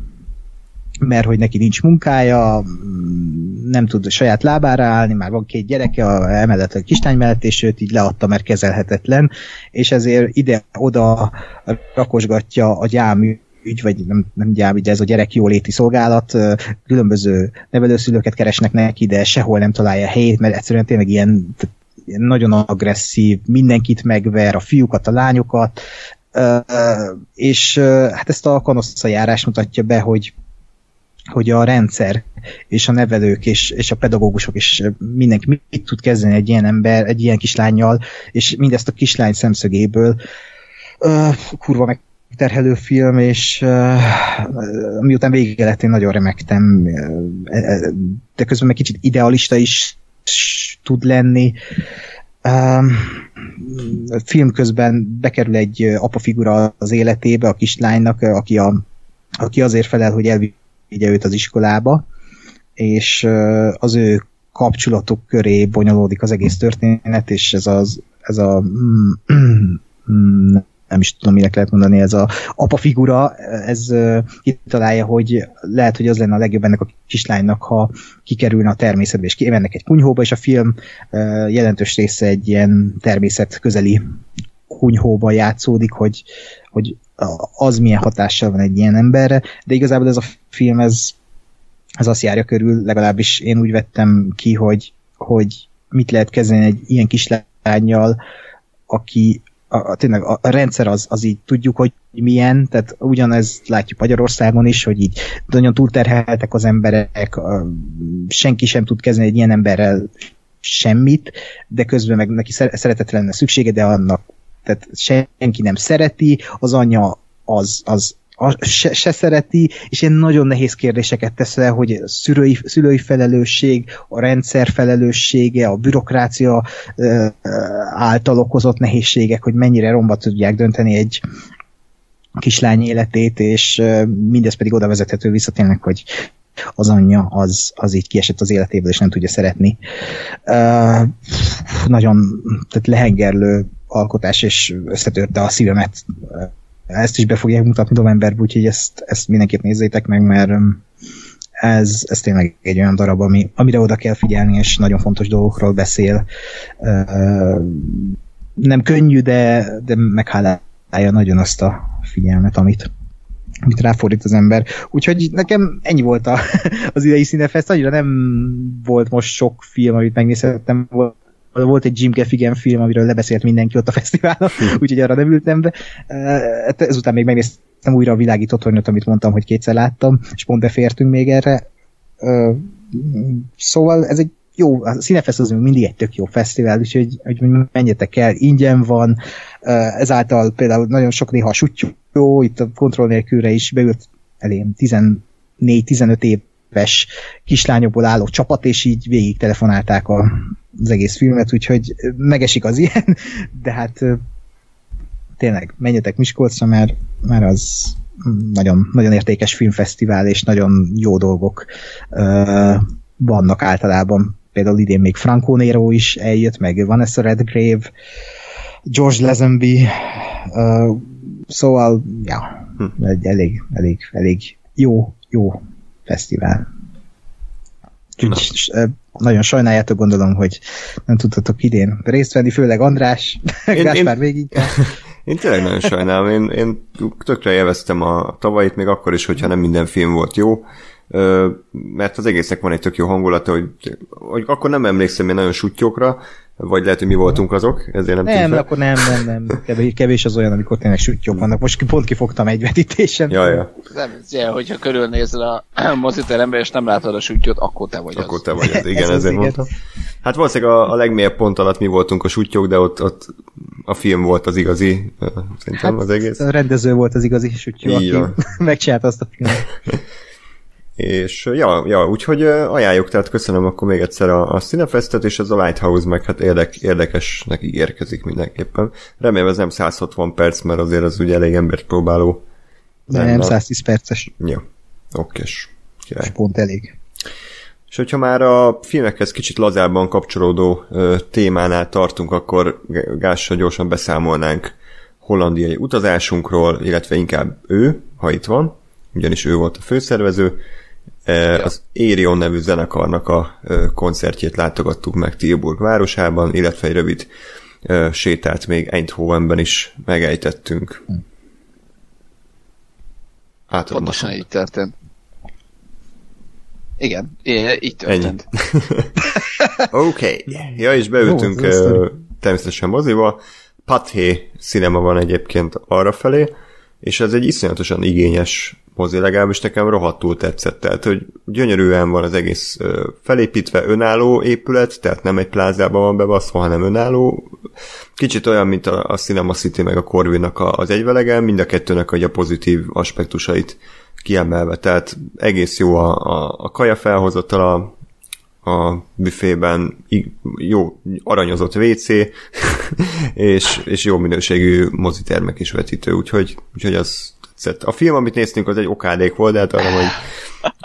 mert hogy neki nincs munkája, nem tud saját lábára állni, már van két gyereke, a, emellett a kislány mellett, és őt így leadta, mert kezelhetetlen, és ezért ide-oda rakosgatja a gyámű ügy, vagy nem, nem gyámű, de ez a gyerek jóléti szolgálat, különböző nevelőszülőket keresnek neki, de sehol nem találja helyét, mert egyszerűen tényleg ilyen nagyon agresszív, mindenkit megver, a fiúkat, a lányokat, és hát ezt a kanossza járás mutatja be, hogy hogy a rendszer és a nevelők és, és a pedagógusok és mindenki mit tud kezdeni egy ilyen ember, egy ilyen kislányjal, és mindezt a kislány szemszögéből. Uh, kurva meg terhelő film, és uh, miután vége lett, én nagyon remektem, de közben meg kicsit idealista is tud lenni. Um, film közben bekerül egy apa figura az életébe, a kislánynak, aki, a, aki azért felel, hogy elvigye őt az iskolába, és az ő kapcsolatok köré bonyolódik az egész történet, és ez, az, ez a nem is tudom, minek lehet mondani, ez a apa figura, ez kitalálja, hogy lehet, hogy az lenne a legjobb ennek a kislánynak, ha kikerülne a természetbe, és kimennek egy kunyhóba, és a film jelentős része egy ilyen természet közeli kunyhóba játszódik, hogy, hogy az milyen hatással van egy ilyen emberre, de igazából ez a film, ez, ez azt járja körül, legalábbis én úgy vettem ki, hogy, hogy mit lehet kezdeni egy ilyen kislányjal, aki, a, a, tényleg a, a rendszer az, az így tudjuk, hogy milyen, tehát ugyanezt látjuk Magyarországon is, hogy így nagyon túlterheltek az emberek, a, senki sem tud kezdeni egy ilyen emberrel semmit, de közben meg neki szeretet lenne szüksége, de annak tehát senki nem szereti, az anyja az, az a, se, se szereti, és ilyen nagyon nehéz kérdéseket tesz el, hogy a szülői, szülői felelősség, a rendszer felelőssége, a bürokrácia ö, által okozott nehézségek, hogy mennyire romba tudják dönteni egy kislány életét, és ö, mindez pedig oda vezethető vissza tényleg, hogy az anyja az, az így kiesett az életéből, és nem tudja szeretni. Uh, nagyon tehát lehengerlő alkotás, és összetörte a szívemet ezt is be fogják mutatni novemberben, úgyhogy ezt, ezt mindenképp nézzétek meg, mert um, ez, ez tényleg egy olyan darab, ami, amire oda kell figyelni, és nagyon fontos dolgokról beszél. Nem könnyű, de, de meghálálja nagyon azt a figyelmet, amit, amit ráfordít az ember. Úgyhogy nekem ennyi volt a, az idei színefest, annyira nem volt most sok film, amit megnézhettem, volt egy Jim Gaffigan film, amiről lebeszélt mindenki ott a fesztiválon, hm. úgyhogy arra nem ültem be. Hát ezután még megnéztem újra a világi tornyot, amit mondtam, hogy kétszer láttam, és pont befértünk még erre. Szóval ez egy jó, a Cinefest az mindig egy tök jó fesztivál, úgyhogy hogy menjetek el, ingyen van, ezáltal például nagyon sok néha sutyó, itt a kontroll nélkülre is beült elém 14-15 év éves kislányokból álló csapat, és így végig telefonálták a, az egész filmet, úgyhogy megesik az ilyen, de hát tényleg menjetek Miskolcra, mert, mert az nagyon, nagyon értékes filmfesztivál, és nagyon jó dolgok uh, vannak általában. Például idén még Franco Nero is eljött, meg Vanessa Redgrave, George Lazenby, uh, szóval, ja, hm. elég, elég, elég jó, jó fesztivál. Úgyhogy nagyon sajnáljátok, gondolom, hogy nem tudtatok idén részt venni, főleg András, én, Gáspár én, végig. Én tényleg nagyon sajnálom, én, én tökre élveztem a tavait, még akkor is, hogyha nem minden film volt jó, mert az egésznek van egy tök jó hangulata, hogy, hogy akkor nem emlékszem én nagyon sutyókra, vagy lehet, hogy mi voltunk azok, ezért nem Nem, akkor nem, nem, nem. Kevés, az olyan, amikor tényleg süttyok vannak. Most pont kifogtam egy vetítésen. Ja, ja. Nem, ilyen, hogyha körülnézel a moziterembe, és nem látod a süttyót, akkor te vagy az. Akkor te vagy az, igen, Ez ezért mondtam. Hát valószínűleg a, a legmélyebb pont alatt mi voltunk a süttyók, de ott, ott a film volt az igazi, szerintem hát, az egész. A rendező volt az igazi süttyó, aki megcsinálta azt a filmet. És ja, ja, úgyhogy ajánljuk, tehát köszönöm akkor még egyszer a, a Cinefestet, és ez a Lighthouse meg hát érdek, érdekesnek ígérkezik mindenképpen. Remélem ez nem 160 perc, mert azért az ugye elég embert próbáló. De nem 110 perces. Ja, okkés. És pont elég. És hogyha már a filmekhez kicsit lazábban kapcsolódó ö, témánál tartunk, akkor Gással gyorsan beszámolnánk hollandiai utazásunkról, illetve inkább ő, ha itt van, ugyanis ő volt a főszervező, Ja. Az Erion nevű zenekarnak a koncertjét látogattuk meg Tilburg városában, illetve egy rövid sétát még Eindhovenben is megejtettünk. Hm. Átadom Pontosan így történt. Igen, é, így történt. Oké. Okay. Ja, és beültünk Jó, uh, természetesen moziba. Pathé cinema van egyébként arra felé, és ez egy iszonyatosan igényes mozi, legalábbis nekem rohadtul tetszett. Tehát, hogy gyönyörűen van az egész felépítve, önálló épület, tehát nem egy plázában van bebaszva, hanem önálló. Kicsit olyan, mint a, a Cinema City meg a Corvinnak az egyvelege, mind a kettőnek a pozitív aspektusait kiemelve. Tehát egész jó a, a, a kaja felhozatal a, büfében jó aranyozott WC, és, és jó minőségű mozitermek is vetítő, úgyhogy, úgyhogy az tetszett. A film, amit néztünk, az egy okádék volt, de hát arra, hogy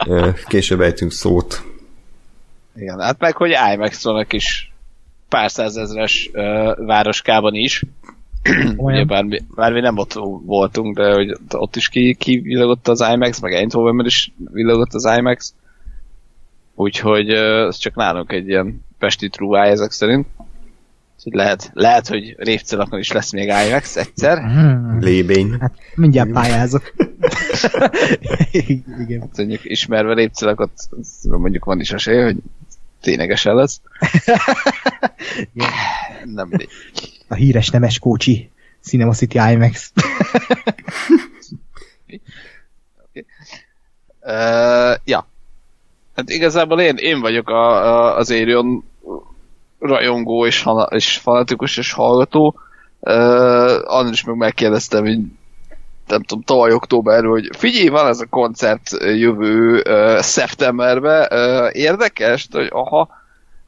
ö, később ejtünk szót. Igen, hát meg, hogy IMAX-on is pár százezres uh, városkában is. Ugye bár mi, bár mi nem ott voltunk, de hogy ott is ki, kivillogott az IMAX, meg Eindhovenben is villogott az IMAX. Úgyhogy uh, ez csak nálunk egy ilyen pesti trúváj ezek szerint. Lehet, lehet, hogy Révcelakon is lesz még IMAX egyszer. Hmm. Lébény. Hát mindjárt pályázok. Igen. Hát mondjuk ismerve Révcelakot, mondjuk van is esély, hogy ténylegesen lesz. Igen. Nem A híres nemes kócsi Cinema City IMAX. Uh, ja. Hát igazából én, én vagyok a, a, az Arion rajongó és, hana, és fanatikus és hallgató. Uh, annak is meg megkérdeztem, hogy nem tudom, tavaly októberről, hogy figyelj, van ez a koncert jövő uh, szeptemberben, uh, érdekes, hogy aha,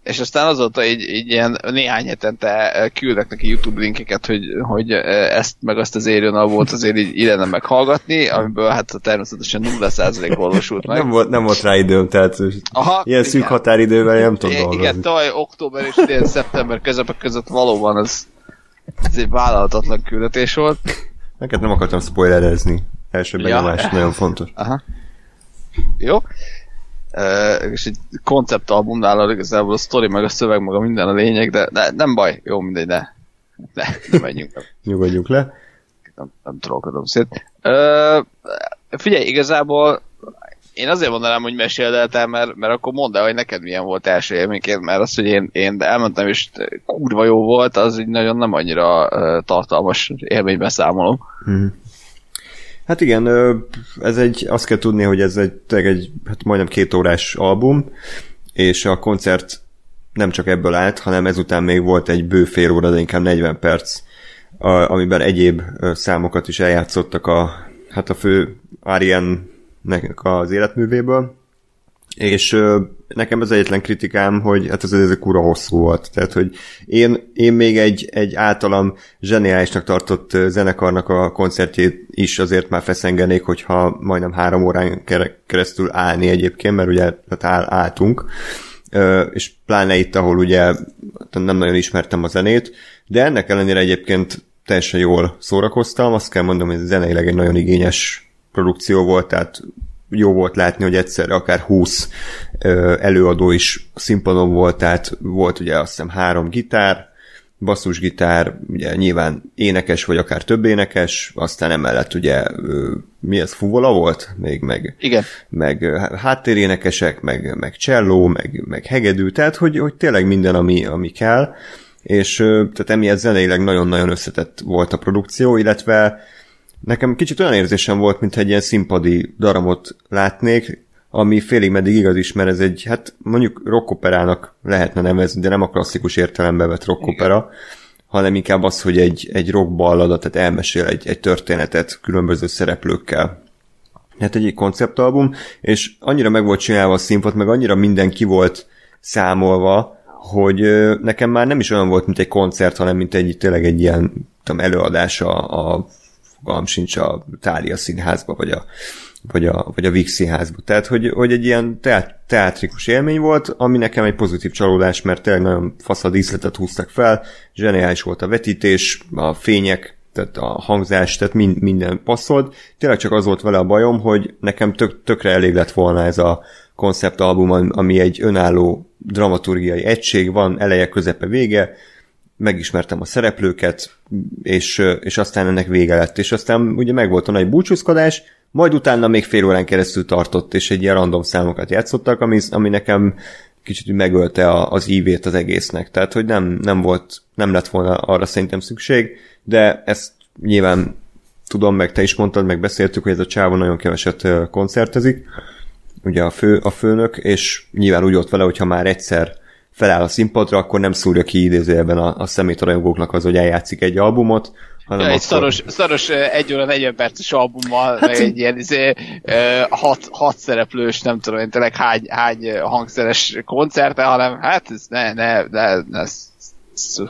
és aztán azóta így, így ilyen néhány hetente ö, küldek neki YouTube linkeket, hogy, hogy ö, ezt meg azt az Arion volt azért így illene meghallgatni, amiből hát természetesen 0% valósult meg. Nem volt, nem volt rá időm, tehát Aha, ilyen szűk igen. határidővel nem tudom I- Igen, dolgozni. tavaly október és idén szeptember közepek között valóban ez, ez egy vállalhatatlan küldetés volt. Neked nem akartam spoilerezni. Első Ja. benyomás, nagyon fontos. Aha. Jó. És egy konceptalbumnál igazából a sztori, meg a szöveg, meg a minden a lényeg, de, de nem baj, jó, mindegy, de ne, ne menjünk el. Nyugodjunk le. nem, nem trollkodom szét. Ö, figyelj, igazából én azért mondanám, hogy meséld el te, mert, mert akkor mondd el, hogy neked milyen volt első élményként, mert az, hogy én, én elmentem és kurva jó volt, az így nagyon nem annyira uh, tartalmas élménybeszámolom. Mhm. Hát igen, ez egy, azt kell tudni, hogy ez egy, egy hát majdnem két órás album, és a koncert nem csak ebből állt, hanem ezután még volt egy bő fél óra, de inkább 40 perc, amiben egyéb számokat is eljátszottak a, hát a fő Ariane-nek az életművéből, és ö, nekem az egyetlen kritikám, hogy hát ez, ez kura hosszú volt. Tehát, hogy én, én még egy, egy általam zseniálisnak tartott zenekarnak a koncertjét is azért már feszengenék, hogyha majdnem három órán kere- keresztül állni egyébként, mert ugye tehát áll, álltunk, Ö, és pláne itt, ahol ugye nem nagyon ismertem a zenét, de ennek ellenére egyébként teljesen jól szórakoztam, azt kell mondom, hogy zeneileg egy nagyon igényes produkció volt, tehát jó volt látni, hogy egyszerre akár 20 ö, előadó is színpadon volt, tehát volt ugye azt hiszem három gitár, basszusgitár, ugye nyilván énekes, vagy akár több énekes, aztán emellett ugye mi ez, fuvola volt? Még meg, Igen. meg háttérénekesek, meg, meg cselló, meg, meg hegedű, tehát hogy, hogy tényleg minden, ami, ami kell, és tehát emiatt zeneileg nagyon-nagyon összetett volt a produkció, illetve nekem kicsit olyan érzésem volt, mint egy ilyen színpadi daramot látnék, ami félig meddig igaz is, mert ez egy, hát mondjuk rockoperának lehetne nevezni, de nem a klasszikus értelembe vett rockopera, hanem inkább az, hogy egy, egy rock ballada, tehát elmesél egy, egy történetet különböző szereplőkkel. Hát egy konceptalbum, és annyira meg volt csinálva a színpad, meg annyira minden ki volt számolva, hogy nekem már nem is olyan volt, mint egy koncert, hanem mint egy tényleg egy ilyen tudom, előadás a, a fogalm sincs a Tália színházba, vagy a, vagy a, vagy a Vix színházba. Tehát, hogy, hogy egy ilyen teát, teátrikus élmény volt, ami nekem egy pozitív csalódás, mert tényleg nagyon fasz a díszletet húztak fel, zseniális volt a vetítés, a fények, tehát a hangzás, tehát mind, minden passzolt. Tényleg csak az volt vele a bajom, hogy nekem tök, tökre elég lett volna ez a konceptalbum, ami egy önálló dramaturgiai egység, van eleje, közepe, vége, megismertem a szereplőket, és, és aztán ennek vége lett. És aztán ugye megvolt a nagy búcsúzkodás, majd utána még fél órán keresztül tartott, és egy ilyen random számokat játszottak, ami, ami nekem kicsit megölte a, az ívét az egésznek. Tehát, hogy nem, nem volt, nem lett volna arra szerintem szükség, de ezt nyilván tudom, meg te is mondtad, meg beszéltük, hogy ez a csávó nagyon keveset koncertezik, ugye a, fő, a főnök, és nyilván úgy ott vele, hogyha már egyszer feláll a színpadra, akkor nem szúrja ki idézőjelben a, a szemét a rajongóknak az, hogy eljátszik egy albumot, hanem ja, egy akkor... szaros, szaros egy óra 40 perces albummal, hát, egy ilyen izé, hat, hat szereplős, nem tudom én tényleg hány, hány hangszeres koncerte, hanem hát ez ne, ne, ne, ne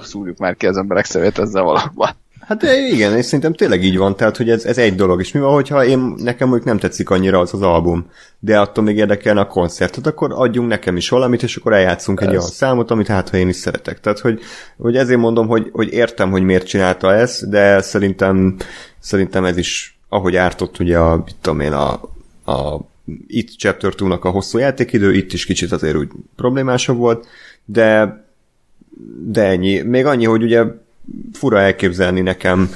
szúrjuk már ki az emberek szemét ezzel valóban. Hát de igen, és szerintem tényleg így van, tehát hogy ez, ez egy dolog, és mi van, hogyha én, nekem mondjuk nem tetszik annyira az az album, de attól még érdekelne a koncertet, akkor adjunk nekem is valamit, és akkor eljátszunk ez. egy olyan számot, amit hát, ha én is szeretek. Tehát, hogy, hogy ezért mondom, hogy, hogy értem, hogy miért csinálta ezt, de szerintem, szerintem ez is, ahogy ártott ugye a, mit tudom én, a, a itt Chapter 2 a hosszú játékidő, itt is kicsit azért úgy problémásabb volt, de de ennyi. Még annyi, hogy ugye fura elképzelni nekem,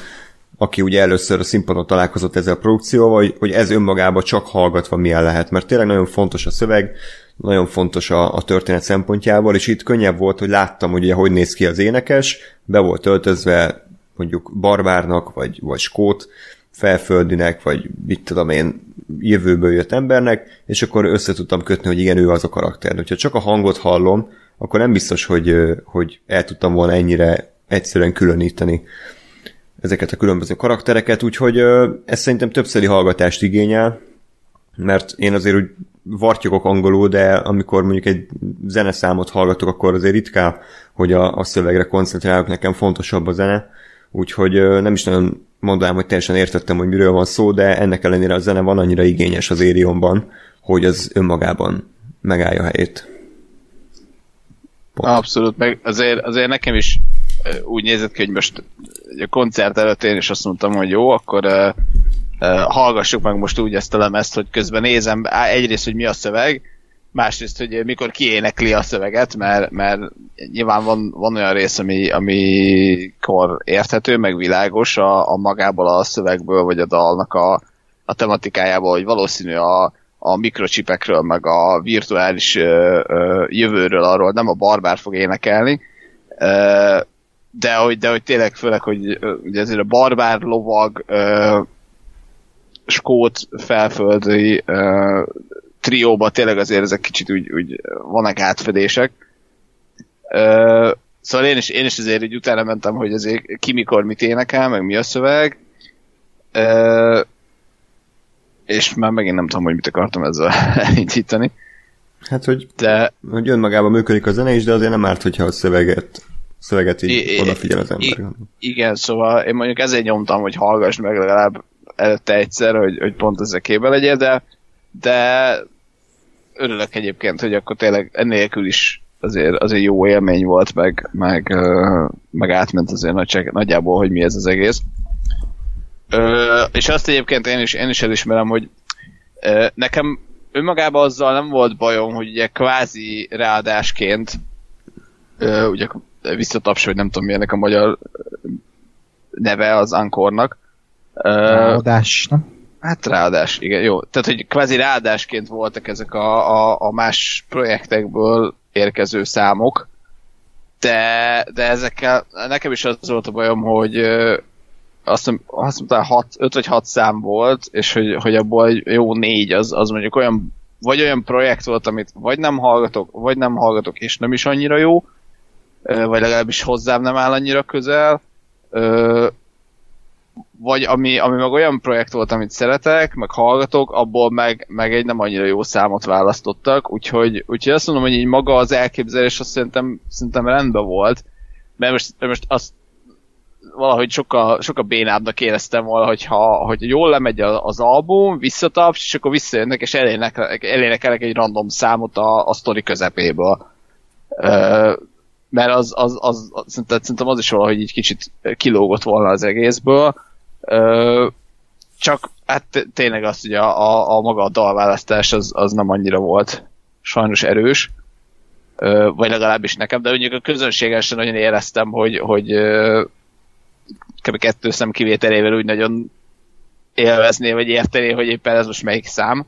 aki ugye először a színpadon találkozott ezzel a produkcióval, hogy, hogy ez önmagában csak hallgatva milyen lehet, mert tényleg nagyon fontos a szöveg, nagyon fontos a, a történet szempontjából, és itt könnyebb volt, hogy láttam, hogy ugye, hogy néz ki az énekes, be volt öltözve mondjuk barbárnak, vagy, vagy skót, felföldinek, vagy mit tudom én, jövőből jött embernek, és akkor össze tudtam kötni, hogy igen, ő az a karakter. Ha csak a hangot hallom, akkor nem biztos, hogy, hogy el tudtam volna ennyire egyszerűen különíteni ezeket a különböző karaktereket, úgyhogy ez szerintem többszöri hallgatást igényel, mert én azért úgy vartyogok angolul, de amikor mondjuk egy zeneszámot hallgatok, akkor azért ritkán, hogy a, a szövegre koncentrálok, nekem fontosabb a zene, úgyhogy nem is nagyon mondanám, hogy teljesen értettem, hogy miről van szó, de ennek ellenére a zene van annyira igényes az Érionban, hogy az önmagában megállja a helyét. Pont. Abszolút, meg azért, azért nekem is úgy nézett ki, hogy most a koncert előtt én is azt mondtam, hogy jó, akkor hallgassuk meg most úgy ezt a lemezt, hogy közben nézem egyrészt, hogy mi a szöveg, másrészt, hogy mikor kiénekli a szöveget, mert, mert nyilván van, van olyan rész, ami, amikor érthető, meg világos a, a magából a szövegből, vagy a dalnak a, a tematikájából, hogy valószínű a, a mikrocsipekről, meg a virtuális ö, ö, jövőről, arról nem a barbár fog énekelni, ö, de hogy, de hogy tényleg főleg, hogy ugye ezért a barbár lovag ö, skót felföldi ö, trióba tényleg azért ezek kicsit úgy, úgy vannak átfedések. Ö, szóval én is, én is azért így utána mentem, hogy azért ki mikor mit énekel, meg mi a szöveg. Ö, és már megint nem tudom, hogy mit akartam ezzel elindítani. Hát, hogy, de, hogy önmagában működik a zene is, de azért nem árt, hogyha a szöveget szöveget így odafigyel az ember. I, igen, szóval én mondjuk ezért nyomtam, hogy hallgass meg legalább előtte egyszer, hogy, hogy pont ezzel képbe legyél, de, de örülök egyébként, hogy akkor tényleg ennélkül is azért, azért jó élmény volt, meg, meg, meg átment azért nagy, nagyjából, hogy mi ez az egész. Ö, és azt egyébként én is, én is elismerem, hogy ö, nekem önmagában azzal nem volt bajom, hogy ugye kvázi ráadásként ö, ugye visszataps, vagy nem tudom milyenek a magyar neve az Ankornak. Ráadás, nem? Hát ráadás, igen, jó. Tehát, hogy kvázi ráadásként voltak ezek a, a, a más projektekből érkező számok, de, de ezekkel nekem is az volt a bajom, hogy azt, azt mondta, 6, 5 vagy 6 szám volt, és hogy, hogy abból jó négy, az, az mondjuk olyan, vagy olyan projekt volt, amit vagy nem hallgatok, vagy nem hallgatok, és nem is annyira jó, vagy legalábbis hozzám nem áll annyira közel, vagy ami, ami meg olyan projekt volt, amit szeretek, meg hallgatok, abból meg, meg egy nem annyira jó számot választottak, úgyhogy, úgyhogy azt mondom, hogy így maga az elképzelés azt szerintem, szerintem rendben volt, mert most, most azt valahogy sokkal, sokkal bénábbnak éreztem volna, hogyha, hogy jól lemegy az album, visszataps, és akkor visszajönnek, és elénekelek egy random számot a, a sztori közepéből mert az, az, az, az szerintem, az is valahogy így kicsit kilógott volna az egészből. Ö, csak hát tényleg azt, hogy a, a, a maga a dalválasztás az, az nem annyira volt sajnos erős, ö, vagy legalábbis nekem, de mondjuk a közönségen sem nagyon éreztem, hogy, hogy ö, kb. kettő szem kivételével úgy nagyon élvezni, vagy érteni, hogy éppen ez most melyik szám,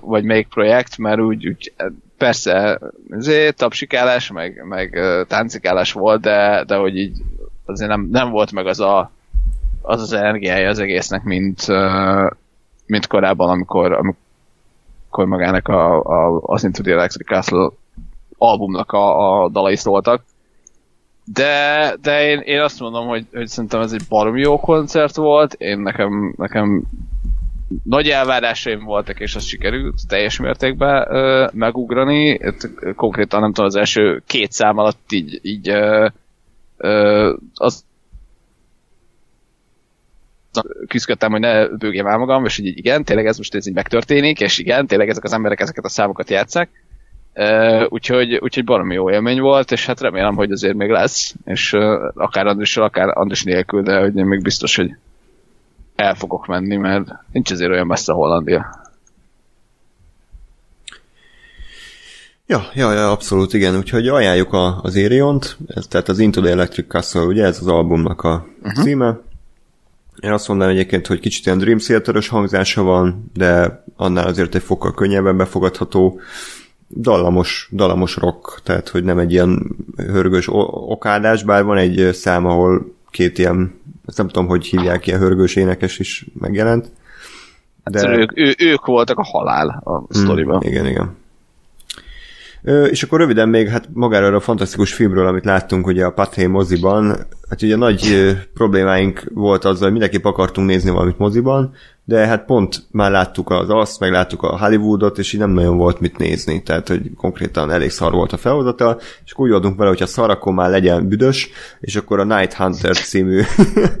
vagy melyik projekt, mert úgy, úgy persze azért tapsikálás, meg, meg táncikálás volt, de, de hogy így azért nem, nem volt meg az a, az, az energiája az egésznek, mint, mint korábban, amikor, amikor magának a, a, az Into the Electric Castle albumnak a, a dalai szóltak. De, de én, én azt mondom, hogy, hogy szerintem ez egy baromi jó koncert volt, én nekem, nekem nagy elvárásaim voltak, és az sikerült teljes mértékben ö, megugrani. Itt, konkrétan nem tudom, az első két szám alatt így, így ö, ö, az küzdöttem, hogy ne bőgjem el magam, és hogy így igen, tényleg ez most ez így megtörténik, és igen, tényleg ezek az emberek ezeket a számokat játszák. Uh, úgyhogy, úgyhogy baromi jó élmény volt, és hát remélem, hogy azért még lesz, és uh, akár Andrissal, akár Andris nélkül, de hogy én még biztos, hogy el fogok menni, mert nincs azért olyan messze Hollandia. Ja, ja, ja, abszolút igen, úgyhogy ajánljuk a, az Eriont, ez, tehát az Into the Electric Castle, ugye ez az albumnak a uh-huh. címe. Én azt mondanám egyébként, hogy kicsit ilyen Dream theater hangzása van, de annál azért egy fokkal könnyebben befogadható dallamos, dallamos rock, tehát hogy nem egy ilyen hörgős okádás, bár van egy szám, ahol két ilyen, ezt nem tudom, hogy hívják, ilyen hörgős énekes is megjelent. De... Hát, ők, ő, ők voltak a halál a sztoriban. Mm, igen, igen. És akkor röviden még hát magáról a fantasztikus filmről, amit láttunk ugye a Pathé moziban, hát ugye nagy problémáink volt azzal, hogy mindenképp akartunk nézni valamit moziban, de hát pont már láttuk az azt, meg láttuk a Hollywoodot, és így nem nagyon volt mit nézni, tehát hogy konkrétan elég szar volt a felhozata, és akkor úgy adunk vele, hogyha szar, akkor már legyen büdös, és akkor a Night Hunter című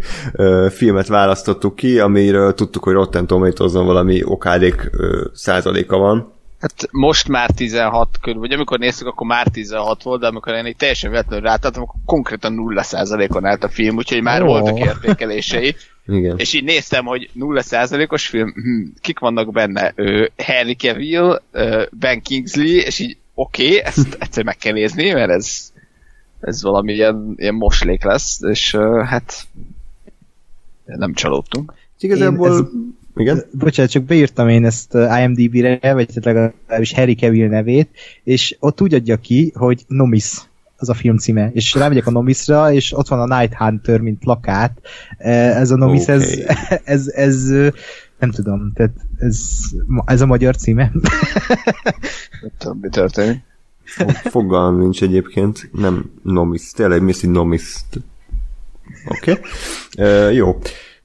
filmet választottuk ki, amiről tudtuk, hogy Rotten tomatoes valami okádék százaléka van, Hát most már 16 körül, vagy amikor néztük, akkor már 16 volt, de amikor én így teljesen véletlenül rátattam, akkor konkrétan 0%-on állt a film, úgyhogy már oh. voltak értékelései. Igen. És így néztem, hogy 0%-os film, hm, kik vannak benne? Ö, Henry Cavill, Ben Kingsley, és így oké, okay, ezt egyszer meg kell nézni, mert ez, ez valami ilyen, ilyen moslék lesz, és hát nem csalódtunk. Igazából ez igen? Bocsánat, csak beírtam én ezt IMDb-re, vagy legalábbis Harry Cavill nevét, és ott úgy adja ki, hogy Nomis az a film címe, és rámegyek a Nomisra, és ott van a Night Hunter, mint plakát. Ez a Nomis, okay. ez, ez, ez, nem tudom, tehát ez, ez a magyar címe. nem tudom, mi történik. Fogalm nincs egyébként, nem Nomis, tényleg mi Nomis. Oké, okay. uh, jó.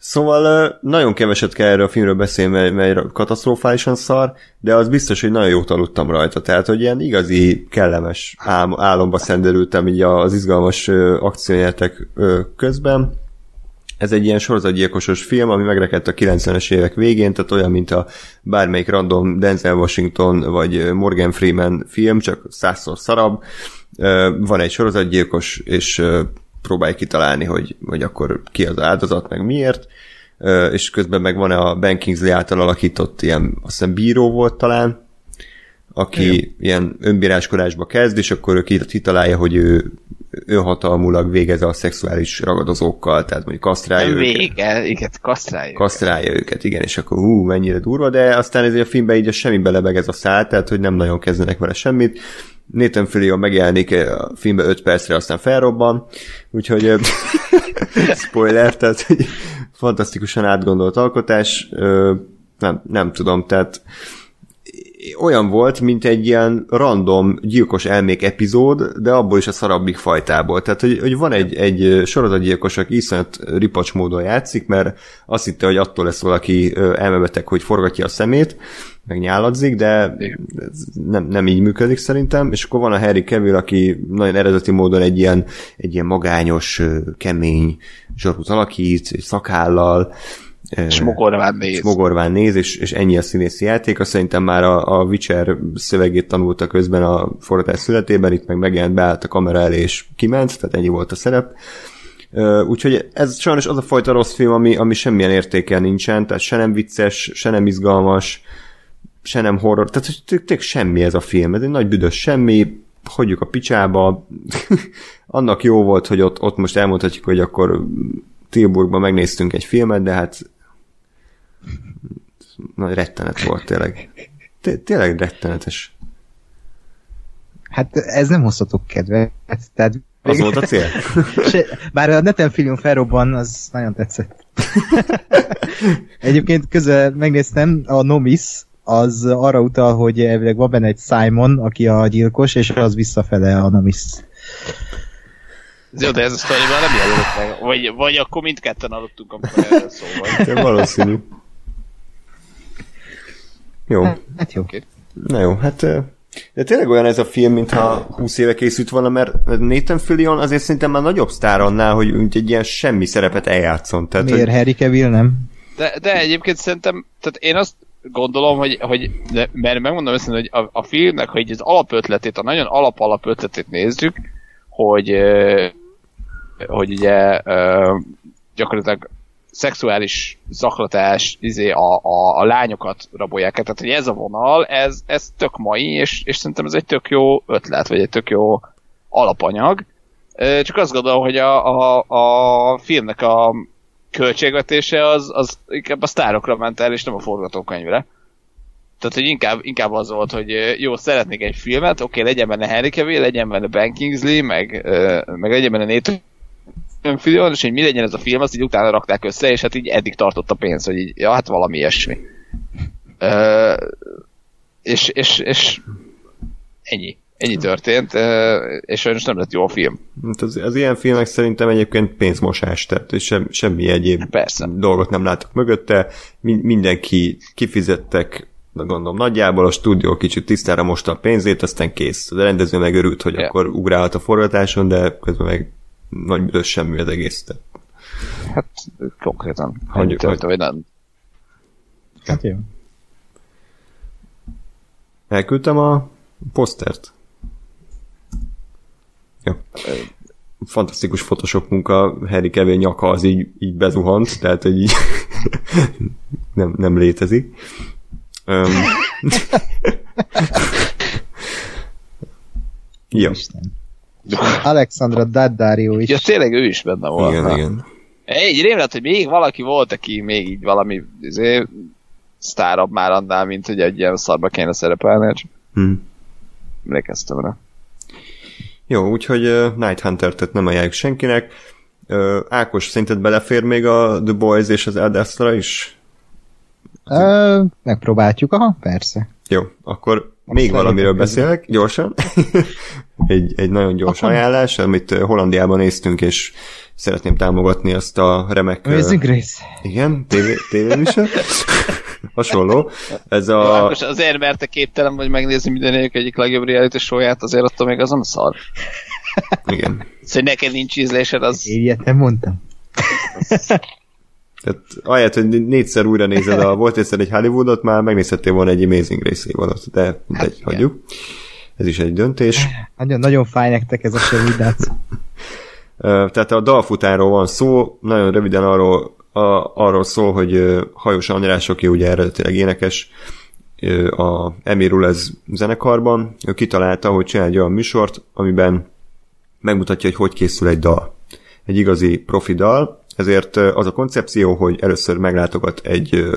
Szóval nagyon keveset kell erről a filmről beszélni, mert, mert katasztrofálisan szar, de az biztos, hogy nagyon jót aludtam rajta. Tehát, hogy ilyen igazi, kellemes álom, álomba szenderültem így az izgalmas akciójátek közben. Ez egy ilyen sorozatgyilkosos film, ami megrekedt a 90-es évek végén, tehát olyan, mint a bármelyik random Denzel Washington vagy Morgan Freeman film, csak százszor szarabb. Van egy sorozatgyilkos, és próbálj kitalálni, hogy, hogy akkor ki az áldozat, meg miért, és közben meg van a Ben Kingsley által alakított ilyen, azt hiszem bíró volt talán, aki Igen. ilyen önbíráskodásba kezd, és akkor ő kitalálja, hogy ő önhatalmulag végez a szexuális ragadozókkal, tehát mondjuk kasztrálja Vége, őket. igen, kasztrálja. Kasztrálja őket. őket, igen, és akkor hú, mennyire durva, de aztán ez a filmben így a semmi belebeg ez a szál, tehát hogy nem nagyon kezdenek vele semmit, Nathan Fillion megjelenik a filmbe 5 percre, aztán felrobban, úgyhogy spoiler, tehát hogy fantasztikusan átgondolt alkotás, nem, nem tudom, tehát olyan volt, mint egy ilyen random gyilkos elmék epizód, de abból is a szarabbik fajtából. Tehát, hogy, hogy van egy, egy sorozatgyilkos, aki iszonyat ripacs módon játszik, mert azt hitte, hogy attól lesz valaki elmebeteg, hogy forgatja a szemét, meg nyáladzik, de ez nem, nem így működik szerintem, és akkor van a Harry Cavill, aki nagyon eredeti módon egy ilyen, egy ilyen magányos, kemény zsarút alakít, szakállal, Smogorván néz. Smogorván néz, és, és ennyi a színészi játék. Azt szerintem már a, a Witcher szövegét tanulta közben a forgatás születében, itt meg megjelent, beállt a kamera elé, és kiment, tehát ennyi volt a szerep. Úgyhogy ez sajnos az a fajta rossz film, ami, ami semmilyen értéke nincsen, tehát se nem vicces, se nem izgalmas, se nem horror, tehát tényleg semmi ez a film, ez egy nagy büdös semmi, hagyjuk a picsába, annak jó volt, hogy ott, ott most elmondhatjuk, hogy akkor Tilburgban megnéztünk egy filmet, de hát Nagy rettenet volt tényleg. Té- tényleg rettenetes. Hát ez nem hozhatok kedvet. Tehát Az volt a cél? Se, bár a neten film felrobban, az nagyon tetszett. Egyébként közel megnéztem, a Nomis az arra utal, hogy elvileg van benne egy Simon, aki a gyilkos, és az visszafele a Nomis. Jó, de ez a sztoriban nem jelölt meg. Vagy, vagy akkor mindketten adottunk, amikor erről szó volt. De valószínű. Jó. Hát jó. Oké. Na jó, hát de tényleg olyan ez a film, mintha 20 éve készült volna, mert Nathan Fillion azért szerintem már nagyobb sztár annál, hogy úgy egy ilyen semmi szerepet eljátszon. Tehát, Miért hogy, Harry Cavill nem? De, de egyébként szerintem, tehát én azt gondolom, hogy, hogy de, mert megmondom őszintén, hogy a, a filmnek, hogy az alapötletét, a nagyon alap alapötletét nézzük, hogy, hogy ugye gyakorlatilag szexuális zaklatás, izé, a, a, a lányokat rabolják. Tehát, hogy ez a vonal, ez, ez tök mai, és, és szerintem ez egy tök jó ötlet, vagy egy tök jó alapanyag. Csak azt gondolom, hogy a, a, a filmnek a költségvetése az, az inkább a sztárokra ment el, és nem a forgatókönyvre. Tehát, hogy inkább, inkább az volt, hogy jó, szeretnék egy filmet, oké, legyen benne Henry Cavill, legyen benne Ben Kingsley, meg, meg legyen benne Nathan Fillion, és hogy mi legyen ez a film, azt így utána rakták össze, és hát így eddig tartott a pénz, hogy így, ja, hát valami ilyesmi. Ö, és, és, és ennyi. Ennyi történt, és sajnos nem lett jó a film. hát az, az ilyen filmek szerintem egyébként pénzmosás, tehát sem, semmi egyéb Persze. dolgot nem látok mögötte, Min- mindenki kifizettek de gondolom nagyjából a stúdió kicsit tisztára mosta a pénzét, aztán kész. A rendező meg örült, hogy Ja. akkor ugrálhat a forgatáson, de közben meg nagy büdös semmi az egész. Tehát Hát konkrétan. Hagyjuk, történt, vagy nem. Hát jó. Elküldtem a posztert. Jó. Fantasztikus Photoshop munka, Harry Cavill nyaka az így, így bezuhant, tehát hogy így nem, nem létezik. Um, Isten. Alexandra Daddario is. Ja, tényleg ő is benne volt. igen, igen. Egy rém lett, hogy még valaki volt, aki még így valami izé, sztárabb már annál, mint hogy egy ilyen szarba kéne szerepelni, csak Hm. emlékeztem rá. Jó, úgyhogy uh, Night Hunter-t nem ajánljuk senkinek. Uh, Ákos, szerinted belefér még a The Boys és az Ad Astra is? Ö, megpróbáljuk, aha, persze. Jó, akkor még Szerintem valamiről beszélek, gyorsan. egy, egy nagyon gyors Akkor- ajánlás, amit Hollandiában néztünk, és szeretném támogatni azt a remek... Amazing Grace. Igen, tévé, tévéműsor. Hasonló. Ez A... Most azért, mert te képtelen vagy megnézni mindenek egyik legjobb reality show-ját, azért attól még az nem szar. Igen. Szóval, neked nincs ízlésed, az... Én ilyet nem mondtam. Tehát ahelyett, hogy négyszer újra nézed a volt egyszer egy Hollywoodot, már megnézhettél volna egy Amazing Grace évadot, de mindegy, igen. hagyjuk. Ez is egy döntés. Nagyon, nagyon fáj nektek ez a sorovidác. Tehát a dalfutáról van szó, nagyon röviden arról, a, arról szól, hogy Hajós András, aki ugye eredetileg énekes, a Emirul ez zenekarban, ő kitalálta, hogy csinál egy olyan műsort, amiben megmutatja, hogy hogy készül egy dal. Egy igazi profi dal, ezért az a koncepció, hogy először meglátogat egy,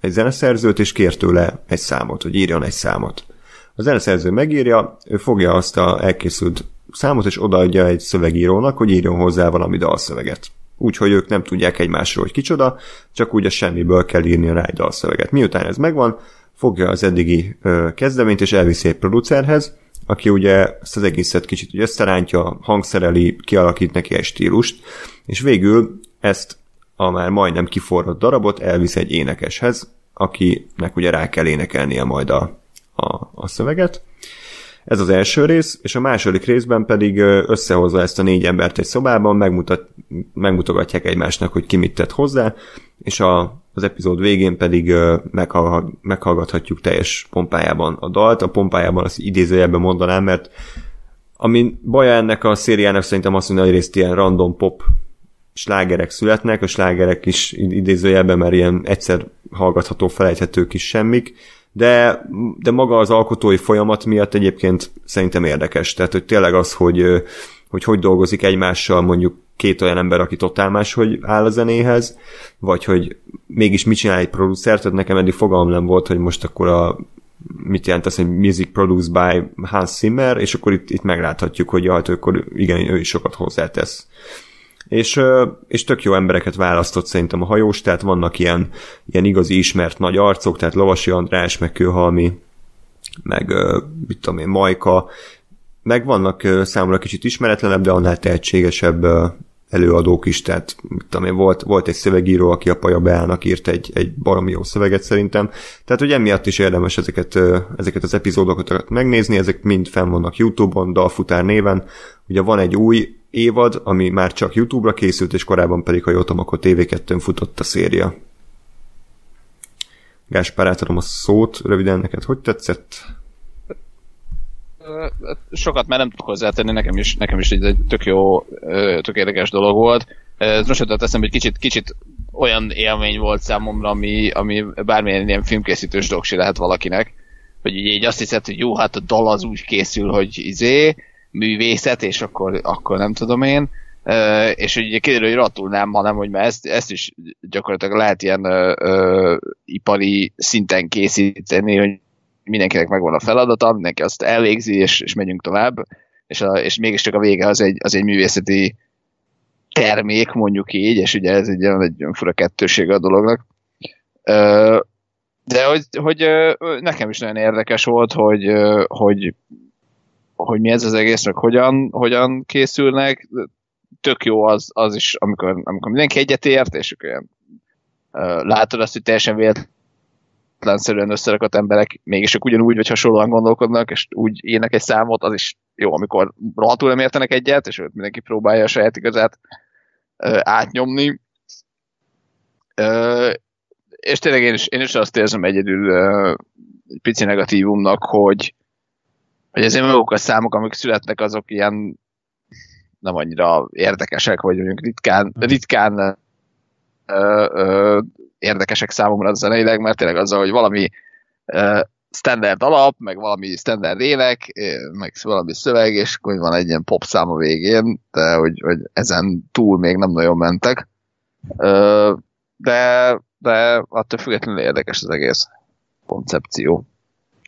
egy zeneszerzőt, és kér tőle egy számot, hogy írjon egy számot. A zeneszerző megírja, ő fogja azt a elkészült számot, és odaadja egy szövegírónak, hogy írjon hozzá valami dalszöveget. Úgyhogy ők nem tudják egymásról, hogy kicsoda, csak úgy a semmiből kell írni rá egy dalszöveget. Miután ez megvan, fogja az eddigi kezdeményt, és elviszi egy producerhez, aki ugye ezt az egészet kicsit ugye összerántja, hangszereli, kialakít neki egy stílust, és végül ezt a már majdnem kiforrott darabot elvisz egy énekeshez, akinek ugye rá kell énekelnie majd a, a, a szöveget. Ez az első rész, és a második részben pedig ö, összehozva ezt a négy embert egy szobában, megmutat, megmutogatják egymásnak, hogy ki mit tett hozzá, és a, az epizód végén pedig meghallgat, meghallgathatjuk teljes pompájában a dalt. A pompájában azt idézőjelben mondanám, mert ami baja ennek a szériának szerintem azt hogy részt ilyen random pop slágerek születnek, a slágerek is idézőjelben, mert ilyen egyszer hallgatható, felejthető kis semmik, de, de maga az alkotói folyamat miatt egyébként szerintem érdekes. Tehát, hogy tényleg az, hogy, hogy hogy dolgozik egymással mondjuk két olyan ember, aki totál máshogy áll a zenéhez, vagy hogy mégis mit csinál egy producer, tehát nekem eddig fogalmam nem volt, hogy most akkor a mit jelent az, hogy music produced by Hans Zimmer, és akkor itt, itt megláthatjuk, hogy jaj, akkor igen, ő is sokat hozzátesz. És, és tök jó embereket választott szerintem a hajós, tehát vannak ilyen, ilyen igazi ismert nagy arcok, tehát Lovasi András, meg Kőhalmi, meg mit tudom én, Majka, meg vannak számomra kicsit ismeretlenebb, de annál tehetségesebb előadók is, tehát mit tudom én, volt, volt egy szövegíró, aki a Paja Beának írt egy, egy baromi jó szöveget szerintem, tehát hogy emiatt is érdemes ezeket, ezeket az epizódokat megnézni, ezek mind fenn vannak Youtube-on, Dalfutár néven, ugye van egy új évad, ami már csak YouTube-ra készült, és korábban pedig, ha jól tudom, akkor TV2-n futott a széria. Gáspár, átadom a szót, röviden neked hogy tetszett? sokat már nem tudok hozzátenni, nekem is, nekem is egy, tök jó, tök érdekes dolog volt. Ez most jutott eszembe, hogy kicsit, kicsit olyan élmény volt számomra, ami, ami bármilyen ilyen filmkészítős doksi lehet valakinek, hogy így, így azt hiszed, hogy jó, hát a dal az úgy készül, hogy izé, művészet, és akkor, akkor nem tudom én, Uh, és ugye kiderül, hogy rotul nem, hanem hogy már ezt, ezt is gyakorlatilag lehet ilyen uh, uh, ipari szinten készíteni, hogy mindenkinek megvan a feladata, mindenki azt elvégzi, és, és megyünk tovább, és, a, és mégiscsak a vége az egy, az egy művészeti termék, mondjuk így, és ugye ez egy egy fura kettőség a dolognak. De hogy, hogy nekem is nagyon érdekes volt, hogy, hogy, hogy mi ez az egész, meg hogyan, hogyan készülnek. Tök jó az, az is, amikor, amikor mindenki egyetért, és olyan látod azt, hogy teljesen véletlen véletlenszerűen összerakott emberek mégis csak ugyanúgy vagy hasonlóan gondolkodnak, és úgy írnak egy számot, az is jó, amikor rohadtul nem értenek egyet, és mindenki próbálja a saját igazát ö, átnyomni. És tényleg én is, én is azt érzem egyedül egy pici negatívumnak, hogy, hogy ezért maguk a számok, amik születnek, azok ilyen nem annyira érdekesek, vagy mondjuk ritkán, ritkán ö, ö, érdekesek számomra zeneileg, mert tényleg azzal, hogy valami uh, standard alap, meg valami standard ének, meg valami szöveg, és akkor van egy ilyen pop szám a végén, de hogy, hogy ezen túl még nem nagyon mentek. Uh, de, de attól függetlenül érdekes az egész koncepció.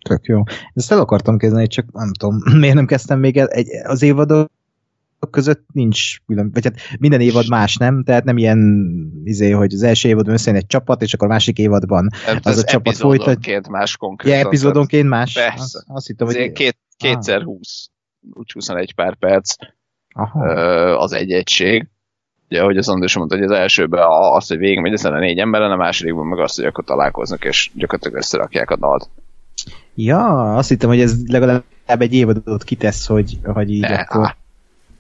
Tök jó. Ezt el akartam kezdeni, csak nem tudom, miért nem kezdtem még el, egy, az évadot között nincs külön, vagy hát minden évad más, nem? Tehát nem ilyen, izé, hogy az első évadban összejön egy csapat, és akkor a másik évadban hát az a csapat folytat. más konkrétan. Ja, epizódonként más? Persze. Azt, azt hittem, hogy... Két, kétszer ah. 20, úgy 21 pár perc Aha. az egy egység. Ugye, ahogy az András mondta, hogy az elsőben az, hogy végigmegy ezen a négy emberen, a másodikban meg azt, hogy akkor találkoznak, és gyakorlatilag összerakják a dalt. Ja, azt hittem, hogy ez legalább egy évadot kitesz, hogy, hogy így ne, akkor...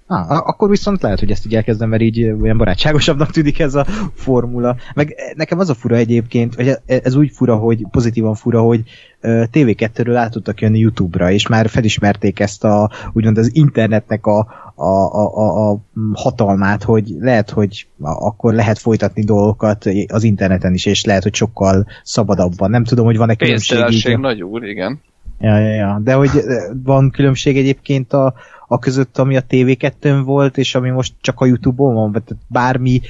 Ah, akkor viszont lehet, hogy ezt így elkezdem, mert így olyan barátságosabbnak tűnik ez a formula. Meg nekem az a fura egyébként, hogy ez úgy fura, hogy pozitívan fura, hogy TV2-ről át tudtak jönni YouTube-ra, és már felismerték ezt a, úgymond az internetnek a, a, a, a hatalmát, hogy lehet, hogy akkor lehet folytatni dolgokat az interneten is, és lehet, hogy sokkal szabadabban. Nem tudom, hogy van-e különbség. Pénztelenség nagy úr, igen. Ja, ja, ja. De hogy van különbség egyébként a, a között, ami a TV2-n volt, és ami most csak a Youtube-on van, vagy bármi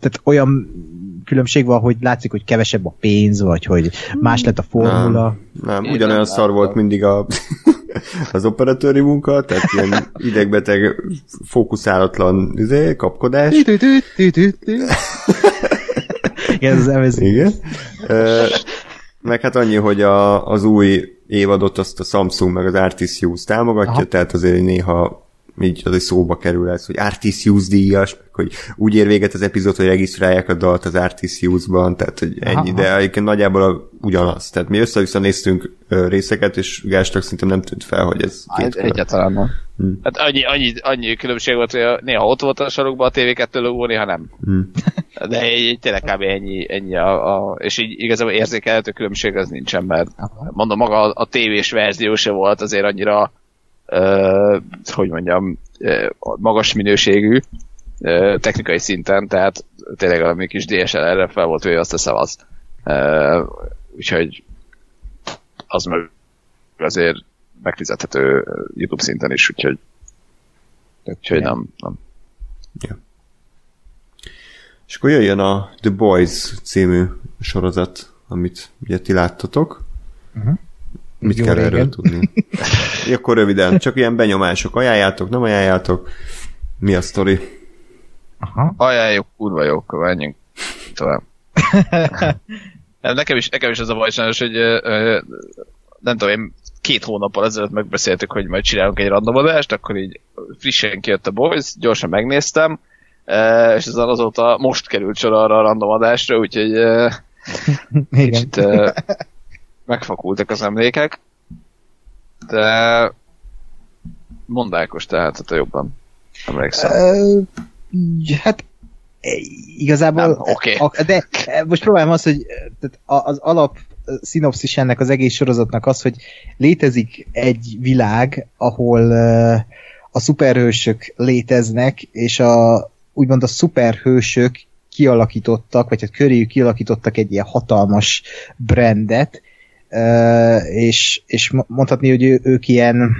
tehát olyan különbség van, hogy látszik, hogy kevesebb a pénz, vagy hogy más lett a formula. Nem, nem ugyanolyan szar volt mindig a, az operatőri munka, tehát ilyen idegbeteg, fókuszálatlan izé, kapkodás. Igen, ez Igen. Meg hát annyi, hogy a, az új évadot azt a Samsung meg az Artisius támogatja, Aha. tehát azért néha így az egy szóba kerül ez, hogy Artisius díjas, hogy úgy ér véget az epizód, hogy regisztrálják a dalt az Artisius-ban, tehát hogy ennyi, Aha. de egyébként nagyjából a, ugyanaz. Tehát mi össze-vissza néztünk részeket, és Gástak szerintem nem tűnt fel, hogy ez két hát, Egyáltalán nem. Hmm. Hát annyi, annyi, annyi különbség volt, hogy néha ott volt a sarokban a TV2 logó, néha nem. Hmm. De egy, tényleg kb. ennyi, ennyi a, a, és így igazából érzékelhető különbség az nincsen, mert mondom, maga a, a tévés verzió se volt azért annyira hogy mondjam, magas minőségű technikai szinten, tehát tényleg valami kis DSLR-re fel volt hogy azt a szavaz. Uh, úgyhogy az meg azért megfizethető YouTube szinten is, úgyhogy, úgyhogy nem, nem. És akkor jöjjön a The Boys című sorozat, amit ugye ti láttatok. Uh-huh. Mit Jó kell régen. erről tudni? akkor röviden, csak ilyen benyomások. Ajánljátok, nem ajánljátok? Mi a sztori? Aha. Ajánljuk, kurva jók, menjünk tovább. nem, nekem, is, nekem is az a baj sajnos, hogy ö, ö, nem tudom, én két hónappal ezelőtt megbeszéltük, hogy majd csinálunk egy random adást, akkor így frissen kijött a Boys, gyorsan megnéztem, ö, és ez azóta most került sor arra a random adásra, úgyhogy Igen. kicsit megfakultak az emlékek, de mondákos tehát, hát jobban emlékszem. Ö, hát igazából... Nem, oké. a- De e, most próbálom azt, hogy tehát a- az alap szinopszis ennek az egész sorozatnak az, hogy létezik egy világ, ahol a szuperhősök léteznek, és a úgymond a szuperhősök kialakítottak, vagy hát köréjük kialakítottak egy ilyen hatalmas brandet, és, és mo- mondhatni, hogy ő, ők ilyen,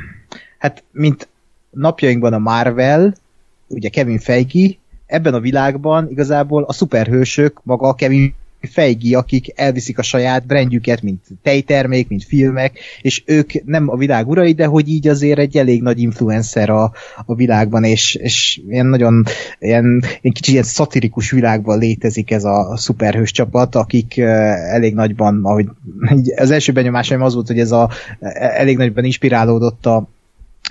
hát mint napjainkban a Marvel, ugye Kevin Feige, ebben a világban igazából a szuperhősök, maga a Kevin Feige, akik elviszik a saját brandjüket, mint tejtermék, mint filmek, és ők nem a világ urai, de hogy így azért egy elég nagy influencer a, a világban, és, és ilyen nagyon ilyen, ilyen kicsit ilyen szatirikus világban létezik ez a szuperhős csapat, akik elég nagyban, ahogy az első benyomásaim az volt, hogy ez a eh, elég nagyban inspirálódott a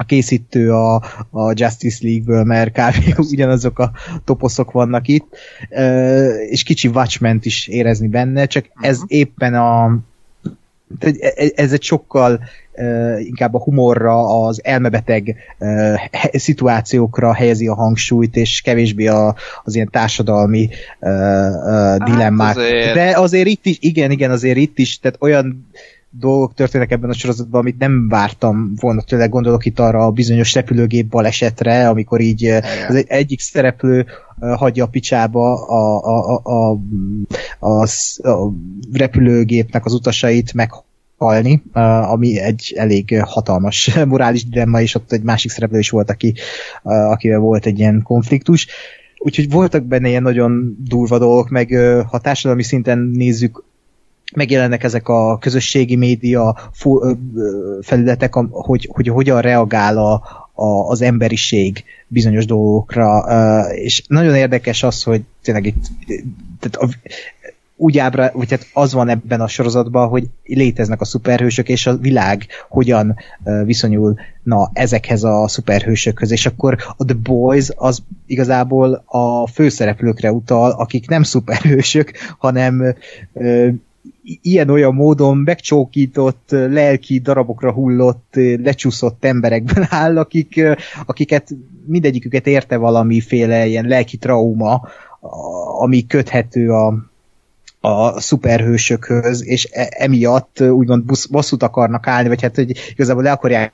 a készítő a, a Justice League-ből, mert kb. ugyanazok a toposzok vannak itt, és kicsi watchmen is érezni benne, csak ez éppen a tehát e- ez egy sokkal uh, inkább a humorra, az elmebeteg uh, he- szituációkra helyezi a hangsúlyt, és kevésbé a, az ilyen társadalmi uh, uh, dilemmák. azért- De azért itt is, igen, igen, azért itt is, tehát olyan dolgok történnek ebben a sorozatban, amit nem vártam volna tőle, gondolok itt arra a bizonyos repülőgép balesetre, amikor így eh, az egy- egyik szereplő eh, hagyja a picsába a, a, a, a, a, a repülőgépnek az utasait meghalni, eh, ami egy elég hatalmas morális dilemma, és ott egy másik szereplő is volt, aki, akivel volt egy ilyen konfliktus. Úgyhogy voltak benne ilyen nagyon durva dolgok, meg ha társadalmi szinten nézzük, megjelennek ezek a közösségi média ö, felületek, hogy, hogy hogyan reagál a, a, az emberiség bizonyos dolgokra, és nagyon érdekes az, hogy tényleg itt tehát a, úgy ábra, vagy hát az van ebben a sorozatban, hogy léteznek a szuperhősök, és a világ hogyan viszonyul na, ezekhez a szuperhősökhöz, és akkor a The Boys az igazából a főszereplőkre utal, akik nem szuperhősök, hanem ilyen-olyan módon megcsókított, lelki darabokra hullott, lecsúszott emberekben áll, akik, akiket mindegyiküket érte valamiféle ilyen lelki trauma, ami köthető a, a szuperhősökhöz, és e- emiatt úgymond busz, bosszút akarnak állni, vagy hát hogy igazából le akarják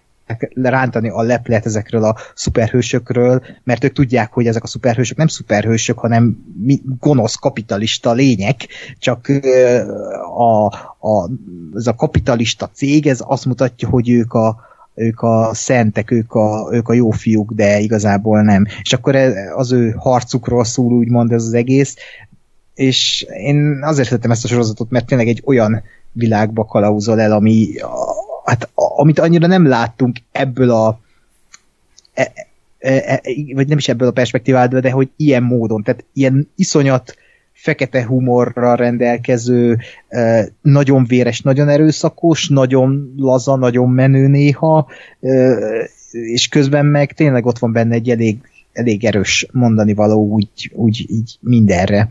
rántani a leplet ezekről a szuperhősökről, mert ők tudják, hogy ezek a szuperhősök nem szuperhősök, hanem gonosz kapitalista lények, csak a, a, ez a kapitalista cég, ez azt mutatja, hogy ők a, ők a szentek, ők a, ők a jó fiúk, de igazából nem. És akkor e- az ő harcukról szól úgymond ez az egész, és én azért szeretem ezt a sorozatot, mert tényleg egy olyan világba kalauzol el, ami, hát, amit annyira nem láttunk ebből a e, e, e, vagy nem is ebből a perspektívából, de hogy ilyen módon, tehát ilyen iszonyat fekete humorra rendelkező, e, nagyon véres, nagyon erőszakos, nagyon laza, nagyon menő néha, e, és közben meg tényleg ott van benne egy elég, elég erős mondani való úgy, úgy így mindenre.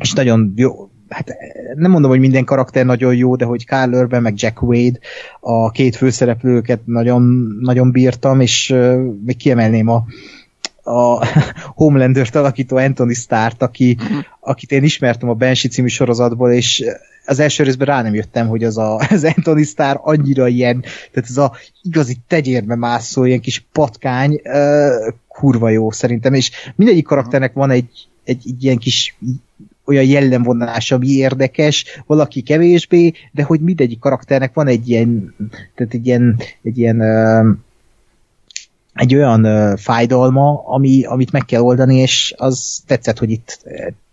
És nagyon jó, hát nem mondom, hogy minden karakter nagyon jó, de hogy Carl Urban meg Jack Wade, a két főszereplőket nagyon, nagyon bírtam, és uh, még kiemelném a, a Homelander-t alakító Anthony Starrt, aki, akit én ismertem a Banshee című sorozatból, és az első részben rá nem jöttem, hogy az, a, az Anthony Starr annyira ilyen, tehát ez a igazi tegyérbe mászó, ilyen kis patkány, uh, kurva jó szerintem, és mindegyik karakternek van egy, egy, egy ilyen kis olyan jellemvonás, ami érdekes, valaki kevésbé, de hogy mindegyik karakternek van egy ilyen, tehát egy ilyen, egy ilyen egy olyan fájdalma, ami, amit meg kell oldani, és az tetszett, hogy itt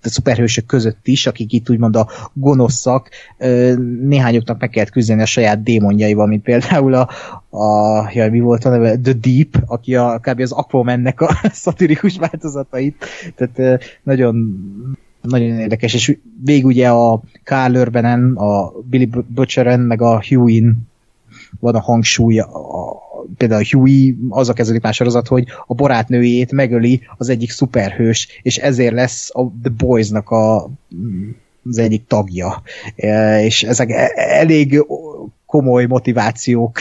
a szuperhősök között is, akik itt úgymond a gonoszak, uh, néhányoknak meg kellett küzdeni a saját démonjaival, mint például a, a jaj, mi volt a neve? The Deep, aki a, kb. az Aquamannek a szatirikus változatait, tehát nagyon nagyon érdekes, és végig ugye a Carl Urbenen, a Billy Butcheren, meg a Hughie van a hangsúly, a, például Huey az a kezdődik már sorozat, hogy a barátnőjét megöli az egyik szuperhős, és ezért lesz a The Boys-nak a, az egyik tagja. E, és ezek e, elég komoly motivációk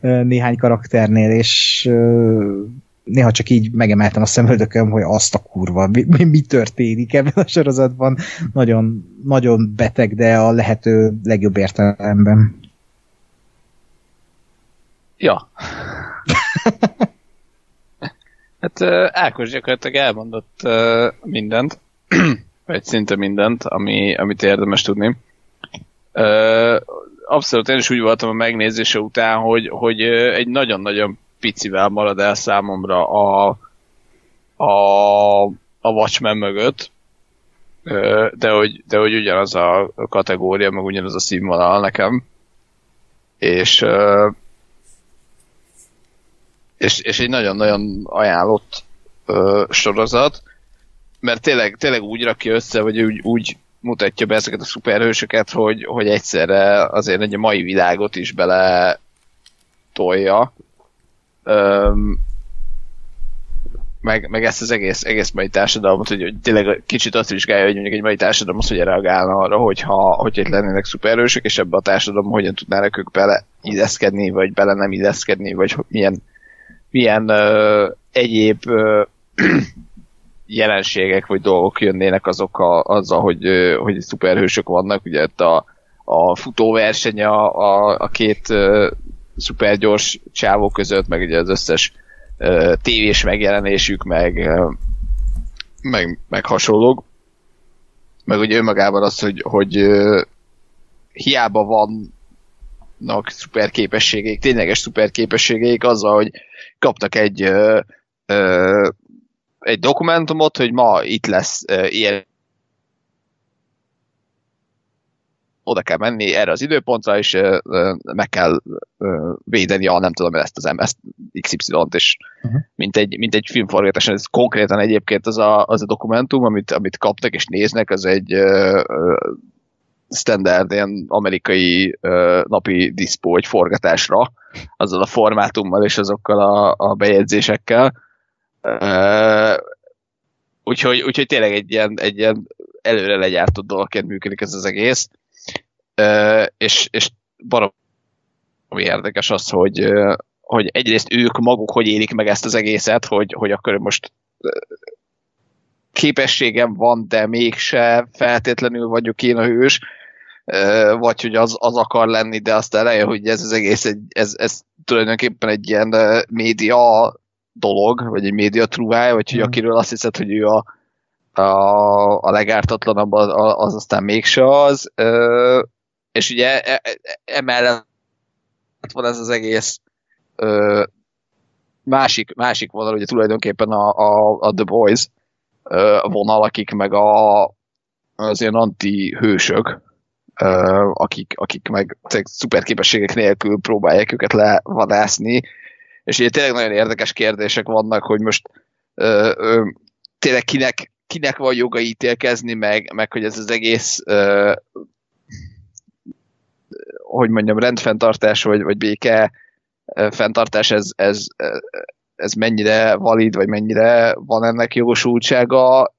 néhány karakternél, és néha csak így megemeltem a szemöldököm, hogy azt a kurva, mi, mi, mi történik ebben a sorozatban. Nagyon, nagyon beteg, de a lehető legjobb értelemben. Ja. hát Ákos gyakorlatilag elmondott mindent, vagy szinte mindent, ami, amit érdemes tudni. Abszolút én is úgy voltam a megnézése után, hogy, hogy egy nagyon-nagyon picivel marad el számomra a, a, a Watchmen mögött, de hogy, de hogy ugyanaz a kategória, meg ugyanaz a színvonal nekem. És és, és egy nagyon-nagyon ajánlott sorozat, mert tényleg, tényleg úgy rakja össze, vagy úgy, úgy mutatja be ezeket a szuperhősöket, hogy, hogy egyszerre azért egy mai világot is bele tolja. Öm, meg, meg ezt az egész, egész mai társadalmat, hogy, hogy tényleg kicsit azt vizsgálja, hogy mondjuk egy mai társadalom az hogy reagálna arra, hogyha, hogy itt lennének szuperhősök, és ebbe a társadalom hogyan tudnának ők bele vagy bele nem illeszkedni, vagy milyen milyen ö, egyéb ö, jelenségek vagy dolgok jönnének azok a, azzal, hogy, ö, hogy szuperhősök vannak, ugye a, a futóverseny a, a, a két ö, szupergyors csávó között, meg ugye az összes ö, tévés megjelenésük, meg, ö, meg, meg hasonlók. Meg ugye önmagában az, hogy, hogy ö, hiába vannak szuperképességeik, tényleges szuperképességeik azzal, hogy kaptak egy ö, ö, egy dokumentumot, hogy ma itt lesz ö, ilyen oda kell menni erre az időpontra, és meg kell védeni a nem tudom ezt az MS XY-t, és uh-huh. mint, egy, mint egy filmforgatás, ez konkrétan egyébként az a, az a dokumentum, amit, amit kaptak és néznek, az egy standard ilyen amerikai ö, napi diszpó egy forgatásra, azzal a formátummal és azokkal a, a bejegyzésekkel. Ö, úgyhogy, úgyhogy tényleg egy ilyen, egy ilyen előre legyártott dologként működik ez az egész. És, és barom ami érdekes az, hogy, hogy egyrészt ők maguk hogy élik meg ezt az egészet, hogy, hogy akkor most képességem van, de mégse feltétlenül vagyok én a hős, vagy hogy az, az akar lenni, de azt elején, hogy ez az egész, egy, ez, ez tulajdonképpen egy ilyen média dolog, vagy egy média trúvája, vagy hogy mm. akiről azt hiszed, hogy ő a, a, a legártatlanabb, az aztán mégse az. És ugye e, e, emellett van ez az egész másik, másik vonal, ugye tulajdonképpen a, a, a The Boys vonal, akik meg a, az ilyen anti-hősök, akik, akik meg szuper képességek nélkül próbálják őket levadászni, és ugye tényleg nagyon érdekes kérdések vannak, hogy most ö, ö, tényleg kinek, kinek van joga ítélkezni, meg, meg hogy ez az egész ö, hogy mondjam, rendfenntartás, vagy, vagy béke fenntartás, ez, ez, ez mennyire valid, vagy mennyire van ennek jogosultsága,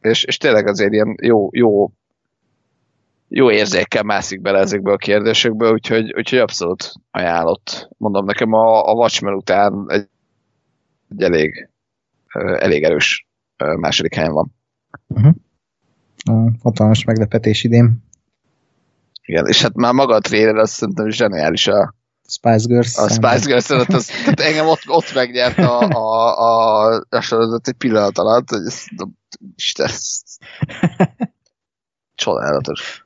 és, és tényleg azért ilyen jó, jó jó érzékkel mászik bele ezekbe a kérdésekbe, úgyhogy, úgyhogy abszolút ajánlott. Mondom, nekem a, a Watchmen után egy, egy elég, elég erős második helyen van. Uh-huh. Hatalmas meglepetés idén. Igen, és hát már maga a trailer azt szerintem zseniális a Spice Girls. A Spice Girls az, az, tehát engem ott, ott megnyert a, a, a, a sorozat egy pillanat alatt, hogy ezt Isten. Csodálatos.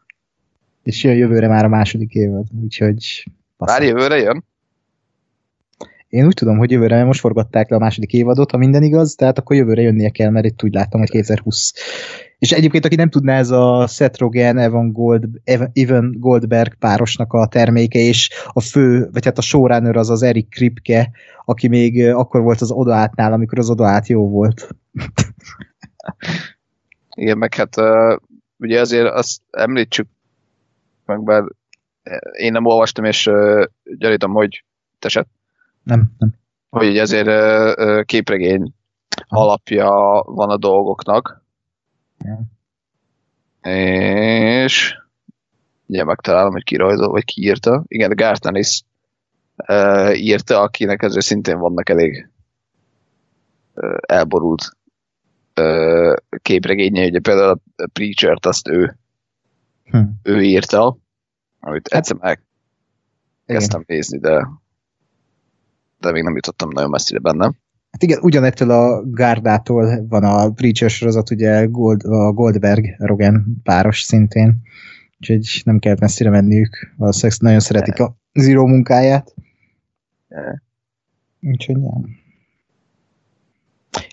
És jön jövőre már a második évad, úgyhogy... Már jövőre jön? Én úgy tudom, hogy jövőre, most forgatták le a második évadot, ha minden igaz, tehát akkor jövőre jönnie kell, mert itt úgy láttam, hogy 2020. És egyébként, aki nem tudná, ez a Seth Rogen, Evan, Gold, Evan Goldberg párosnak a terméke, és a fő, vagy hát a showrunner az az Eric Kripke, aki még akkor volt az odaátnál, amikor az odaát jó volt. Igen, meg hát ugye azért azt említsük meg, bár én nem olvastam, és gyanítom, hogy te se nem, nem. Hogy ezért képregény alapja van a dolgoknak. Ja. És ugye megtalálom, hogy ki rajzol, vagy ki írta. Igen, Garth is uh, írta, akinek ezért szintén vannak elég uh, elborult uh, képregénye. Ugye például a Preacher-t azt ő, hm. ő írta, amit egyszer megkezdtem nézni, de de még nem jutottam nagyon messzire benne. Hát igen, ugyanettől a Gárdától van a Preacher sorozat, ugye Gold, a Goldberg-Rogen páros szintén, úgyhogy nem kell messzire menniük, valószínűleg nagyon szeretik a Zero munkáját. Úgyhogy nem.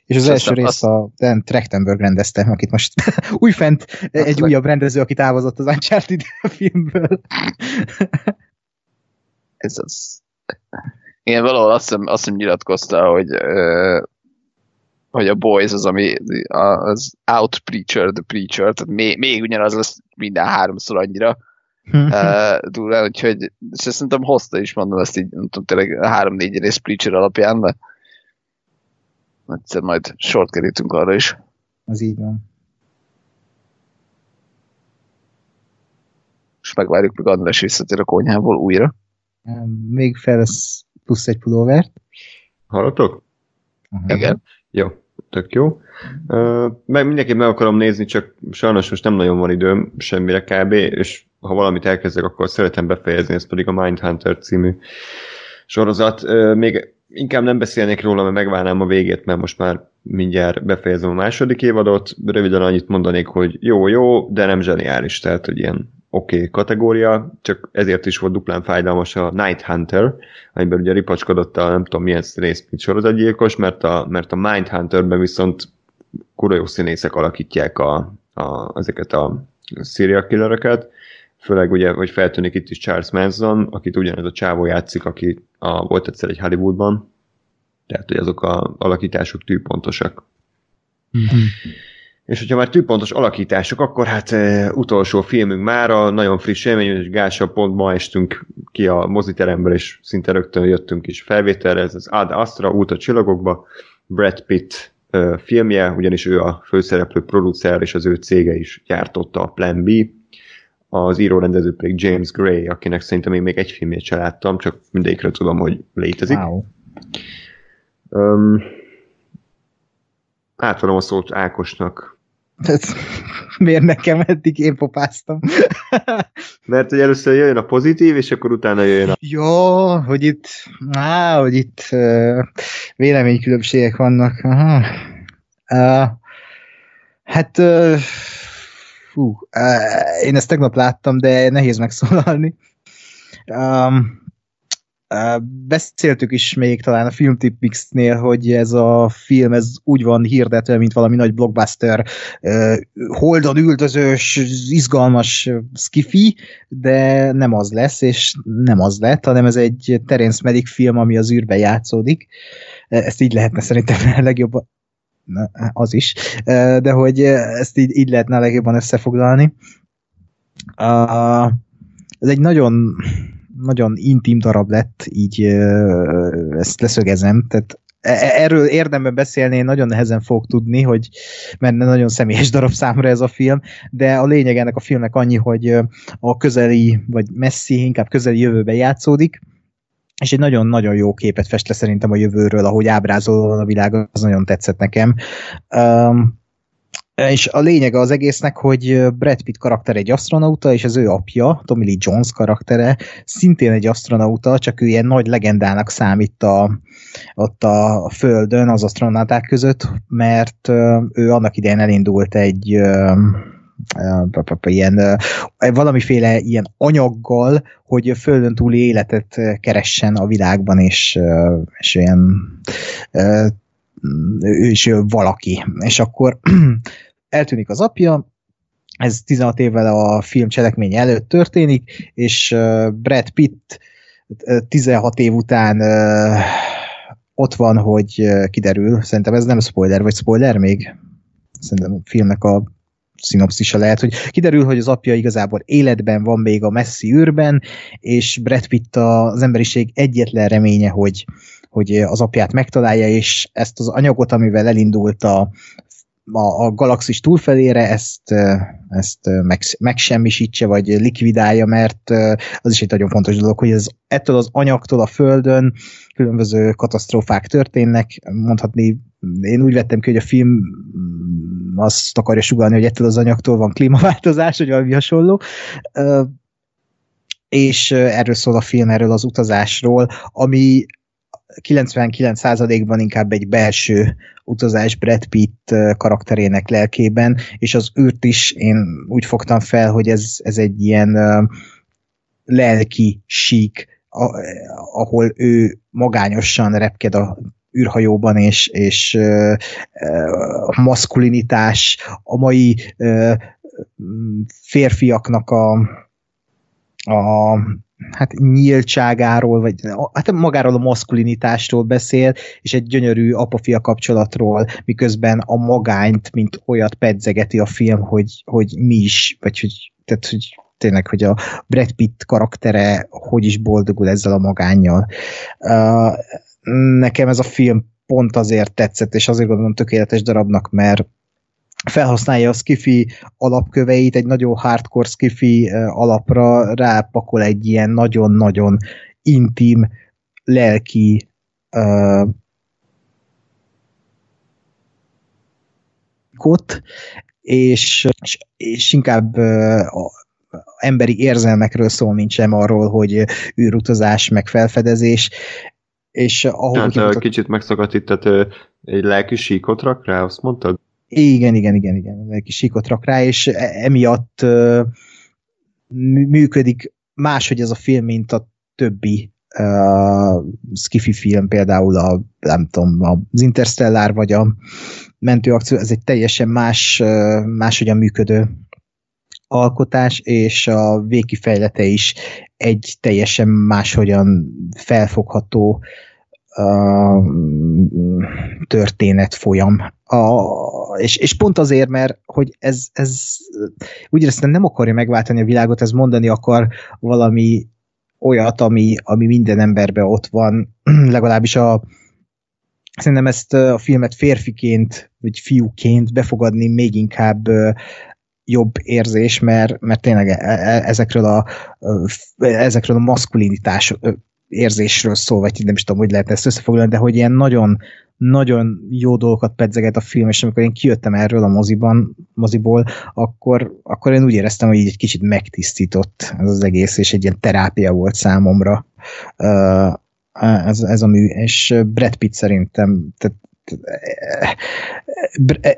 És az És első rész a Dan Trachtenberg rendezte, akit most újfent egy újabb rendező, aki távozott az Uncharted filmből. Ez az. Igen, valahol azt hiszem, azt hiszem nyilatkozta, hogy, uh, hogy a Boys az, ami az Out Preacher, The Preacher, tehát még, még ugyanaz lesz minden háromszor annyira uh, durván, úgyhogy és szerintem hozta is, mondom ezt így, nem tudom, tényleg három-négy rész Preacher alapján, de egyszer majd sort kerítünk arra is. Az így van. És megvárjuk, még András visszatér a konyhából újra. Még fel lesz plusz egy pulóvert. Hallatok? Uh-huh. Igen. Jó, tök jó. Uh, meg mindenképp meg akarom nézni, csak sajnos most nem nagyon van időm semmire kb. És ha valamit elkezdek, akkor szeretem befejezni, ez pedig a Mindhunter című sorozat. Uh, még inkább nem beszélnék róla, mert megvárnám a végét, mert most már mindjárt befejezem a második évadot. Röviden annyit mondanék, hogy jó-jó, de nem zseniális, tehát hogy ilyen oké okay kategória, csak ezért is volt duplán fájdalmas a Night Hunter, amiben ugye ripacskodott a nem tudom milyen színész, mint sorozatgyilkos, mert a, mert a Mind Hunterben viszont kura jó színészek alakítják a, a, ezeket a serial killereket, főleg ugye, hogy feltűnik itt is Charles Manson, akit ugyanez a csávó játszik, aki a, volt egyszer egy Hollywoodban, tehát hogy azok a alakítások tűpontosak. Mm-hmm. És hogyha már tűpontos alakítások, akkor hát e, utolsó filmünk már a nagyon friss élmény, és Gása pont ma estünk ki a moziteremből, és szinte rögtön jöttünk is felvételre, ez az Ad Astra, út a csillagokba, Brad Pitt e, filmje, ugyanis ő a főszereplő producer, és az ő cége is gyártotta a Plan B, az író-rendező pedig James Gray, akinek szerintem én még egy filmét se láttam, csak mindegyikre tudom, hogy létezik. Wow. Um, átadom a szót Ákosnak, tehát, miért nekem eddig én popáztam? Mert hogy először jöjjön a pozitív, és akkor utána jöjjön a... Jó, hogy itt, á, hogy itt uh, véleménykülönbségek vannak. Aha. Uh, hát uh, fú, uh, én ezt tegnap láttam, de nehéz megszólalni. Um, Beszéltük is még talán a Filmtip Mix-nél, hogy ez a film ez úgy van hirdetve, mint valami nagy blockbuster, holdon üldözős, izgalmas skifi, de nem az lesz, és nem az lett, hanem ez egy Terence Malick film, ami az űrbe játszódik. Ezt így lehetne szerintem a legjobban az is, de hogy ezt így, így lehetne legjobban összefoglalni. Ez egy nagyon nagyon intim darab lett, így ezt leszögezem, tehát e, e, erről érdemben beszélni én nagyon nehezen fog tudni, hogy mert nagyon személyes darab számra ez a film, de a lényeg ennek a filmnek annyi, hogy a közeli, vagy messzi, inkább közeli jövőben játszódik, és egy nagyon-nagyon jó képet fest le szerintem a jövőről, ahogy ábrázolva a világ, az nagyon tetszett nekem. Um, És a lényege az egésznek, hogy Brad Pitt karakter egy astronauta, és az ő apja, Tommy Lee Jones karaktere, szintén egy astronauta, csak ő ilyen nagy legendának számít a, ott a Földön az astronauták között, mert ő annak idején elindult egy ilyen valamiféle ilyen anyaggal, hogy földön túli életet keressen a világban, és, és ilyen ő is valaki. És akkor eltűnik az apja, ez 16 évvel a film cselekmény előtt történik, és Brad Pitt 16 év után ott van, hogy kiderül, szerintem ez nem spoiler, vagy spoiler még? Szerintem a filmnek a szinopszisa lehet, hogy kiderül, hogy az apja igazából életben van még a messzi űrben, és Brad Pitt az emberiség egyetlen reménye, hogy, hogy az apját megtalálja, és ezt az anyagot, amivel elindult a, a, a galaxis túlfelére ezt, ezt meg, megsemmisítse, vagy likvidálja, mert az is egy nagyon fontos dolog, hogy ez, ettől az anyagtól a Földön különböző katasztrófák történnek, mondhatni, én úgy vettem ki, hogy a film azt akarja sugalni, hogy ettől az anyagtól van klímaváltozás, vagy valami hasonló, és erről szól a film, erről az utazásról, ami 99%-ban inkább egy belső utazás Brad Pitt karakterének lelkében, és az űrt is én úgy fogtam fel, hogy ez, ez egy ilyen lelki sík, ahol ő magányosan repked a űrhajóban, és, és a maszkulinitás, a mai férfiaknak a, a hát nyíltságáról, vagy hát magáról a maszkulinitásról beszél, és egy gyönyörű apa-fia kapcsolatról, miközben a magányt, mint olyat pedzegeti a film, hogy, hogy mi is, vagy hogy, tehát, hogy tényleg, hogy a Brad Pitt karaktere hogy is boldogul ezzel a magánnyal. Uh, nekem ez a film pont azért tetszett, és azért gondolom tökéletes darabnak, mert felhasználja a skifi alapköveit, egy nagyon hardcore skifi alapra rápakol egy ilyen nagyon-nagyon intim, lelki uh, kot, és, és, és inkább uh, emberi érzelmekről szól, mint sem arról, hogy űrutazás, meg felfedezés, és ahol hát, kimutat... kicsit megszakadt itt, tehát egy lelki síkot rak rá, azt mondtad? Igen, igen, igen, igen, egy kis síkot rak rá, és e- emiatt uh, működik máshogy ez a film, mint a többi uh, skifi film, például a, nem tudom, az Interstellar, vagy a mentőakció, ez egy teljesen más, uh, máshogyan működő alkotás, és a végkifejlete is egy teljesen máshogyan felfogható uh, történet folyam. A, és, és pont azért, mert hogy ez, ez úgy éreztem nem akarja megváltani a világot, ez mondani akar valami olyat, ami, ami minden emberben ott van, legalábbis a szerintem ezt a filmet férfiként, vagy fiúként befogadni még inkább jobb érzés, mert, mert tényleg e, e, ezekről a, ezekről a maszkulinitás érzésről szól, vagy nem is tudom, hogy lehet ezt összefoglalni, de hogy ilyen nagyon, nagyon jó dolgokat pedzeget a film, és amikor én kijöttem erről a moziban, moziból, akkor, akkor én úgy éreztem, hogy így egy kicsit megtisztított ez az egész, és egy ilyen terápia volt számomra ez, ez a mű, és Brad Pitt szerintem, tehát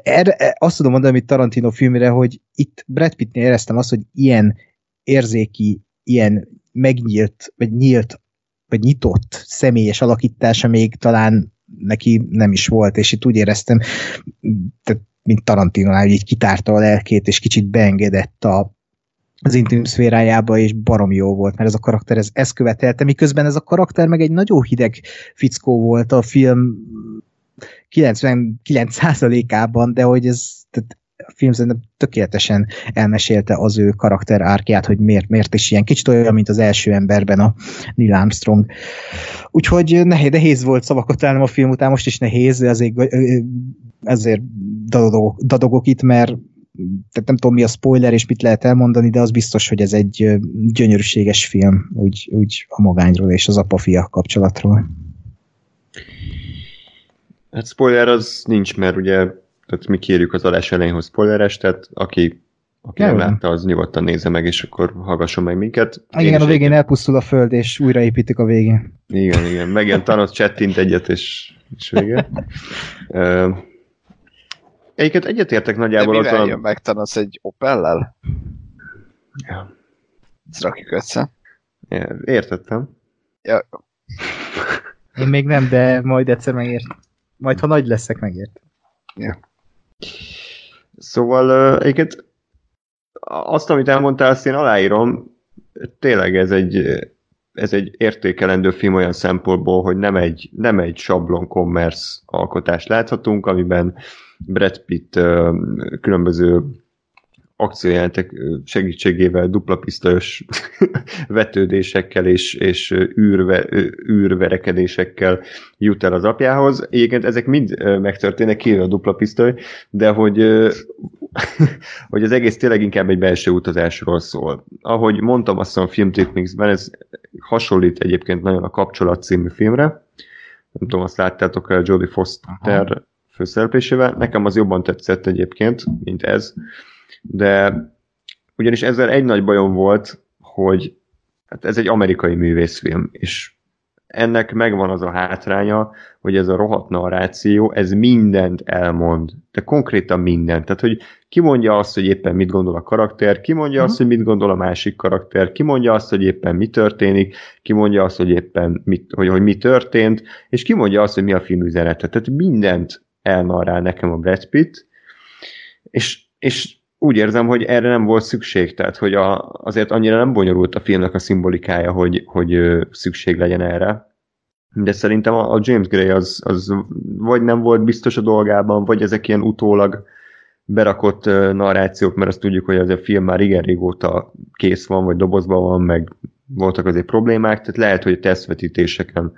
erre, azt tudom mondani, amit Tarantino filmére, hogy itt Brad Pittnél éreztem azt, hogy ilyen érzéki, ilyen megnyílt, vagy nyílt, vagy nyitott személyes alakítása még talán neki nem is volt, és itt úgy éreztem, tehát, mint Tarantino, hogy így kitárta a lelkét, és kicsit beengedett a, az intim szférájába, és barom jó volt, mert ez a karakter ez, ezt követelte, miközben ez a karakter meg egy nagyon hideg fickó volt a film 99%-ában, de hogy ez tehát a film szerintem tökéletesen elmesélte az ő karakter árkját, hogy miért, miért is ilyen kicsit olyan, mint az első emberben a Neil Armstrong. Úgyhogy nehéz, nehéz volt szavakat találnom a film után, most is nehéz, azért, ezért dadogok, dadogok itt, mert tehát nem tudom mi a spoiler és mit lehet elmondani, de az biztos, hogy ez egy gyönyörűséges film, úgy, úgy a magányról és az apa-fia kapcsolatról. Hát spoiler az nincs, mert ugye tehát mi kérjük az adás elején, hogy spoileres, tehát aki, aki nem látta, az nyugodtan nézze meg, és akkor hallgasson meg minket. Én Igen, a végén elpusztul a föld, és újraépítik a végén. Igen, igen. Megjön Thanos, csettint egyet, és, és vége. Ö, Egyiket egyetértek De nagyjából mivel azzal. jön meg Thanos egy Opellel? Ja. Ezt rakjuk össze. Ja, Értettem. Ja, Én még nem, de majd egyszer megért. Majd, ha nagy leszek, megért. Szóval egyébként azt, amit elmondtál, azt én aláírom, tényleg ez egy, ez egy értékelendő film olyan szempontból, hogy nem egy, nem egy sablon commerce alkotást láthatunk, amiben Brad Pitt különböző akciójelentek segítségével dupla pisztolyos vetődésekkel és, és űrve, űrverekedésekkel jut el az apjához. Egyébként ezek mind megtörténnek, kivéve a dupla pisztoly, de hogy, hogy az egész tényleg inkább egy belső utazásról szól. Ahogy mondtam azt hiszem a Filmtechnics-ben, ez hasonlít egyébként nagyon a Kapcsolat című filmre. Nem tudom, azt láttátok el Jodie Foster Aha. főszereplésével. Nekem az jobban tetszett egyébként, mint ez. De ugyanis ezzel egy nagy bajom volt, hogy hát ez egy amerikai művészfilm, és ennek megvan az a hátránya, hogy ez a rohadt narráció, ez mindent elmond. De konkrétan mindent. Tehát, hogy ki mondja azt, hogy éppen mit gondol a karakter, ki mondja azt, hogy mit gondol a másik karakter, ki mondja azt, hogy éppen mi történik, ki mondja azt, hogy éppen mit, hogy, hogy mi történt, és ki mondja azt, hogy mi a film üzenete. Tehát mindent elnarrál nekem a Brad Pitt, és, és úgy érzem, hogy erre nem volt szükség, tehát hogy a, azért annyira nem bonyolult a filmnek a szimbolikája, hogy, hogy szükség legyen erre. De szerintem a, a James Gray az, az vagy nem volt biztos a dolgában, vagy ezek ilyen utólag berakott narrációk, mert azt tudjuk, hogy ez a film már igen régóta kész van, vagy dobozban van, meg voltak azért problémák, tehát lehet, hogy a tesztvetítéseken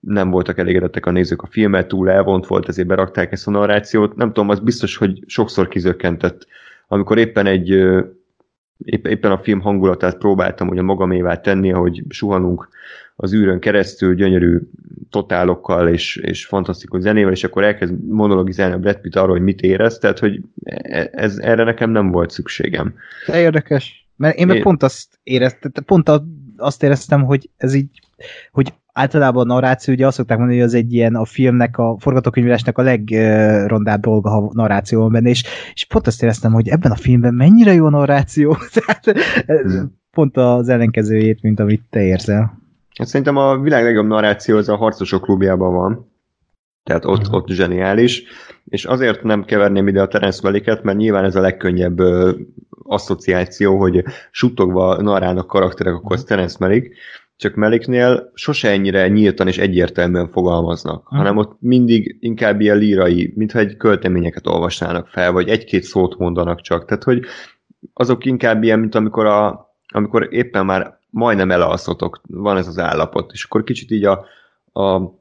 nem voltak elégedettek a nézők a filmet, túl elvont volt, ezért berakták ezt a narrációt. Nem tudom, az biztos, hogy sokszor kizökkentett. Amikor éppen egy épp, éppen a film hangulatát próbáltam ugye magamévá tenni, hogy suhanunk az űrön keresztül gyönyörű totálokkal és, és fantasztikus zenével, és akkor elkezd monologizálni a Brad Pitt arról, hogy mit érez, tehát hogy e- ez, erre nekem nem volt szükségem. De érdekes. Mert én meg Én- pont azt éreztem, pont azt éreztem, hogy ez így, hogy általában a narráció, ugye azt szokták mondani, hogy az egy ilyen a filmnek, a forgatókönyvírásnak a legrondább dolga, ha narráció van benne, és, és pont azt éreztem, hogy ebben a filmben mennyire jó a narráció, tehát pont az ellenkezőjét, mint amit te érzel. Hát szerintem a világ legjobb narráció az a Harcosok klubjában van. Tehát ott, Mhm. ott zseniális. És azért nem keverném ide a Terence Malicket, mert nyilván ez a legkönnyebb ö, asszociáció, hogy suttogva narrálnak karakterek, akkor az Terence Malik. Csak Maliknél sose ennyire nyíltan és egyértelműen fogalmaznak, Mhm. hanem ott mindig inkább ilyen lírai, mintha egy költeményeket olvasnának fel, vagy egy-két szót mondanak csak. Tehát, hogy azok inkább ilyen, mint amikor, a, amikor éppen már majdnem elalszotok, van ez az állapot, és akkor kicsit így a, a,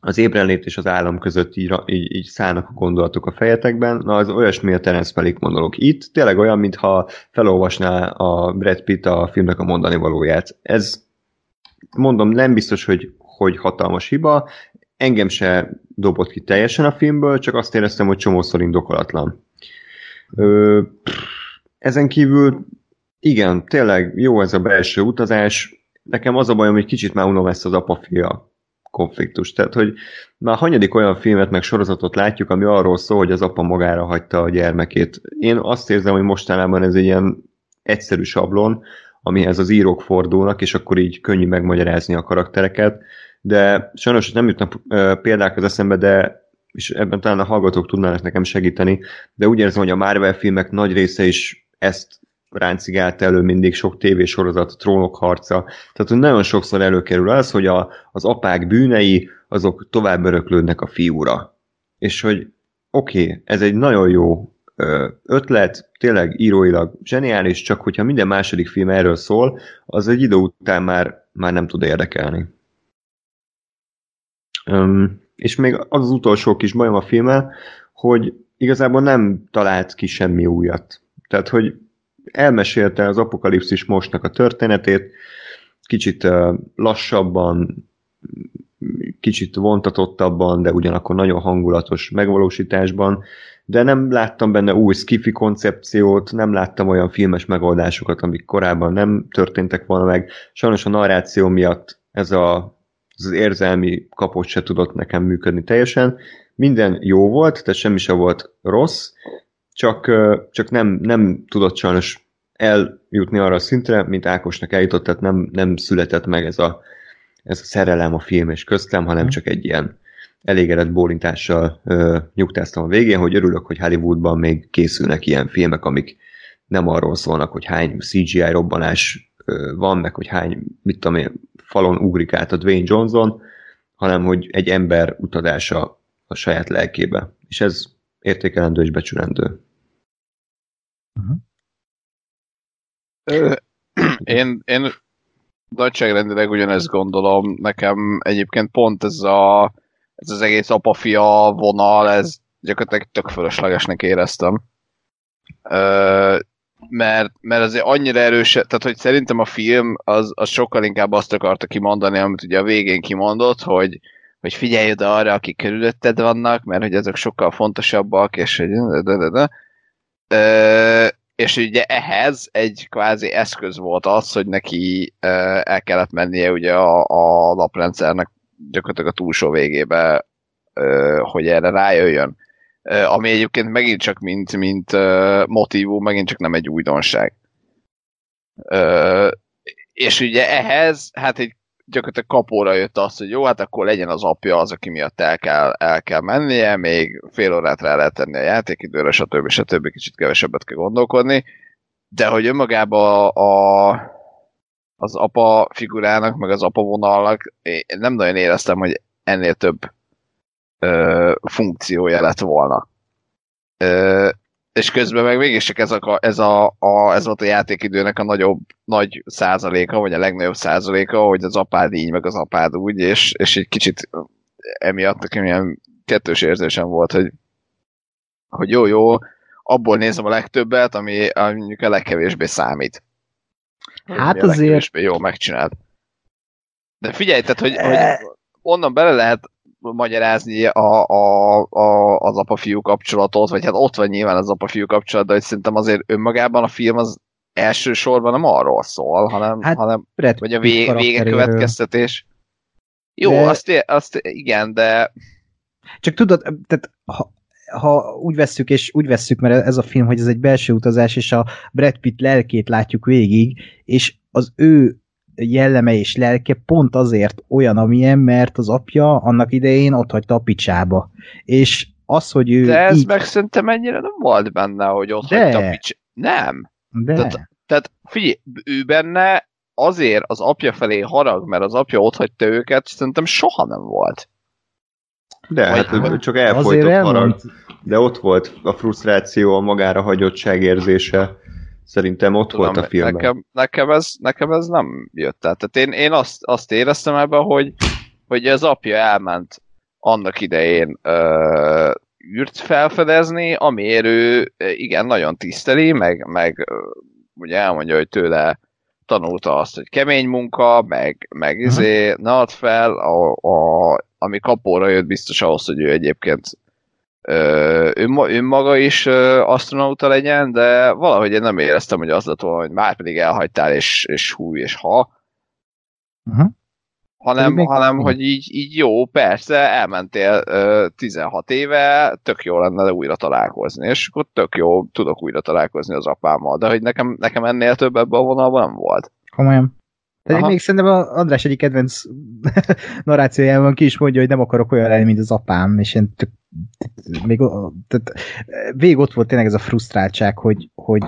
az ébrenlét és az állam között így, így, így szállnak a gondolatok a fejetekben, na az olyasmi a Terence Malick monológ. Itt tényleg olyan, mintha felolvasná a Brad Pitt a filmnek a mondani valóját. Ez, mondom, nem biztos, hogy, hogy hatalmas hiba, engem se dobott ki teljesen a filmből, csak azt éreztem, hogy csomószor indokolatlan. Ö, ezen kívül igen, tényleg jó ez a belső utazás. Nekem az a bajom, hogy kicsit már unom ezt az apa-fia konfliktust. Tehát, hogy már hanyadik olyan filmet meg sorozatot látjuk, ami arról szól, hogy az apa magára hagyta a gyermekét. Én azt érzem, hogy mostanában ez egy ilyen egyszerű sablon, amihez az írók fordulnak, és akkor így könnyű megmagyarázni a karaktereket. De sajnos nem jutnak példák az eszembe, de és ebben talán a hallgatók tudnának nekem segíteni, de úgy érzem, hogy a Marvel filmek nagy része is ezt ráncigált elő mindig sok tévésorozat, trónok harca. Tehát, hogy nagyon sokszor előkerül az, hogy a, az apák bűnei, azok tovább öröklődnek a fiúra. És hogy oké, okay, ez egy nagyon jó ötlet, tényleg íróilag zseniális, csak hogyha minden második film erről szól, az egy idő után már, már nem tud érdekelni. Öm, és még az az utolsó kis bajom a filmmel, hogy igazából nem talált ki semmi újat. Tehát, hogy elmesélte az apokalipszis mostnak a történetét, kicsit lassabban, kicsit vontatottabban, de ugyanakkor nagyon hangulatos megvalósításban, de nem láttam benne új skifi koncepciót, nem láttam olyan filmes megoldásokat, amik korábban nem történtek volna meg. Sajnos a narráció miatt ez a, ez az érzelmi kapott se tudott nekem működni teljesen. Minden jó volt, tehát semmi se volt rossz, csak, csak nem, nem tudott sajnos eljutni arra a szintre, mint Ákosnak eljutott, tehát nem, nem született meg ez a, ez a szerelem a film és köztem, hanem mm. csak egy ilyen elégedett bólintással ö, nyugtáztam a végén, hogy örülök, hogy Hollywoodban még készülnek ilyen filmek, amik nem arról szólnak, hogy hány CGI robbanás ö, van, meg hogy hány, mit tudom én, falon ugrik át a Dwayne Johnson, hanem hogy egy ember utadása a saját lelkébe. És ez értékelendő és becsülendő. Uh-huh. Én, én nagyságrendileg ugyanezt gondolom. Nekem egyébként pont ez, a, ez az egész apafia vonal, ez gyakorlatilag tök fölöslegesnek éreztem. Ö, mert, mert azért annyira erős, tehát hogy szerintem a film az, az sokkal inkább azt akarta kimondani, amit ugye a végén kimondott, hogy, hogy figyelj oda arra, akik körülötted vannak, mert hogy ezek sokkal fontosabbak, és hogy de, de, de. Ö, és ugye ehhez egy kvázi eszköz volt az, hogy neki el kellett mennie ugye a, a naprendszernek gyakorlatilag a túlsó végébe, hogy erre rájöjjön. Ami egyébként megint csak mint, mint motivú, megint csak nem egy újdonság. És ugye ehhez, hát egy gyakorlatilag kapóra jött az, hogy jó, hát akkor legyen az apja az, aki miatt el kell, el kell mennie, még fél órát rá lehet tenni a játékidőre, stb. stb. kicsit kevesebbet kell gondolkodni, de hogy önmagában a, az apa figurának, meg az apa vonalnak én nem nagyon éreztem, hogy ennél több ö, funkciója lett volna. Ö, és közben meg mégis csak ez, a, ez, a, a, ez volt a játékidőnek a nagyobb, nagy százaléka, vagy a legnagyobb százaléka, hogy az apád így, meg az apád úgy, és, és egy kicsit emiatt nekem ilyen kettős érzésem volt, hogy, hogy jó, jó, abból nézem a legtöbbet, ami mondjuk a legkevésbé számít. Hát azért... jó megcsinált. De figyelj, tehát, hogy, hogy eh. onnan bele lehet magyarázni a, a, a, az apa-fiú kapcsolatot, vagy hát ott van nyilván az apa-fiú kapcsolat, de hogy szerintem azért önmagában a film az elsősorban nem arról szól, hanem, hát, hanem vagy a vég, vége következtetés. Jó, de... azt, azt igen, de... Csak tudod, tehát ha, ha úgy vesszük, és úgy vesszük, mert ez a film, hogy ez egy belső utazás, és a Brad Pitt lelkét látjuk végig, és az ő jelleme és lelke pont azért olyan, amilyen, mert az apja annak idején ott hagyta a picsába. És az, hogy ő De ez így... meg szerintem ennyire nem volt benne, hogy ott De. hagyta a picsába. Nem. De. Tehát, tehát figyelj, ő benne azért az apja felé harag, mert az apja ott hagyta őket, szerintem soha nem volt. De, Vagy, hát ő csak elfolytott harag. De ott volt a frusztráció, a magára hagyottság érzése Szerintem ott Tudom, volt a filmben. Nekem, nekem, ez, nekem ez nem jött el. Tehát én, én azt, azt éreztem ebben, hogy, hogy az apja elment annak idején ö, űrt felfedezni, amiért ő igen, nagyon tiszteli, meg, meg ugye elmondja, hogy tőle tanulta azt, hogy kemény munka, meg, meg uh-huh. izé, ne add fel, a, a, ami kapóra jött biztos ahhoz, hogy ő egyébként ő, ő maga is astronauta legyen, de valahogy én nem éreztem, hogy az lett volna, hogy már pedig elhagytál, és, és hú, és ha. Uh-huh. Hanem, még hanem hogy így, így jó, persze, elmentél uh, 16 éve, tök jó lenne újra találkozni, és akkor tök jó, tudok újra találkozni az apámmal, de hogy nekem, nekem ennél több ebben a vonalban nem volt. Komolyan. Pedig még szerintem a András egyik kedvenc narrációjában ki is mondja, hogy nem akarok olyan lenni, mint az apám, és én tök, még tehát, végig ott volt tényleg ez a frusztráltság, hogy, hogy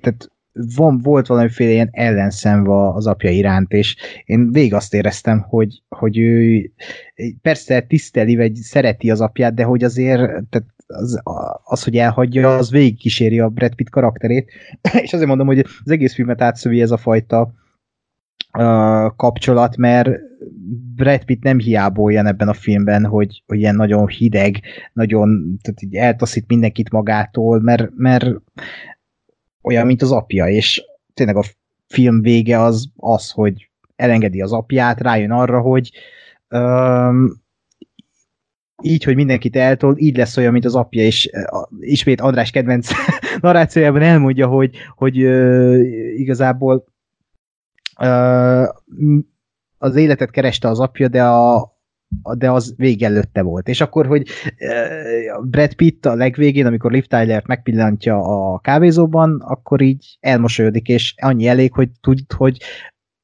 tehát van, volt valamiféle ilyen ellenszenva az apja iránt, és én végig azt éreztem, hogy, hogy ő persze tiszteli, vagy szereti az apját, de hogy azért tehát az, az, hogy elhagyja, az végig kíséri a Brad Pitt karakterét, és azért mondom, hogy az egész filmet átszövi ez a fajta kapcsolat, mert Brad Pitt nem hiába olyan ebben a filmben, hogy, hogy ilyen nagyon hideg, nagyon tehát így eltaszít mindenkit magától, mert, mert olyan, mint az apja, és tényleg a film vége az az, hogy elengedi az apját, rájön arra, hogy Um, így, hogy mindenkit eltol, így lesz olyan, mint az apja, és uh, ismét András kedvenc narrációjában elmondja, hogy, hogy uh, igazából uh, az életet kereste az apja, de a, de az végelőtte volt. És akkor, hogy Brad Pitt a legvégén, amikor Liv Tyler-t megpillantja a kávézóban, akkor így elmosolyodik, és annyi elég, hogy tud, hogy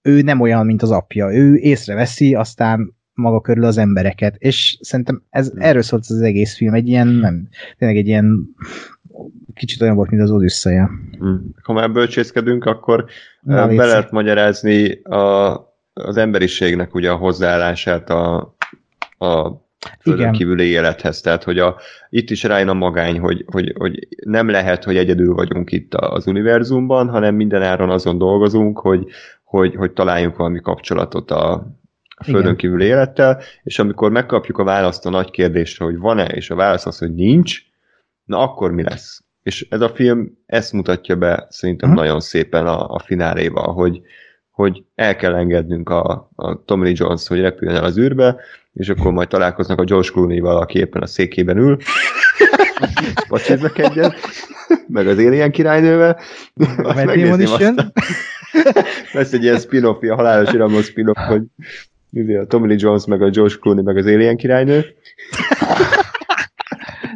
ő nem olyan, mint az apja. Ő észreveszi, aztán maga körül az embereket. És szerintem ez, hmm. erről szólt az egész film, egy ilyen, nem, tényleg egy ilyen kicsit olyan volt, mint az Odüsszeje. Hmm. Ha már bölcsészkedünk, akkor Na, be lehet magyarázni a, az emberiségnek ugye a hozzáállását a, a földön kívüli élethez. Tehát, hogy a, itt is rájön a magány, hogy, hogy, hogy nem lehet, hogy egyedül vagyunk itt az univerzumban, hanem minden áron azon dolgozunk, hogy, hogy, hogy találjunk valami kapcsolatot a, földön Igen. kívüli élettel, és amikor megkapjuk a választ a nagy kérdésre, hogy van-e, és a válasz az, hogy nincs, na akkor mi lesz? És ez a film ezt mutatja be szerintem hmm. nagyon szépen a, a fináléval, hogy, hogy el kell engednünk a, a Tommy Jones, hogy repüljön el az űrbe, és akkor majd találkoznak a George Clooney-val, aki éppen a székében ül, vacséznak egyet, meg az Alien királynővel. A Matt is jön. Lesz egy ilyen spin-off, a halálos iramon spin-off, hogy a Tommy Lee Jones, meg a George Clooney, meg az Alien királynő.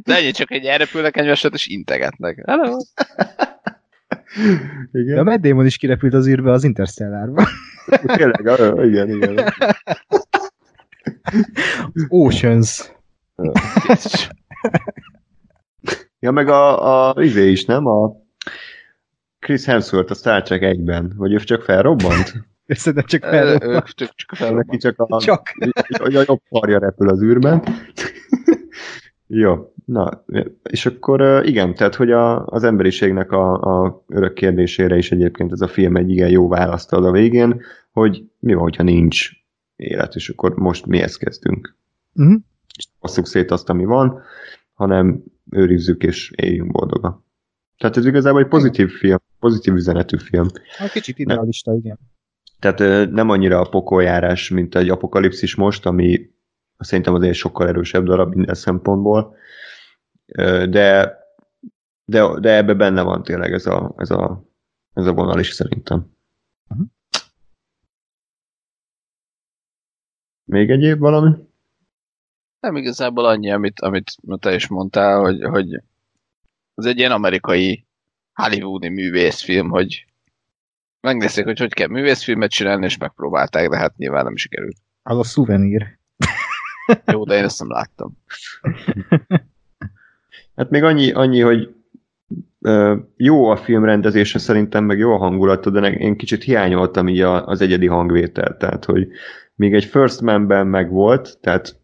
De ennyi csak egy elrepülnek egy és integetnek. Hello! Igen. De a Matt Damon is kirepült az űrbe az Interstellárba. Tényleg, igen, igen. Oceans. ja, meg a, a izé is, nem? A Chris Hemsworth a Star Trek 1-ben, vagy ő csak felrobbant? Szerintem csak felrobbant. Csak, csak felrobbant. Neki csak a, csak. a, a jobb karja repül az űrben. Jó, na, és akkor igen, tehát, hogy a, az emberiségnek a, a örök kérdésére is egyébként ez a film egy igen jó választ ad a végén, hogy mi van, hogyha nincs élet, és akkor most mihez kezdünk. Uh-huh. És passzuk szét azt, ami van, hanem őrizzük és éljünk boldogan. Tehát ez igazából egy pozitív film, pozitív üzenetű film. Hát kicsit idealista, nem, igen. Tehát nem annyira a pokoljárás, mint egy apokalipszis most, ami szerintem azért sokkal erősebb darab minden szempontból, de, de, de ebbe benne van tényleg ez a, ez a, ez a vonal is szerintem. Még egyéb valami? Nem igazából annyi, amit, amit te is mondtál, hogy, hogy az egy ilyen amerikai hollywoodi művészfilm, hogy megnézték, hogy hogy kell művészfilmet csinálni, és megpróbálták, de hát nyilván nem sikerült. Az a szuvenír. Jó, de én ezt nem láttam. Hát még annyi, annyi hogy jó a film rendezése szerintem, meg jó a hangulata, de én kicsit hiányoltam így az egyedi hangvétel, tehát hogy még egy First Man-ben meg volt, tehát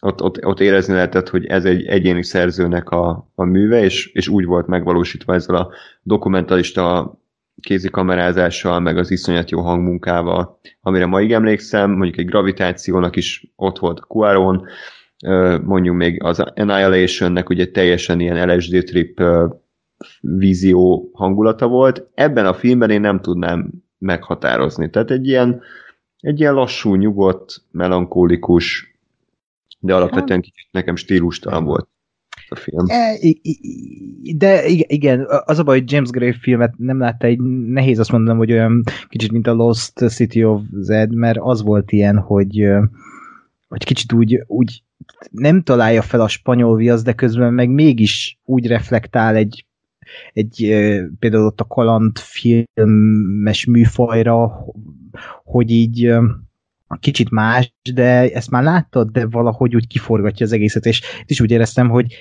ott, ott, ott érezni lehetett, hogy ez egy egyéni szerzőnek a, a műve, és, és úgy volt megvalósítva ezzel a dokumentalista kézikamerázással, meg az iszonyat jó hangmunkával, amire ma emlékszem, mondjuk egy gravitációnak is ott volt a Quaron, mondjuk még az Annihilation-nek ugye teljesen ilyen LSD trip vízió hangulata volt. Ebben a filmben én nem tudnám meghatározni. Tehát egy ilyen, egy ilyen lassú, nyugodt, melankólikus, de alapvetően kicsit nekem stílustalan volt a film. E, de igen, az a baj, hogy James Gray filmet nem látta, egy nehéz azt mondanom, hogy olyan kicsit, mint a Lost City of Zed, mert az volt ilyen, hogy, hogy kicsit úgy, úgy nem találja fel a spanyol viasz, de közben meg mégis úgy reflektál egy, egy például ott a kaland filmes műfajra, hogy így kicsit más, de ezt már láttad, de valahogy úgy kiforgatja az egészet, és itt is úgy éreztem, hogy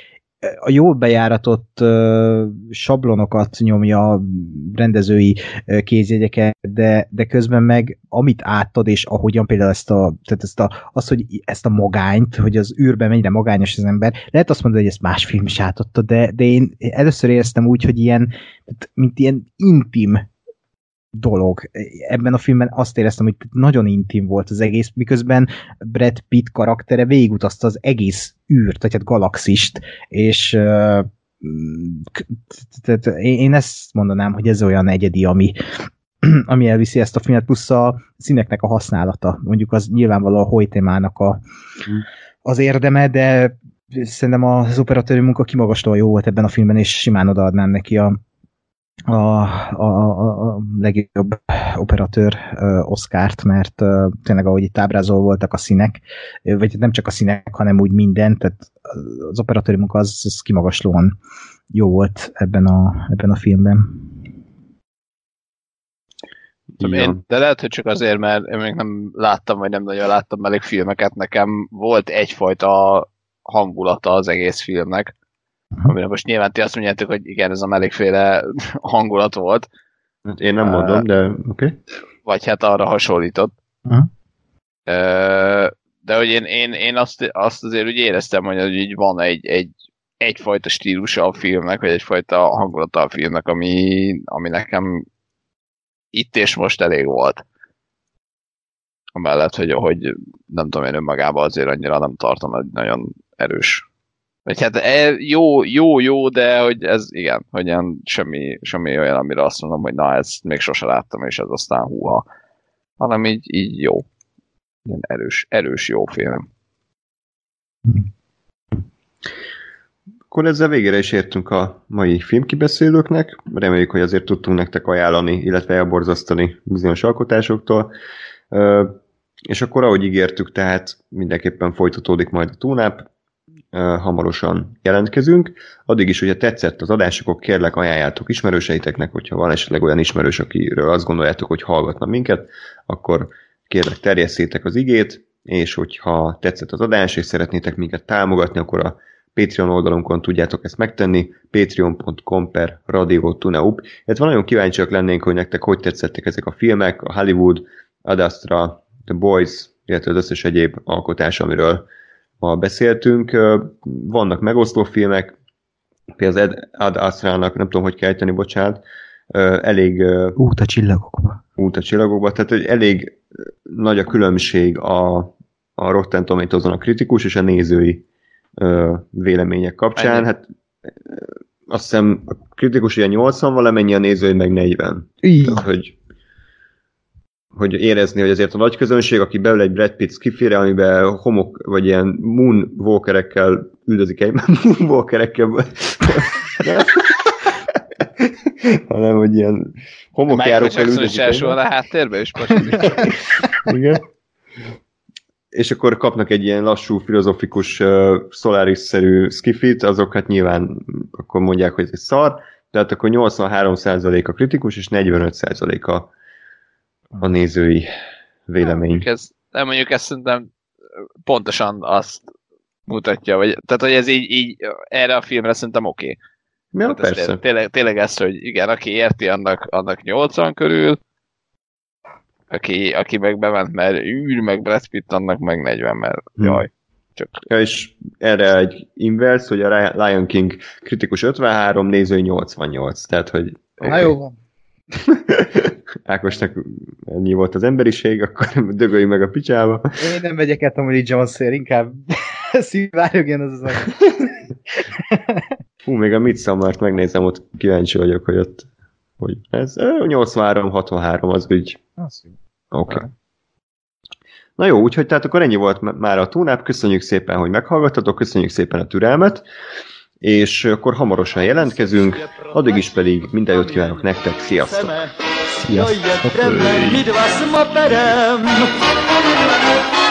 a jól bejáratott uh, sablonokat nyomja rendezői uh, kézjegyeket, de, de közben meg amit átad, és ahogyan például ezt a, tehát ezt a, az, hogy ezt a magányt, hogy az űrben mennyire magányos az ember, lehet azt mondani, hogy ezt más film is átadta, de, de én először éreztem úgy, hogy ilyen, mint ilyen intim dolog. Ebben a filmben azt éreztem, hogy nagyon intim volt az egész, miközben Brad Pitt karaktere végigutazta az egész űrt, vagy hát galaxist, és tehát én ezt mondanám, hogy ez olyan egyedi, ami, ami elviszi ezt a filmet, plusz a színeknek a használata. Mondjuk az nyilvánvaló a Hoytémának a, az érdeme, de szerintem az operatőri munka kimagaslóan jó volt ebben a filmben, és simán odaadnám neki a, a, a, a legjobb operatőr uh, Oscárt, mert uh, tényleg ahogy itt ábrázol voltak a színek, vagy nem csak a színek, hanem úgy minden, tehát az operatőri munka az, az kimagaslóan jó volt ebben a, ebben a filmben. Én, de lehet, hogy csak azért, mert én még nem láttam, vagy nem nagyon láttam elég filmeket, nekem volt egyfajta hangulata az egész filmnek, amire most nyilván ti azt mondjátok, hogy igen, ez a melegféle hangulat volt. Én nem mondom, de oké. Okay. Vagy hát arra hasonlított. Uh-huh. De hogy én, én, én azt, azt azért úgy éreztem, hogy így van egy, egy, egyfajta stílusa a filmnek, vagy egyfajta hangulata a filmnek, ami, ami nekem itt és most elég volt. Amellett, hogy, hogy nem tudom én önmagában azért annyira nem tartom, hogy nagyon erős vagy hát e, jó, jó, jó, de hogy ez igen, hogy ilyen semmi, semmi olyan, amire azt mondom, hogy na, ezt még sose láttam, és ez aztán húha. Hanem így, így jó. Ilyen erős, erős jó film. Akkor ezzel végére is értünk a mai filmkibeszélőknek. Reméljük, hogy azért tudtunk nektek ajánlani, illetve elborzasztani bizonyos alkotásoktól. És akkor, ahogy ígértük, tehát mindenképpen folytatódik majd a túnáp, hamarosan jelentkezünk. Addig is, hogyha tetszett az adás, akkor kérlek ajánljátok ismerőseiteknek, hogyha van esetleg olyan ismerős, akiről azt gondoljátok, hogy hallgatna minket, akkor kérlek terjesszétek az igét, és hogyha tetszett az adás, és szeretnétek minket támogatni, akkor a Patreon oldalunkon tudjátok ezt megtenni, patreon.com per Radio Tuneup. Illetve nagyon kíváncsiak lennénk, hogy nektek hogy tetszettek ezek a filmek, a Hollywood, Ad Astra, The Boys, illetve az összes egyéb alkotás, amiről ma beszéltünk. Vannak megosztó filmek, például az Ad Astra-nak, nem tudom, hogy kell ejteni, bocsánat, elég... Út a csillagokba. Út a csillagokba, tehát hogy elég nagy a különbség a, a Rotten tomatoes a kritikus és a nézői vélemények kapcsán. Ennyi. Hát azt hiszem a kritikus ilyen 80 valamennyi, a nézői meg 40. Így. Tehát, hogy hogy érezni, hogy azért a nagy közönség, aki beül egy Brad Pitt skifire, amiben homok, vagy ilyen moonwalkerekkel üldözik egy moonwalkerekkel, hanem, hogy ilyen homokjárókkal üldözik egy a háttérbe is Igen. És akkor kapnak egy ilyen lassú, filozofikus, uh, Solaris-szerű skifit, azok hát nyilván akkor mondják, hogy ez egy szar, tehát akkor 83% a kritikus, és 45% a a nézői vélemény. Nem, ez, nem mondjuk ezt szerintem pontosan azt mutatja, vagy, tehát hogy ez így, így erre a filmre szerintem oké. Okay. Ja, persze. Tényleg, tényleg, tényleg ez, hogy igen, aki érti, annak, annak 80 körül, aki, aki meg bement, mert űr, meg Brad Pitt, annak meg 40, mert hmm. jaj. Csak. Ja, és erre egy inverse, hogy a Lion King kritikus 53, nézői 88, tehát hogy... Okay. Na jó van. Ákosnak ennyi volt az emberiség, akkor dögölj meg a picsába. Én nem megyek el Tommy Jones-ért, inkább szívvárjogjon az az Hú, még a Midsommar-t megnézem, ott kíváncsi vagyok, hogy ott hogy ez 83-63 az ügy. Oké. Okay. Na jó, úgyhogy tehát akkor ennyi volt már a túnáp. Köszönjük szépen, hogy meghallgattatok, köszönjük szépen a türelmet és akkor hamarosan jelentkezünk, addig is pedig minden jót kívánok nektek, sziasztok! Sziasztok! Hey.